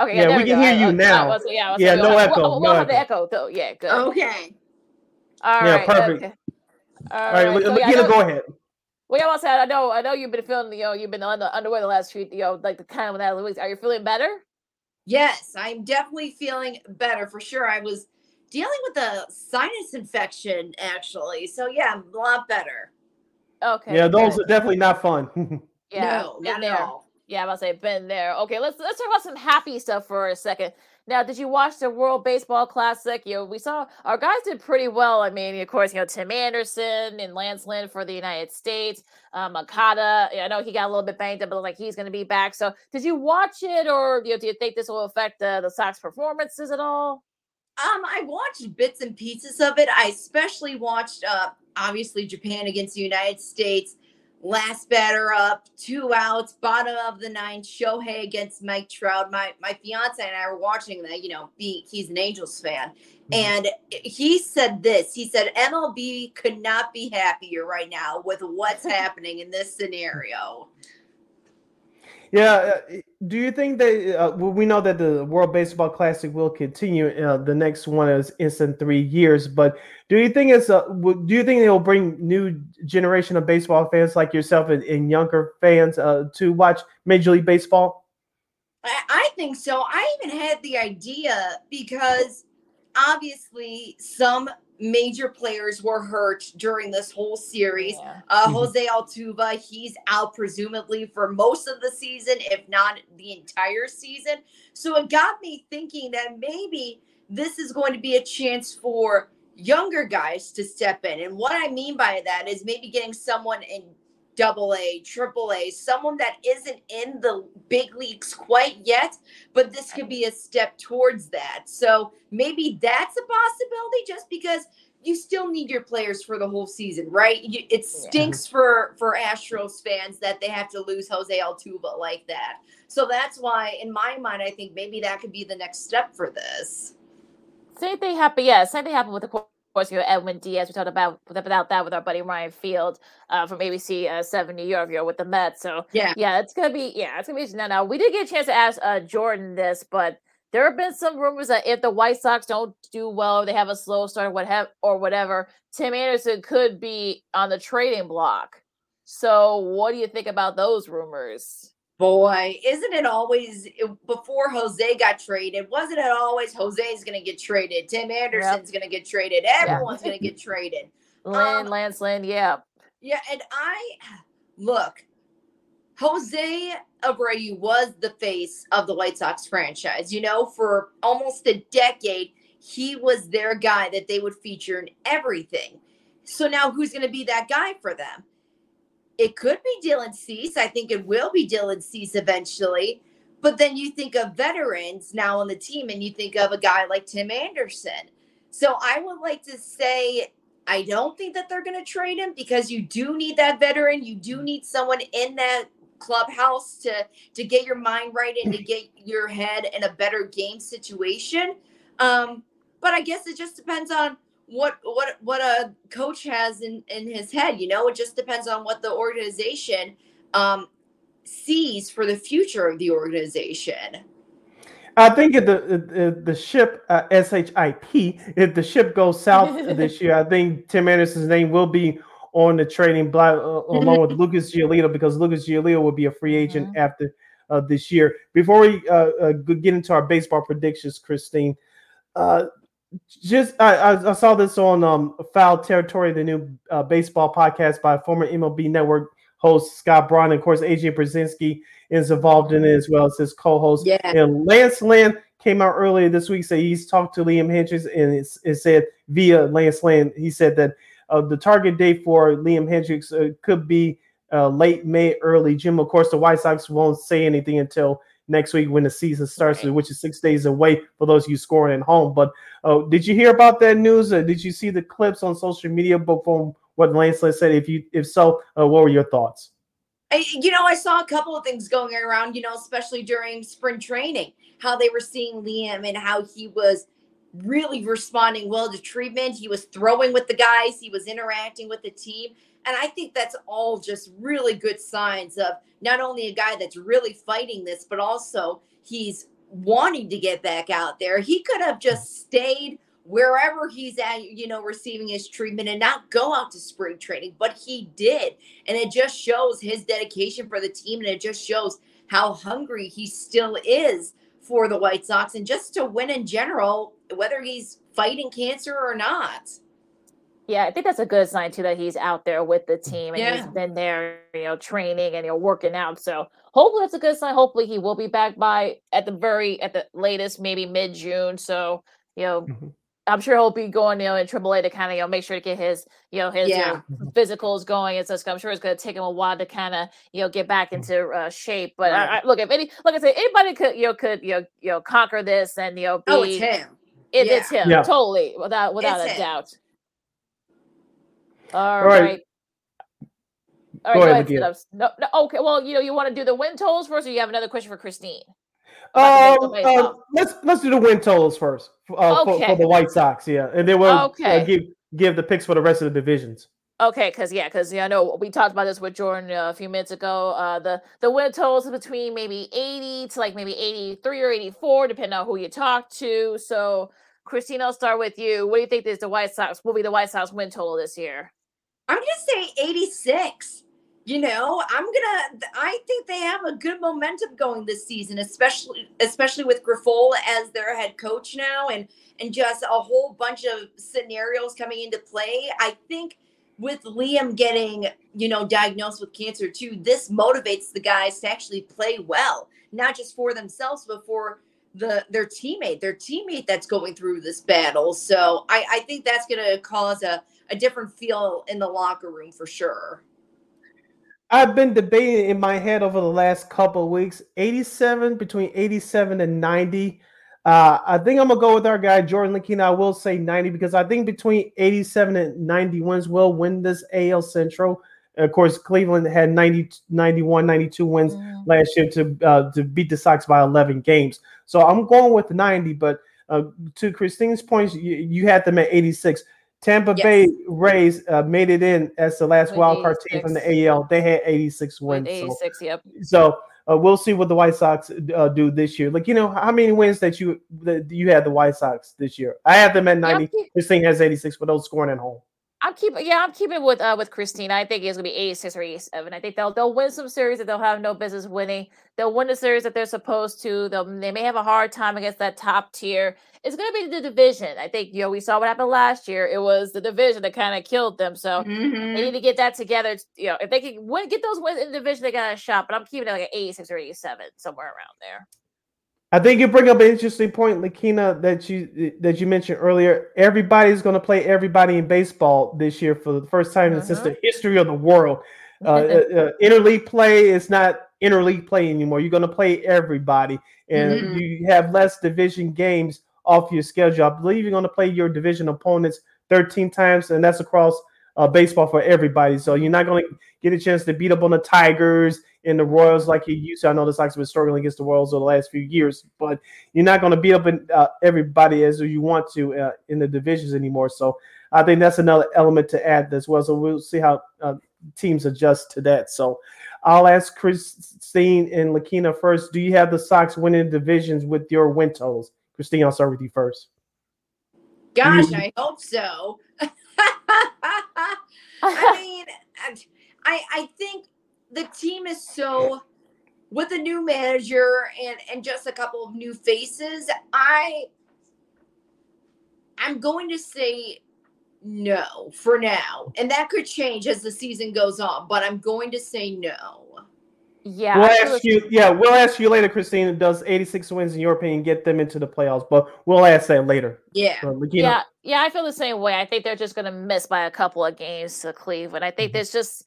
Okay. Yeah, there we can go. hear I- you I- I now. was- yeah, I was Yeah, no well, echo, Well, no we'll have the echo. echo, though. Yeah, good. Okay. All Yeah, right. perfect. Okay. all All right, right. So, yeah, I know- go ahead. Well, y'all said. I know. I know you've been feeling. You know, you've been under underway the last few. You know, like the kind of that weeks. Are you feeling better? Yes, I'm definitely feeling better for sure. I was dealing with a sinus infection actually, so yeah, I'm a lot better. Okay. Yeah, those good. are definitely not fun. Yeah, No, been not at there. all. Yeah, I'm about to say been there. Okay, let's let's talk about some happy stuff for a second. Now, did you watch the World Baseball Classic? You know, we saw our guys did pretty well. I mean, of course, you know Tim Anderson and Lance Lynn for the United States. Um, Okada, I know he got a little bit banged up, but like he's going to be back. So, did you watch it, or you know, do you think this will affect uh, the Sox performances at all? Um, I watched bits and pieces of it. I especially watched uh obviously Japan against the United States. Last batter up, two outs, bottom of the ninth, Shohei against Mike Trout. My my fiance and I were watching that, you know, be he's an Angels fan. Mm-hmm. And he said this. He said MLB could not be happier right now with what's happening in this scenario. Yeah, uh, do you think that uh, well, we know that the World Baseball Classic will continue? Uh, the next one is in three years, but do you think it's uh, w- do you think it will bring new generation of baseball fans like yourself and, and younger fans uh, to watch Major League Baseball? I, I think so. I even had the idea because obviously some major players were hurt during this whole series. Uh, Mhm. Jose Altuve, he's out presumably for most of the season, if not the entire season. So it got me thinking that maybe this is going to be a chance for younger guys to step in. And what I mean by that is maybe getting someone in double A, triple A, someone that isn't in the big leagues quite yet, but this could be a step towards that. So maybe that's a possibility just because you still need your players for the whole season, right? You, it stinks for for Astros fans that they have to lose Jose Altuve like that. So that's why, in my mind, I think maybe that could be the next step for this. Same thing happened. Yeah, same thing happened with the of course, you know, Edwin Diaz. We talked about about that with our buddy Ryan Field uh, from ABC uh, Seven New York, know, with the Mets. So Yeah. yeah, it's gonna be yeah, it's gonna be now. Now we did get a chance to ask uh, Jordan this, but there have been some rumors that if the White Sox don't do well, they have a slow start, or what have or whatever, Tim Anderson could be on the trading block. So what do you think about those rumors? Boy, isn't it always before Jose got traded? Wasn't it always Jose's going to get traded? Tim Anderson's going to get traded. Everyone's going to get traded. Lynn, Um, Lance Lynn, yeah. Yeah, and I look, Jose Abreu was the face of the White Sox franchise. You know, for almost a decade, he was their guy that they would feature in everything. So now who's going to be that guy for them? It could be Dylan Cease. I think it will be Dylan Cease eventually. But then you think of veterans now on the team and you think of a guy like Tim Anderson. So I would like to say I don't think that they're going to trade him because you do need that veteran. You do need someone in that clubhouse to to get your mind right and to get your head in a better game situation. Um, but I guess it just depends on what what what a coach has in in his head. You know, it just depends on what the organization um, sees for the future of the organization. I think if the the, the ship uh, SHIP if the ship goes south this year, I think Tim Anderson's name will be on the trading block uh, along with Lucas Giolito because Lucas Giolito will be a free agent after uh, this year. Before we uh, uh, get into our baseball predictions, Christine, uh, just I, I, saw this on um, Foul Territory, the new uh, baseball podcast by former MLB Network host Scott Braun. And of course, AJ Pierzynski is involved in it as well as his co-host. Yeah. And Lance Lynn came out earlier this week. Say he's talked to Liam Hendriks, and it's, it said via Lance Lynn, he said that uh, the target date for Liam Hendriks uh, could be uh, late May, early June. Of course, the White Sox won't say anything until next week when the season starts, which is six days away for those of you scoring at home. But uh, did you hear about that news? Uh, did you see the clips on social media? From what Lance said, if you if so, uh, what were your thoughts? I, you know, I saw a couple of things going around, you know, especially during spring training, how they were seeing Liam and how he was really responding well to treatment. He was throwing with the guys, he was interacting with the team. And I think that's all just really good signs of not only a guy that's really fighting this, but also he's wanting to get back out there. He could have just stayed wherever he's at, you know, receiving his treatment and not go out to spring training, but he did. And it just shows his dedication for the team and it just shows how hungry he still is for the White Sox and just to win in general, whether he's fighting cancer or not. Yeah, I think that's a good sign too that he's out there with the team and Yeah. he's been there, you know, training and you know working out. So hopefully that's a good sign. Hopefully he will be back by at the very at the latest, maybe mid June. So you know, I'm sure he'll be going, you know, in AAA to kind of you know make sure to get his you know his Yeah. you know, physicals going. And so I'm sure it's going to take him a while to kind of you know get back into uh, shape. But I, I, look, if any, like I said, anybody could you know could you know you know conquer this and you know be Oh, it's him. it, Yeah. it's him Yeah. totally without without It's a him. doubt. All right. right. All Go go ahead, ahead, No, no, okay. Well, you know, you want to do the win totals first, or you have another question for Christine? Um, uh, let's let's do the win totals first uh, for, Okay. for the White Sox, yeah, and then we'll uh, Okay. give give the picks for the rest of the divisions. Okay, because yeah, because yeah, I know we talked about this with Jordan uh, a few minutes ago. Uh, the the win totals are between maybe eighty to like maybe eighty three or eighty four, depending on who you talk to. So, Christine, I'll start with you. What do you think is the White Sox will be the White Sox win total this year? I'm gonna say 86. You know, I'm gonna. I think they have a good momentum going this season, especially especially with Grifol as their head coach now, and and just a whole bunch of scenarios coming into play. I think with Liam getting you know diagnosed with cancer too, this motivates the guys to actually play well, not just for themselves, but for the their teammate, their teammate that's going through this battle. So I, I think that's gonna cause a a different feel in the locker room for sure. I've been debating in my head over the last couple of weeks, 87 between 87 and 90. Uh, I think I'm gonna go with our guy Jordan Lakeena. I will say 90 because I think between 87 and 90 wins will win this AL Central. Of course, Cleveland had 90, 91, 92 wins last year to uh, to beat the Sox by 11 games. So I'm going with 90. But uh, to Christine's points, you, you had them at 86. Tampa Yes. Bay Rays uh, made it in as the last With wild card team from the AL. They had 86 With wins. eighty So, yep. so uh, we'll see what the White Sox uh, do this year. Like you know, how many wins that you that you had the White Sox this year? I have them at 90. This thing has 86 for those scoring at home. I'm keeping yeah, I'm keeping with uh with Christina. I think it's gonna be 86 or 87. I think they'll they'll win some series that they'll have no business winning. They'll win the series that they're supposed to. They'll they may have a hard time against that top tier. It's gonna be the division. I think you know we saw what happened last year. It was the division that kind of killed them. So Mm-hmm. they need to get that together. You know, if they can win, get those wins in the division, they got a shot. But I'm keeping it like an 86 or 87, somewhere around there. I think you bring up an interesting point, Lakeena, that you that you mentioned earlier. Everybody's going to play everybody in baseball this year for the first time in since the history of the world. Uh, uh, uh, interleague play is not interleague play anymore. You're going to play everybody, and Mhm. you have less division games off your schedule. I believe you're going to play your division opponents 13 times, and that's across uh, baseball for everybody. So you're not going to get a chance to beat up on the Tigers and the Royals like you used to. I know the Sox have been struggling against the Royals over the last few years, but you're not going to beat up in, uh, everybody as you want to uh, in the divisions anymore. So I think that's another element to add as well. So we'll see how uh, teams adjust to that. So I'll ask Christine and Lakeena first. Do you have the Sox winning divisions with your win totals? Christine, I'll start with you first. Gosh, Mhm. I hope so. I mean, I I think the team is so with a new manager and and just a couple of new faces. I I'm going to say no for now, and that could change as the season goes on. But I'm going to say no. Yeah, we'll ask you. Yeah, we'll ask you later, Christine. Does 86 wins in your opinion get them into the playoffs? But we'll ask that later. Yeah. So, Lakeena, Yeah, yeah, I feel the same way. I think they're just gonna miss by a couple of games to Cleveland. I Mm-hmm. think there's just,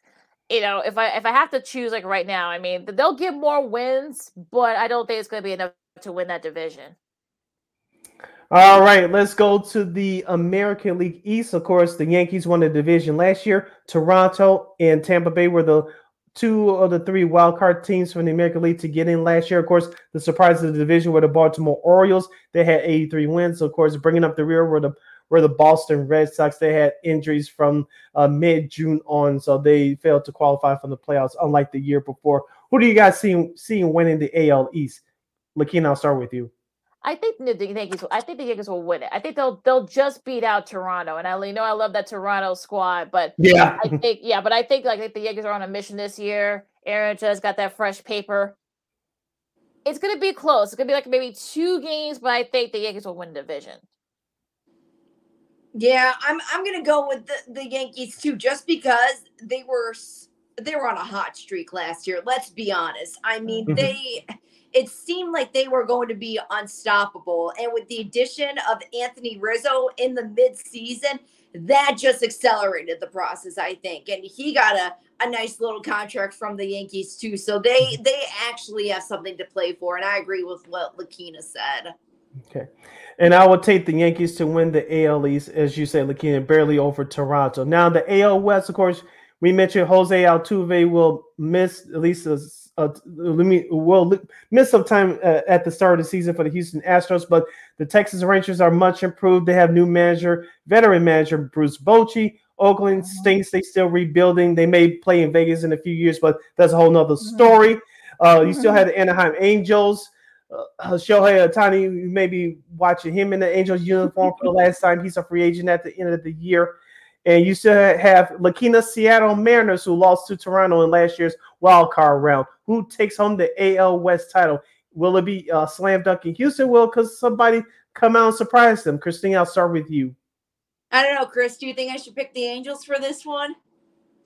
you know, if I if I have to choose like right now, I mean, they'll get more wins, but I don't think it's gonna be enough to win that division. All right, let's go to the American League East. Of course, the Yankees won the division last year. Toronto and Tampa Bay were the two of the three wild card teams from the American League to get in last year. Of course, the surprise of the division were the Baltimore Orioles. They had 83 wins. So Of course, bringing up the rear were the were the Boston Red Sox. They had injuries from uh, mid June on, so they failed to qualify from the playoffs, unlike the year before. Who do you guys see seeing winning the AL East? Lakeena, I'll start with you. I think the the Yankees. I think the Yankees will win it. I think they'll they'll just beat out Toronto. And I you know I love that Toronto squad, but Yeah. I think yeah, but I think like if the Yankees are on a mission this year. Aaron just got that fresh paper. It's gonna be close. It's gonna be like maybe two games, but I think the Yankees will win the division. Yeah, I'm I'm gonna go with the, the Yankees too, just because they were they were on a hot streak last year. Let's be honest. I mean, Mhm. they it seemed like they were going to be unstoppable, and with the addition of Anthony Rizzo in the mid-season, that just accelerated the process, I think. And he got a, a nice little contract from the Yankees too, so they mm-hmm. they actually have something to play for. And I agree with what Lakeena said. Okay. And I will take the Yankees to win the AL East, as you say, Lakeena, barely over Toronto. Now, the AL West, of course, we mentioned Jose Altuve will miss at least a, a, will well miss some time uh, at the start of the season for the Houston Astros, but the Texas Rangers are much improved. They have new manager, veteran manager Bruce Bochy. Oakland stinks. They still rebuilding. They may play in Vegas in a few years, but that's a whole nother story. Uh, you still had the Anaheim Angels uh, Shohei Ohtani, you may be watching him in the Angels uniform for the last time. He's a free agent at the end of the year. And you still have Lakeena Seattle Mariners, who lost to Toronto in last year's wild card round. Who takes home the AL West title? Will it be uh, slam dunk in Houston? Will because somebody come out and surprise them? Christine, I'll start with you. I don't know, Chris. Do you think I should pick the Angels for this one?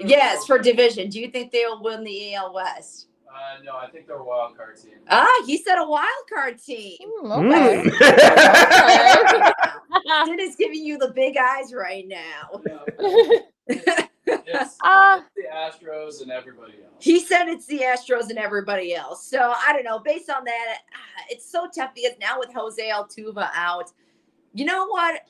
yes, for division. Do you think they'll win the AL West? Uh, no, I think they're a wild card team. Ah, he said a wild card team. okay. Sid is giving you the big eyes right now. It's, Uh, the Astros and everybody else. He said it's the Astros and everybody else. So I don't know. Based on that, ah, it's so tough because now with Jose Altuve out, you know what?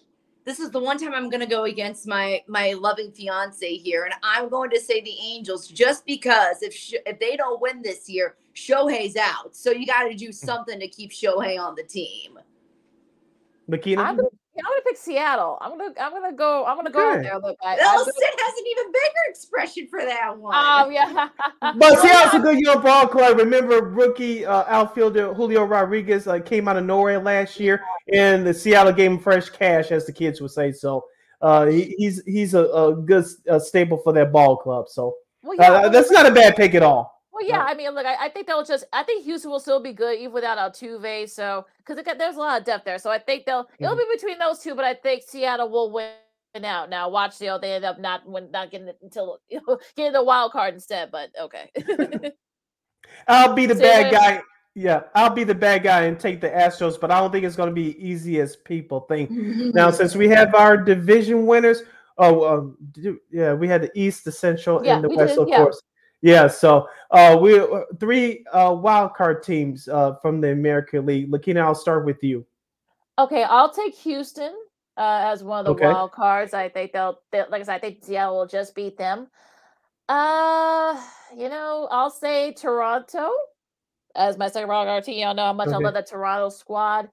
This is the one time I'm going to go against my my loving fiance here, and I'm going to say the Angels just because if Sh- if they don't win this year, Shohei's out. So you got to do something to keep Shohei on the team. Lakeena? I'm gonna, yeah, I'm gonna pick Seattle. I'm gonna I'm gonna go I'm gonna go out Okay. there. Look, I, Oh, I Sid has an even bigger expression for that one. um yeah. But Seattle's a good young ball club. Remember, rookie uh, outfielder Julio Rodriguez uh, came out of nowhere last year, and the Seattle gave him fresh cash, as the kids would say. So uh, he, he's he's a, a good uh, staple for that ball club. So Well, yeah, uh, that's not a bad pick at all. Well, yeah, I mean, look, I, I think they'll just. I think Houston will still be good even without Altuve. So, because there's a lot of depth there, so I think they'll. It'll be between those two, but I think Seattle will win out. Now, watch, you know, they end up not when not getting it until you know, getting the wild card instead. But okay, I'll be the Say bad guy. Yeah, I'll be the bad guy and take the Astros, but I don't think it's going to be easy as people think. now, since we have our division winners, oh, um, yeah, we had the East, the Central, Yeah, and the we West, did, of yeah. course. Yeah, so uh, we three uh, wild card teams uh, from the American League. Lakeena, I'll start with you. okay, I'll take Houston uh, as one of the Okay. wild cards. I think they'll, they like I said, I think Seattle will just beat them. Uh, you know, I'll say Toronto as my second wild card team. Y'all know how much I love that Toronto squad,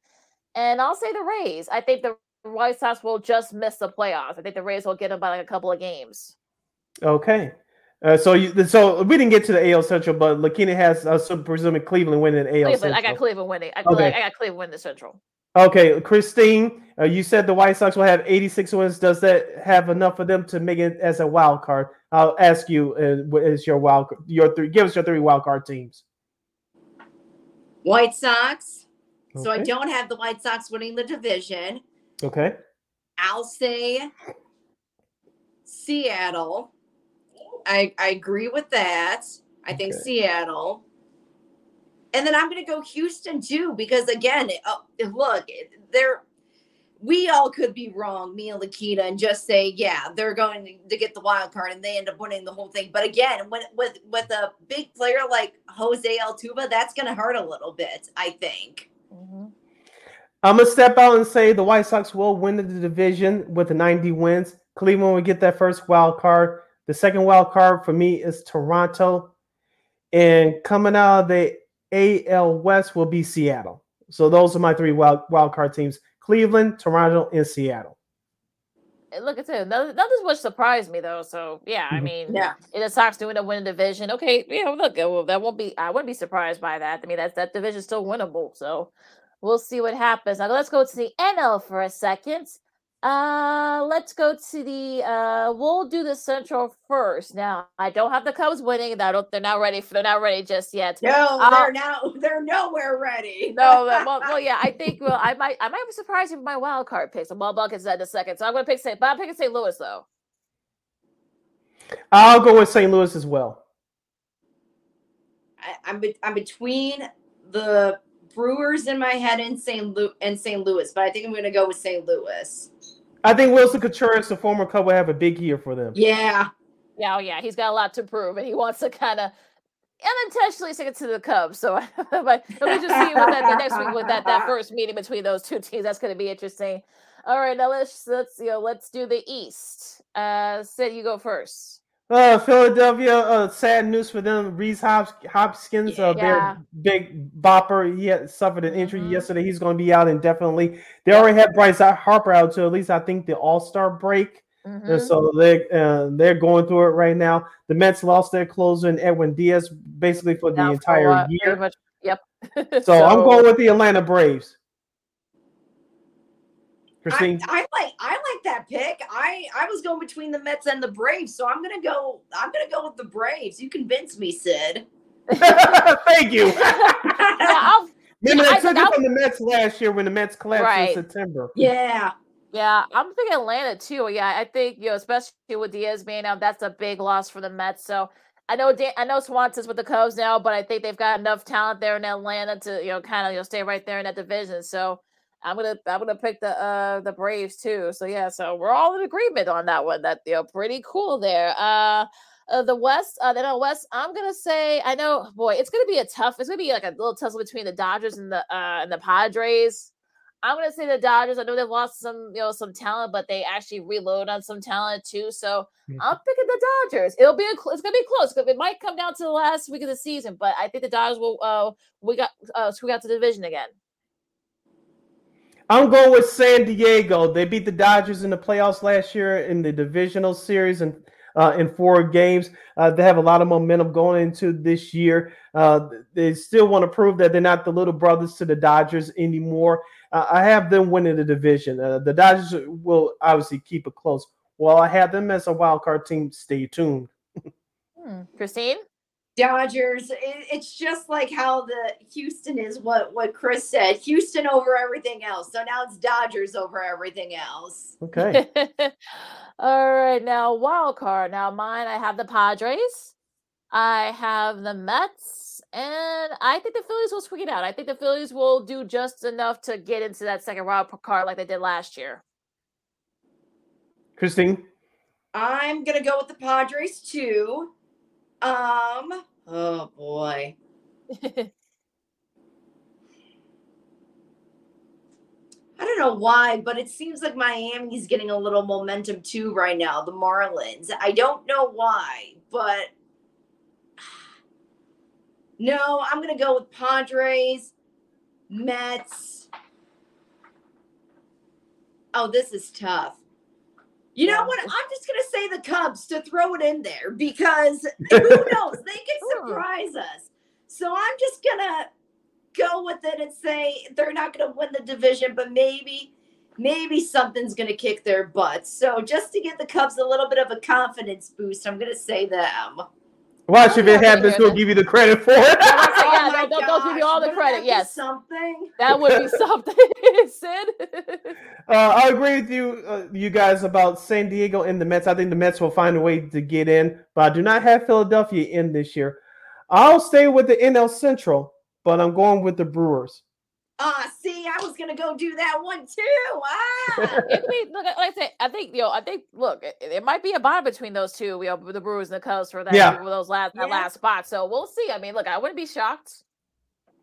and I'll say the Rays. I think the White Sox will just miss the playoffs. I think the Rays will get them by like a couple of games. Okay. Uh, so you, so we didn't get to the AL Central, but Lakeena has uh, so presuming Cleveland winning the AL Cleveland, Central. I got Cleveland winning. I, Okay. I got Cleveland winning the Central. Okay, Christine, uh, you said the White Sox will have 86 wins. Does that have enough for them to make it as a wild card? I'll ask you, uh, what is your wild your three? Give us your three wild card teams. White Sox. So I don't have the White Sox winning the division. Okay. I'll say Seattle. I I agree with that. I think Okay. Seattle. And then I'm going to go Houston too because again, uh, look, they're we all could be wrong, me and Lakita, and just say, yeah, they're going to get the wild card and they end up winning the whole thing. But again, when with with a big player like Jose Altuve, that's going to hurt a little bit, I think. I'm gonna step out and say the White Sox will win the division with the 90 wins. Cleveland will get that first wild card. The second wild card for me is Toronto, and coming out of the AL West will be Seattle. So those are my three wild wild card teams: Cleveland, Toronto, and Seattle. Look at it. None, nothing much surprised me though. So yeah, I Mhm. mean, Yeah. if the Sox doing to win a division, okay, yeah, look, well, that won't be. I wouldn't be surprised by that. I mean, that that division's still winnable. So we'll see what happens. Now let's go to the NL for a second. Uh, let's go to the. Uh, we'll do the Central first. Now I don't have the Cubs winning. I don't. They're not ready. For, they're not ready just yet. No, I'll- they're now they're nowhere ready. no, well, well, yeah, I think well, I might, I might be surprised with my wild card picks. Well, Buckets at the second, so I'm gonna pick St. But I'm picking St. Louis though. I'll go with St. Louis as well. I, I'm be- I'm between the Brewers in my head and St. Louis and St. Louis, but I think I'm going to go with St. Louis. I think Willson Contreras, the former Cub, will have a big year for them. Yeah, Yeah, oh yeah, he's got a lot to prove, and he wants to kind of unintentionally stick it to the Cubs. So, but let me just see what that next week with that that first meeting between those two teams. That's going to be interesting. All right, now let's let's you know let's do the East. Uh, Sid, you go first. Uh, Philadelphia, uh, sad news for them. Reese Hop- Hopkins, uh, Yeah. their big bopper, he had suffered an injury yesterday. He's going to be out indefinitely. They already had Bryce Harper out to at least I think the All Star break, Mm-hmm. and so they uh, they're going through it right now. The Mets lost their closer in Edwin Diaz basically for the Now for entire what? Pretty year. much- Yep. So, I'm going with the Atlanta Braves. Christine, I like I like that pick. I I was going between the Mets and the Braves, so I'm going to go. I'm going to go with the Braves. You convinced me, Sid. thank you. I'll- Remember, I they took it I'll- from the Mets last year when the Mets collapsed Right. in September. Yeah. Yeah, I'm thinking Atlanta too. Yeah, I think you know, especially with Diaz being out, that's a big loss for the Mets. So I know Dan, I know Swanson's with the Cubs now, but I think they've got enough talent there in Atlanta to you know kind of you know stay right there in that division. So I'm gonna I'm gonna pick the uh the Braves too. So yeah, so we're all in agreement on that one. That you know pretty cool there. Uh. Uh, the West, uh, the NL West. I'm gonna say, I know, boy, it's gonna be a tough. It's gonna be like a little tussle between the Dodgers and the uh and the Padres. I'm gonna say the Dodgers. I know they've lost some, you know, some talent, but they actually reload on some talent too. So I'm picking the Dodgers. It'll be a, cl- it's gonna be close. It might come down to the last week of the season, but I think the Dodgers will. Uh, we got uh, squeak out to the division again. I'm going with San Diego. They beat the Dodgers in the playoffs last year in the divisional series and uh, in four games. Uh, they have a lot of momentum going into this year. Uh, they still want to prove that they're not the little brothers to the Dodgers anymore. Uh, I have them winning the division. Uh, the Dodgers will obviously keep it close. Well, I have them as a wild card team. Stay tuned. Hmm. Christine? Dodgers. It, it's just like how the Houston is what what Chris said. Houston over everything else. So now it's Dodgers over everything else. Okay. All right, now wild card. Now mine, I have the Padres. I have the Mets, and I think the Phillies will squeak it out. I think the Phillies will do just enough to get into that second wild card like they did last year. Christine? I'm gonna go with the Padres too. Um. Oh boy. I don't know why, but it seems like Miami's getting a little momentum too right now. The Marlins. I don't know why, but no, I'm gonna go with Padres, Mets. Oh, this is tough. You know what? I'm just gonna say the Cubs to throw it in there because who knows? They could surprise us. So I'm just gonna go with it and say they're not gonna win the division, but maybe, maybe something's gonna kick their butts. So just to give the Cubs a little bit of a confidence boost, I'm gonna say them. Watch if it happens, we'll give you the credit for it. yeah, my they'll, they'll give you all the credit. wouldn't that be Yes, something. that would be something, Sid. Uh, I agree with you, uh, you guys, about San Diego and the Mets. I think the Mets will find a way to get in, but I do not have Philadelphia in this year. I'll stay with the NL Central, but I'm going with the Brewers. Ah, see, I was gonna go do that one too. Ah, it could be look like I said. I think you know. I think look, it, it might be a bond between those two. You know, the Brewers and the Cubs for that. Yeah. those last that Yeah. last spot. So we'll see. I mean, look, I wouldn't be shocked.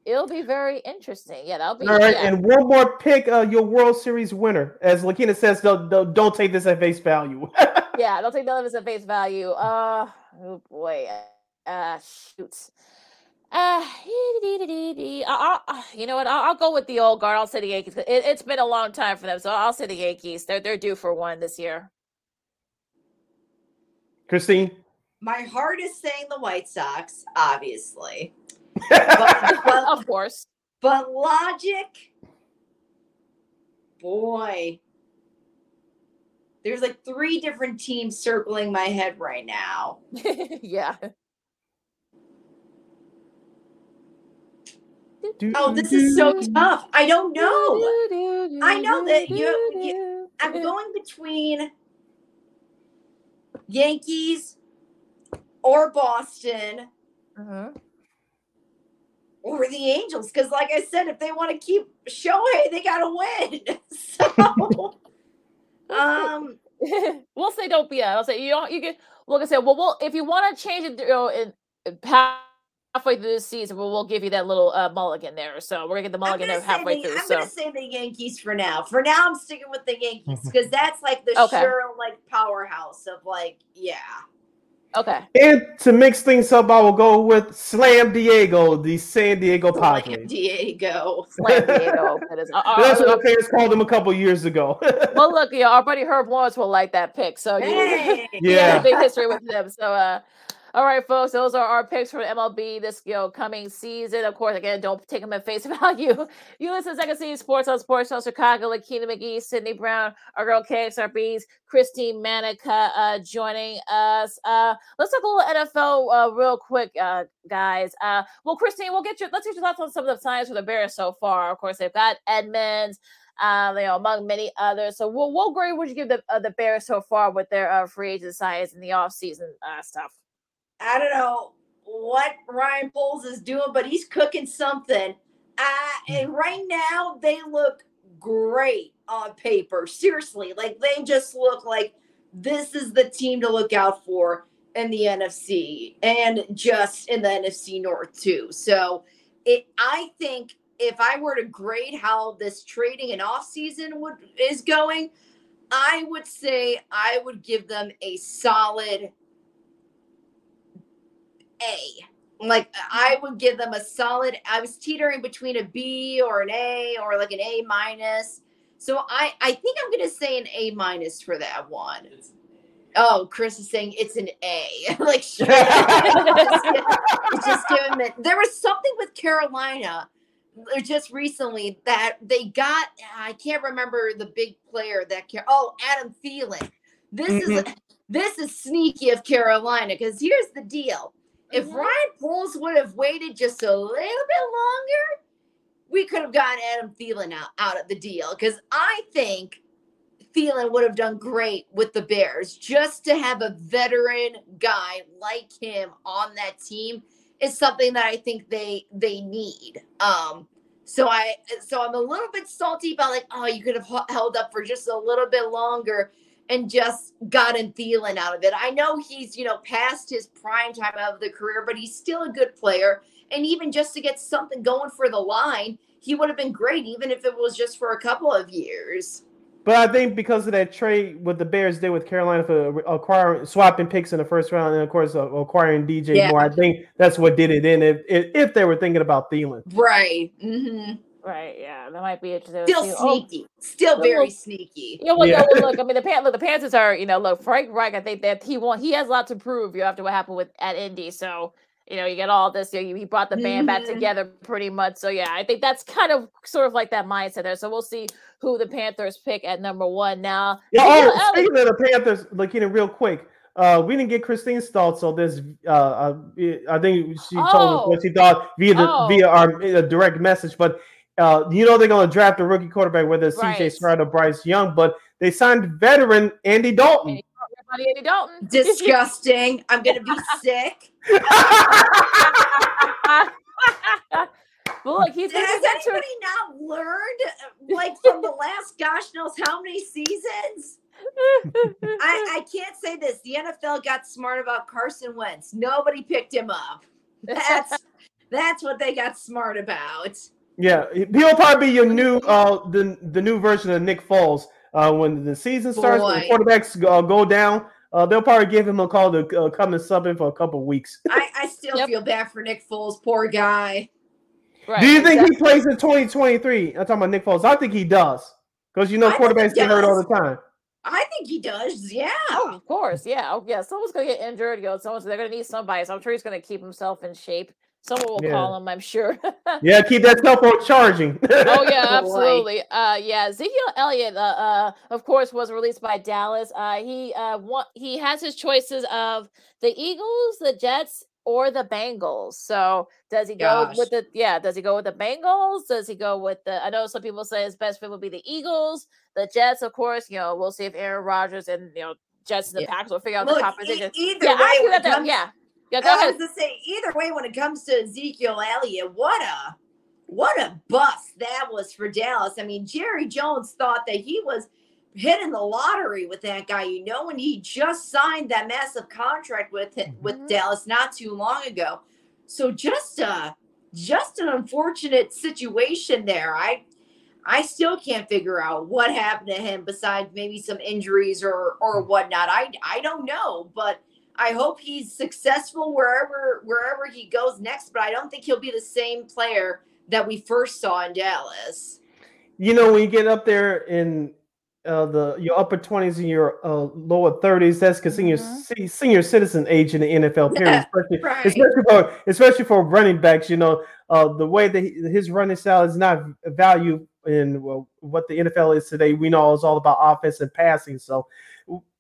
It'll be very interesting. Yeah, that'll be. All right, yeah. and one more pick, uh, your World Series winner. As Lakeena says, don't, don't, don't take this at face value. yeah, don't take none of this at face value. Uh, oh boy. Uh, shoots. Uh, you know what? I'll, I'll go with the old guard. I'll say the Yankees. It, it's been a long time for them, so I'll say the Yankees. They're they're due for one this year. Christine? my heart is saying the White Sox, obviously, of course. but logic, boy, there's like three different teams circling my head right now. yeah. Oh, this is so tough. I don't know. I know that you, you I'm going between Yankees or Boston Uh-huh. or the Angels. Because, like I said, if they want to keep Shohei, they got to win. So, um, we'll say don't be. I'll say you don't. You can. Like I said, well, we'll if you want to change it, you know, in, in halfway through the season, we'll, we'll give you that little uh, mulligan there. So we're gonna get the mulligan gonna, there halfway the, through. I'm So gonna say the Yankees for now. For now, I'm sticking with the Yankees because that's like the Okay. sure like powerhouse of like yeah. okay. And to mix things up, I will go with Slam Diego, the San Diego Padres. Diego. Slam Diego. That is. uh, uh, That's what uh, my parents called him a couple years ago. well, look, yeah, our buddy Herb Lawrence will like that pick. So you, Hey. he has Yeah. a big history with them. So, uh, all right, folks, those are our picks for MLB this you know coming season. Of course, again, don't take them at face value. You listen to Second City Sports on SportZone Chicago, Lakeena McGee, Sydney Brown, our girl KXRB's Christine Manika uh, joining us. Uh, let's talk a little NFL uh, real quick, uh, guys. Uh, well, Christine, we'll get your let's get your thoughts on some of the signs for the Bears so far. Of course, they've got Edmunds um, you know, among many others. So, what, what grade would you give the uh, the Bears so far with their free agent size and the offseason uh, stuff? I don't know what Ryan Poles is doing, but he's cooking something. Uh, and right now, they look great on paper. Seriously, like they just look like this is the team to look out for in the NFC and just in the NFC North too. So, it I think if I were to grade how this trading and off season would is going, I would say I would give them a solid a. Like I would give them a solid. I was teetering between a B or an A or like an A minus. So I I think I'm gonna say an A minus for that one. Oh, Chris is saying it's an A. like sure. just, just give him it. There was something with Carolina uh, just recently that they got I can't remember the big player that ca- oh Adam Thielen. This is mm-hmm. this is sneaky of Carolina because here's the deal. If Ryan Poles would have waited just a little bit longer, we could have gotten Adam Thielen out, out of the deal. Because I think Thielen would have done great with the Bears. Just to have a veteran guy like him on that team is something that I think they they need. Um, so I so I'm a little bit salty about like, oh, you could have held up for just a little bit longer and just gotten Thielen out of it. I know he's you know past his prime time of the career, but he's still a good player. And even just to get something going for the line, he would have been great, even if it was just for a couple of years. But I think because of that trade, what the Bears did with Carolina for acquiring, swapping picks in the first round, and of course uh, acquiring DJ Yeah. Moore, I think that's what did it in. If if, they were thinking about Thielen, Right. hmm Right. Yeah, that might be interesting. Still See, oh, sneaky. Still well, very well, sneaky. Yeah, well, Yeah. no, well, look, I mean, the Pan- look, the Panthers are, you know, look, Frank Reich. I think that he want he has a lot to prove. You know, after what happened with at Indy, so you know, you get all this. You know, he brought the band back Mhm. together pretty much. So yeah, I think that's kind of sort of like that mindset there. So we'll see who the Panthers pick at number one. Now, yeah. Ezekiel Oh, Elliott- speaking of the Panthers, looking at real quick, uh, we didn't get Christine thoughts on this. Uh, uh, I think she told us Oh. what she thought via the Oh. via our uh, direct message, but. Uh, you know they're going to draft a rookie quarterback, whether it's CJ Right. Stroud or Bryce Young, but they signed veteran Andy Dalton. everybody, Andy Dalton. Disgusting. I'm gonna be sick. but look, he's Has be mentored- anybody not learned, uh, like from the last gosh knows how many seasons? I, I can't say this. The NFL got smart about Carson Wentz. Nobody picked him up. That's that's what they got smart about. Yeah, he'll probably be your new uh the the new version of Nick Foles. Uh, when the season starts, when Boy. quarterbacks go, go down, uh, they'll probably give him a call to uh, come and sub in for a couple weeks. I, I still feel bad for Nick Foles, poor guy. Right, Do you think he plays in 2023? I'm talking about Nick Foles. I think he does because you know I quarterbacks get hurt all the time. I think he does. Yeah. Oh, of course, yeah, oh, yeah. Someone's gonna get injured. You know, someone's they're gonna need somebody. So I'm sure he's gonna keep himself in shape. Someone will call him, I'm sure. Yeah, keep that cell phone charging. oh yeah, absolutely. Uh, yeah, Ezekiel Elliott, uh, uh, of course, was released by Dallas. Uh, he uh, wa- he has his choices of the Eagles, the Jets, or the Bengals. So does he go Gosh. with the yeah? Does he go with the Bengals? Does he go with the? I know some people say his best fit would be the Eagles, the Jets, of course. You know, we'll see if Aaron Rodgers and you know Jets and the Yeah. Packers will figure out Look, the e- competition. either yeah, way, I agree with that. Yeah, yeah. Go I ahead. was to say, either way, when it comes to Ezekiel Elliott, what a what a bust that was for Dallas. I mean, Jerry Jones thought that he was hitting the lottery with that guy, you know, when he just signed that massive contract with Mm-hmm. with Dallas not too long ago. So just uh just an unfortunate situation there. I I still can't figure out what happened to him besides maybe some injuries or or whatnot. I I don't know, but I hope he's successful wherever wherever he goes next. But I don't think he'll be the same player that we first saw in Dallas. you know when you get up there in uh, the your upper 20s and your uh, lower 30s that's because senior Mm-hmm. ci- senior citizen age in the NFL period especially, Right. especially for especially for running backs you know uh, the way that he, his running style is not valued in well, what the NFL is today we know it's all about offense and passing so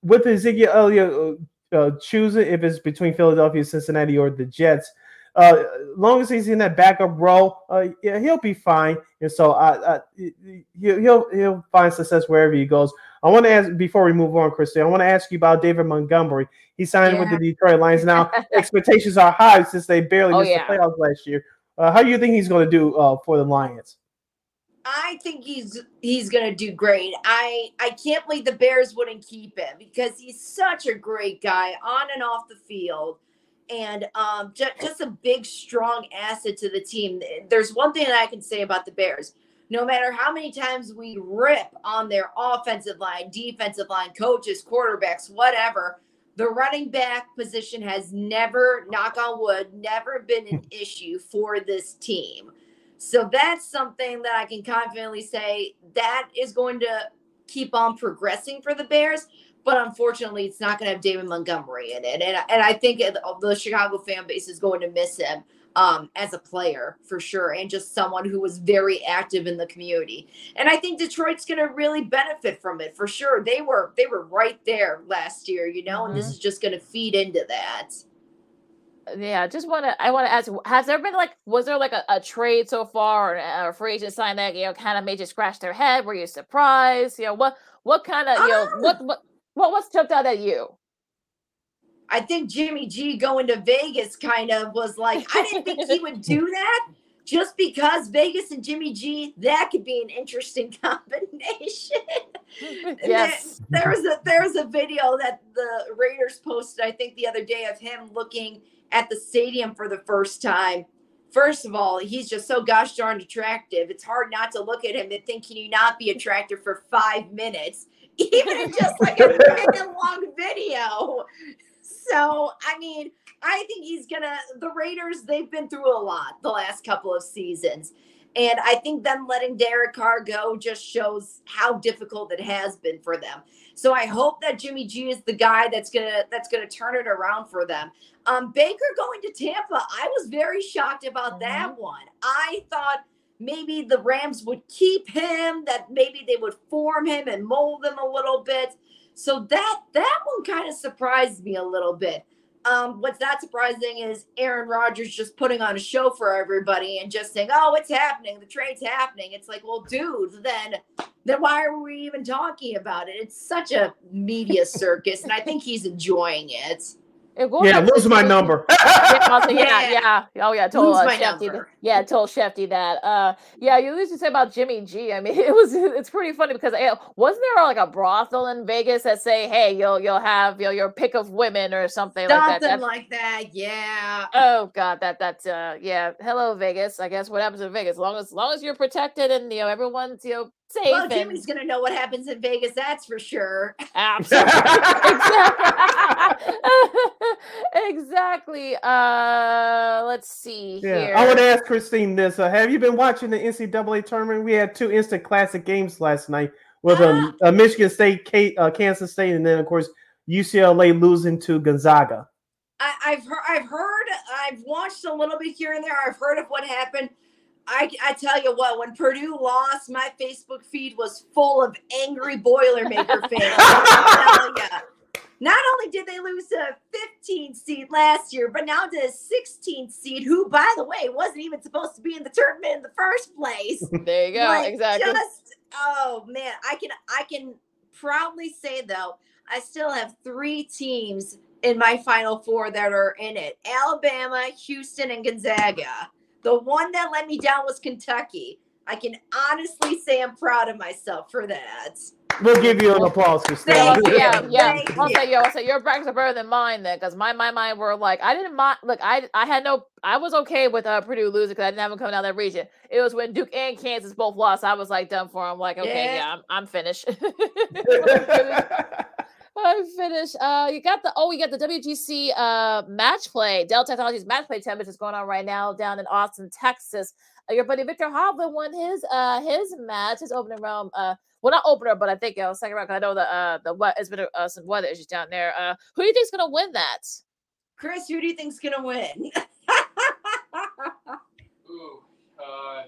with Ezekiel Elliott uh, uh, choosing if it's between Philadelphia Cincinnati or the Jets uh, long as he's in that backup role, uh, yeah, he'll be fine. And so I, I he'll, he'll he'll find success wherever he goes. I want to ask before we move on, Christian. I want to ask you about David Montgomery. He signed with the Detroit Lions. Now expectations are high since they barely Oh, missed yeah. the playoffs last year. Uh, how do you think he's going to do uh, for the Lions? I think he's he's gonna do great. I I can't believe the Bears wouldn't keep him because he's such a great guy on and off the field, and um just, just a big strong asset to the team. There's one thing that I can say about the Bears. No matter how many times we rip on their offensive line, defensive line, coaches, quarterbacks, whatever, the running back position has never, knock on wood, never been an issue for this team. So that's something that I can confidently say that is going to keep on progressing for the Bears. but unfortunately, it's not going to have David Montgomery in it, and and I think the Chicago fan base is going to miss him um, as a player for sure, and just someone who was very active in the community. And I think Detroit's going to really benefit from it for sure. They were they were right there last year, you know, and this Mhm. is just going to feed into that. Yeah, just want to. I want to ask: Has there been like, was there like a, a trade so far, or a, a free agent sign that you know kind of made you scratch their head? Were you surprised? You know what? What kind of you know um. what what what was jumped out at you? I think Jimmy G going to Vegas kind of was like, I didn't think he would do that just because Vegas and Jimmy G, that could be an interesting combination. Yes. There, there was a there was a video that the Raiders posted, I think, the other day of him looking at the stadium for the first time. First of all, he's just so gosh darn attractive. It's hard not to look at him and think, can you not be attractive for five minutes? Even in just like a minute long video. So, I mean, I think he's gonna. The Raiders, they've been through a lot the last couple of seasons, and I think them letting Derek Carr go just shows how difficult it has been for them. So I hope that Jimmy G is the guy that's gonna that's gonna turn it around for them. Um, Baker going to Tampa, I was very shocked about that one. I thought maybe the Rams would keep him, that maybe they would form him and mold him a little bit. So that that one kind of surprised me a little bit. Um, what's not surprising is Aaron Rodgers just putting on a show for everybody and just saying, "Oh, it's happening. The trade's happening." It's like, well, dude, then then why are we even talking about it? It's such a media circus, and I think he's enjoying it. Yeah, lose my number. yeah, also, yeah, Yeah. yeah, Oh yeah, told uh, my Shefty. th- number. Yeah, told Shefty that. Uh, yeah, you used to say about Jimmy G. I mean, it was it's pretty funny because eh, wasn't there like a brothel in Vegas that say, hey, you'll you'll have you know, your pick of women or something, like that. Something like that, yeah. Oh God, that that's uh yeah. Hello Vegas. I guess what happens in Vegas, as long as, as long as you're protected and you know everyone's you know safe. Well, and- Jimmy's gonna know what happens in Vegas, that's for sure. Absolutely. exactly. Uh, let's see Yeah, here. I want to ask Christine this: uh, Have you been watching the NCAA tournament? We had two instant classic games last night with a uh, Michigan State, K- uh, Kansas State, and then of course UCLA losing to Gonzaga. I, I've heard, I've heard, I've watched a little bit here and there. I've heard of what happened. I, I tell you what, when Purdue lost, my Facebook feed was full of angry Boilermaker fans. I tell ya. Not only did they lose a 15 seed last year, but now to a 16 seed, who, by the way, wasn't even supposed to be in the tournament in the first place. There you go. Like, exactly. Just oh man, I can I can proudly say though, I still have three teams in my final four that are in it: Alabama, Houston, and Gonzaga. The one that let me down was Kentucky. I can honestly say I'm proud of myself for that. We'll give you an applause, Christine. Thank you. yeah, yeah. Thank I'll you. say, yeah, I'll say your brackets are better than mine then, because my my mind were like, I didn't mind. Look, I I had no, I was okay with uh, Purdue losing because I didn't have them coming out of that region. It was when Duke and Kansas both lost. I was like done for. I'm like, okay, Yeah. yeah, I'm, I'm finished. I'm finished. Uh, you got the oh, you got the WGC uh match play. Dell Technologies match play tournament is going on right now down in Austin, Texas. Uh, your buddy Viktor Hovland won his uh his match, his opening round. Uh, well, not opener, but I think uh, second round. 'cause I know the uh the what has been uh, some weather issues down there. Uh, who do you think's gonna win that? Chris, who do you think's gonna win? Ooh, uh,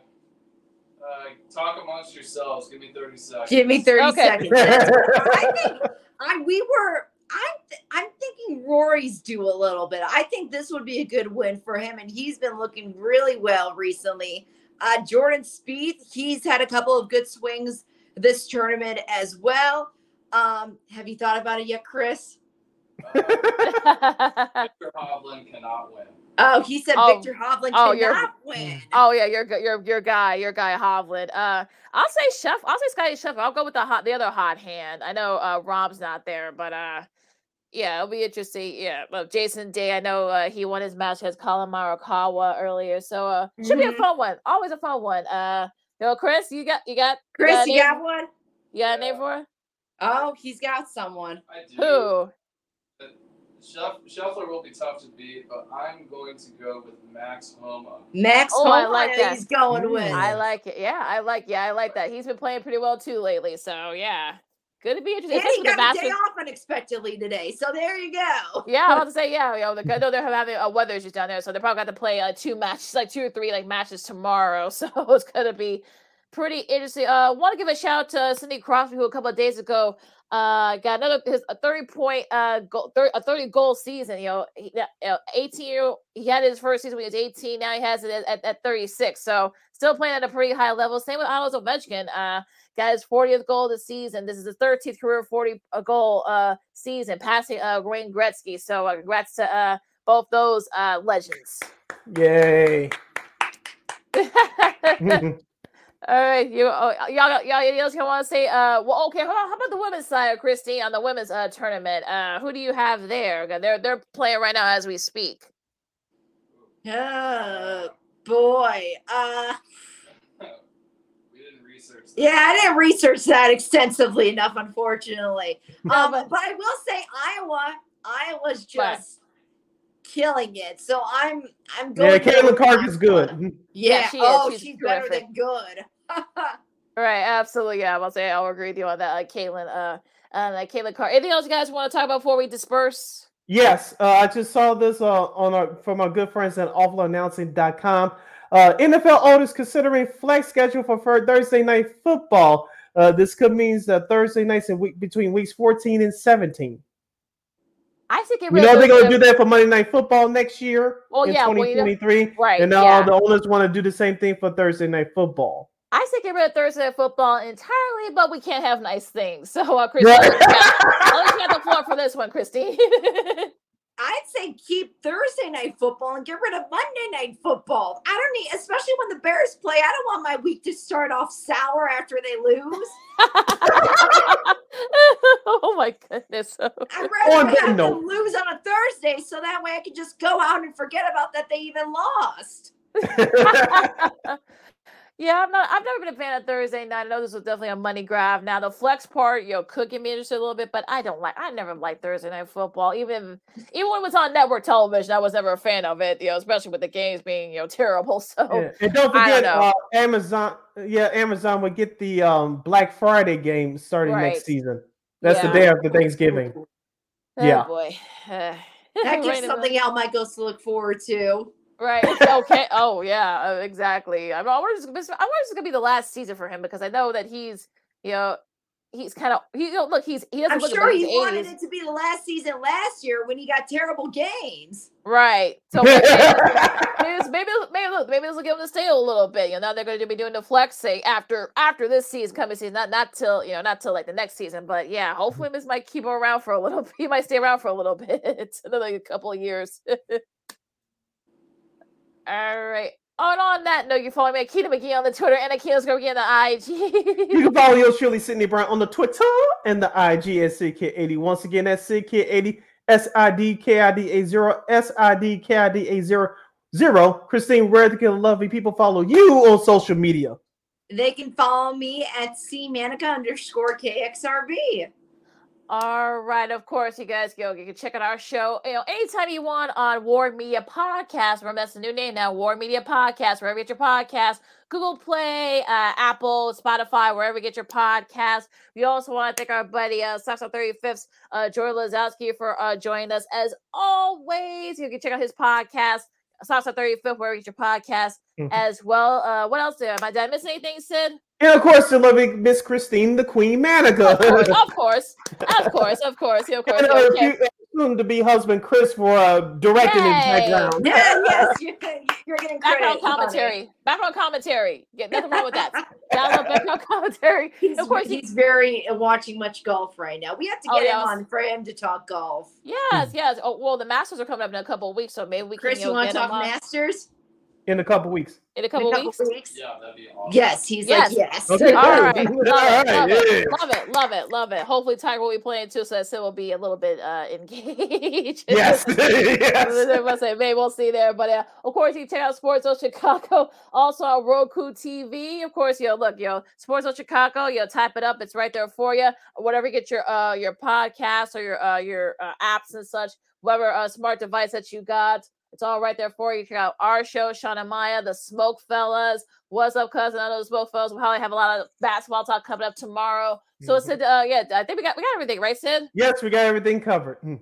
uh, talk amongst yourselves. Give me 30 seconds. Give me 30 Okay. seconds. I think I we were I'm th- I'm thinking Rory's due a little bit. I think this would be a good win for him, and he's been looking really well recently. Uh, Jordan Spieth, he's had a couple of good swings this tournament as well. Um, have you thought about it yet, Chris? Viktor Hovland cannot win. Oh, he said Oh. Viktor Hovland Oh, you're- cannot win. Oh yeah, your gu- your your guy, your guy Hovland. Uh, I'll say Chef. I'll say Scotty Chef. I'll go with the hot, the other hot hand. I know uh Rob's not there, but uh, yeah, it'll be interesting. Yeah, well, Jason Day. I know uh, he won his match against Collin Morikawa earlier, so uh, should be a Mhm. fun one. Always a fun one. Uh, you know, Chris, you got you got Chris, a you got one? You got a name for it? Oh, he's got someone. I do. Who? Shuff- Scheffler will be tough to beat, but I'm going to go with Max Homa. Max Oh, I like that. he's going with. I like it. Yeah, I like. Yeah, I like that. He's been playing pretty well too lately. So yeah. Gonna be interesting. And he got a day off unexpectedly today. So there you go. Yeah, I'm about to say yeah. You know, the, I know they're having a weather issues down there, so they're probably got to play like two matches, like two or three like matches tomorrow. So it's gonna be pretty interesting. Uh, want to give a shout out to Sidney Crosby, who a couple of days ago uh got another his a 30 point uh goal, 30, a 30 goal season you know, he, uh, uh, 18 year he had his first season when he was 18 now he has it at, at, at 36 so still playing at a pretty high level same with Alex Ovechkin uh got his 40th goal this season this is his 13th career 40 uh, goal uh season passing uh Wayne Gretzky so uh, congrats to uh both those uh legends Yay. All right, you oh, y'all, y'all, anything else you want to say? Uh, well, okay. How about, how about the women's side, Christy on the women's uh tournament? Uh, who do you have there They're they're playing right now as we speak. Oh boy. Uh We didn't research. yeah, I didn't research that extensively enough, unfortunately. Um, but- but I will say Iowa, Iowa's Right. just killing it. So I'm I'm Yeah, going. to go Caitlin with Clark is good. Yeah. she is. oh, She's she's, better than good. Right, absolutely. Yeah, I'll say I'll agree with you on that. Like Caitlin, uh, uh, like Caitlin Carr. Anything else you guys want to talk about before we disperse? Yes, uh, I just saw this uh, on our, from our good friends at awfulannouncing.com. Uh, NFL owners considering flex schedule for Thursday night football. Uh, this could mean that Thursday nights in week between weeks 14 and 17. I think it You know they're going to do that for Monday Night Football next year Well, in yeah, well, 2023, right, And now yeah. the owners want to do the same thing for Thursday Night Football. I say get rid of Thursday Night football entirely, but we can't have nice things. So, uh, Christine, Right. I'll let you have the floor for this one, Christine. I'd say keep Thursday night football and get rid of Monday night football. I don't need, especially when the Bears play. I don't want my week to start off sour after they lose. oh my goodness. I'd On rather that have note. them lose on a Thursday so that way I can just go out and forget about that they even lost. yeah, I'm not. I've never been a fan of Thursday night. I know this was definitely a money grab. Now the flex part, you know, could get me interested a little bit, but I don't like. I never liked Thursday night football, even even when it was on network television. I was never a fan of it. You know, especially with the games being you know terrible. So Yeah. And don't I don't forget, know. uh, Amazon. Yeah, Amazon would get the um, Black Friday game starting Right. next season. That's Yeah. the day after Thanksgiving. oh yeah. boy, That gives in the- something Al Michaels to look forward to. Right. Okay. Oh yeah. uh, Exactly. I'm. I wonder. if this- I wonder if it's gonna be the last season for him because I know that he's. You know, he's kind of. He you know, look. He's. He doesn't I'm sure he wanted 80s. it to be the last season last year when he got terrible games. Right. So maybe, maybe, this- maybe, maybe, look, maybe this will give him to stay a little bit. You know, now they're going to be doing the flex say after after this season coming season, not not till you know not till like the next season, but yeah, hopefully this might keep him around for a little. He might stay around for a little bit, another like, couple of years. All right. On on that note, you follow me at Keita McGee on the Twitter and Akila's go on the IG. You can follow yours truly, Sydney Brown, on the Twitter and the IG at SidKid80. Once again, that's SidKid80, S I D K I D A 0, S I D K I D A 0, 0. Christine, where can lovely people follow you on social media? They can follow me at cmanica underscore KXRB. All right, of course, you guys go. You can check out our show, you know, anytime you want on Ward Media Podcast. Remember, that's the new name now, Ward Media Podcast. Wherever you get your podcast, Google Play, uh, Apple, Spotify, wherever you get your podcast. We also want to thank our buddy uh, Sox on 35th, uh, Jordan Lazowski, for uh, joining us as always. You can check out his podcast, On 35th, wherever you get your podcast Mhm. as well. Uh, what else? Am I did I miss anything, Sid? And of course, the lovely Miss Christine, the Queen Manika. Of course, of course, of course, of course, of course. and her okay. Cute- soon to be husband Chris for uh, directing in the background. Yeah, yes, you're, you're getting. Background honey. commentary. Background commentary. Yeah, nothing wrong with that. Download background commentary. He's, of course, he, he's very uh, watching much golf right now. We have to Oh, get him on for him to talk golf. yes, yes. Oh, well, the Masters are coming up in a couple of weeks, so maybe we can Chris, you you want to talk on Masters? In a couple weeks. in a In couple a couple weeks. weeks? Yeah, that'd be awesome. Yes, he's Yes. like yes. Okay. All right, All love it, right, love it, love it, love it, love it. Hopefully, Tiger will be playing too, so that Sid will be a little bit uh engaged. Yes. I yes. must say, maybe we'll see there. But uh, of course, you can check out SportZone Chicago, also on Roku TV. Of course, yo, look, yo, SportZone Chicago. yo, type it up; it's right there for you. Whatever you get your uh your podcast or your uh your uh, apps and such, whatever uh, smart device that you got. It's all right there for you. Check out our show, Sean and Maya, the Smoke Fellas. What's up, cousin? I know the Smoke Fellas. We'll probably have a lot of basketball talk coming up tomorrow. So Mhm. Sid, uh, yeah, I think we got we got everything, right, Sid? Yes, we got everything covered. Hmm.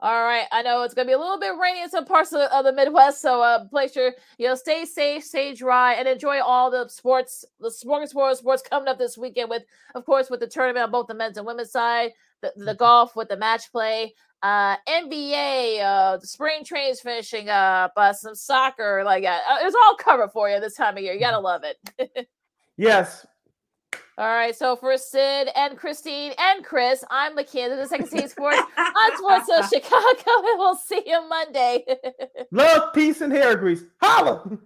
All right. I know it's gonna be a little bit rainy in some parts of the, of the Midwest, so uh, play sure you know stay safe, stay dry, and enjoy all the sports, the sports, sports, sports coming up this weekend. With, of course, with the tournament on both the men's and women's side, the, the golf with the match play, uh, NBA, uh, the spring train's finishing up, uh, some soccer, like uh, uh, it's all covered for you this time of year. You gotta love it. Yes. All right, so for Sid and Christine and Chris, I'm Lakia, the Second City Sports on Sports of Chicago, and we'll see you Monday. Love, peace, and hair grease. Holla!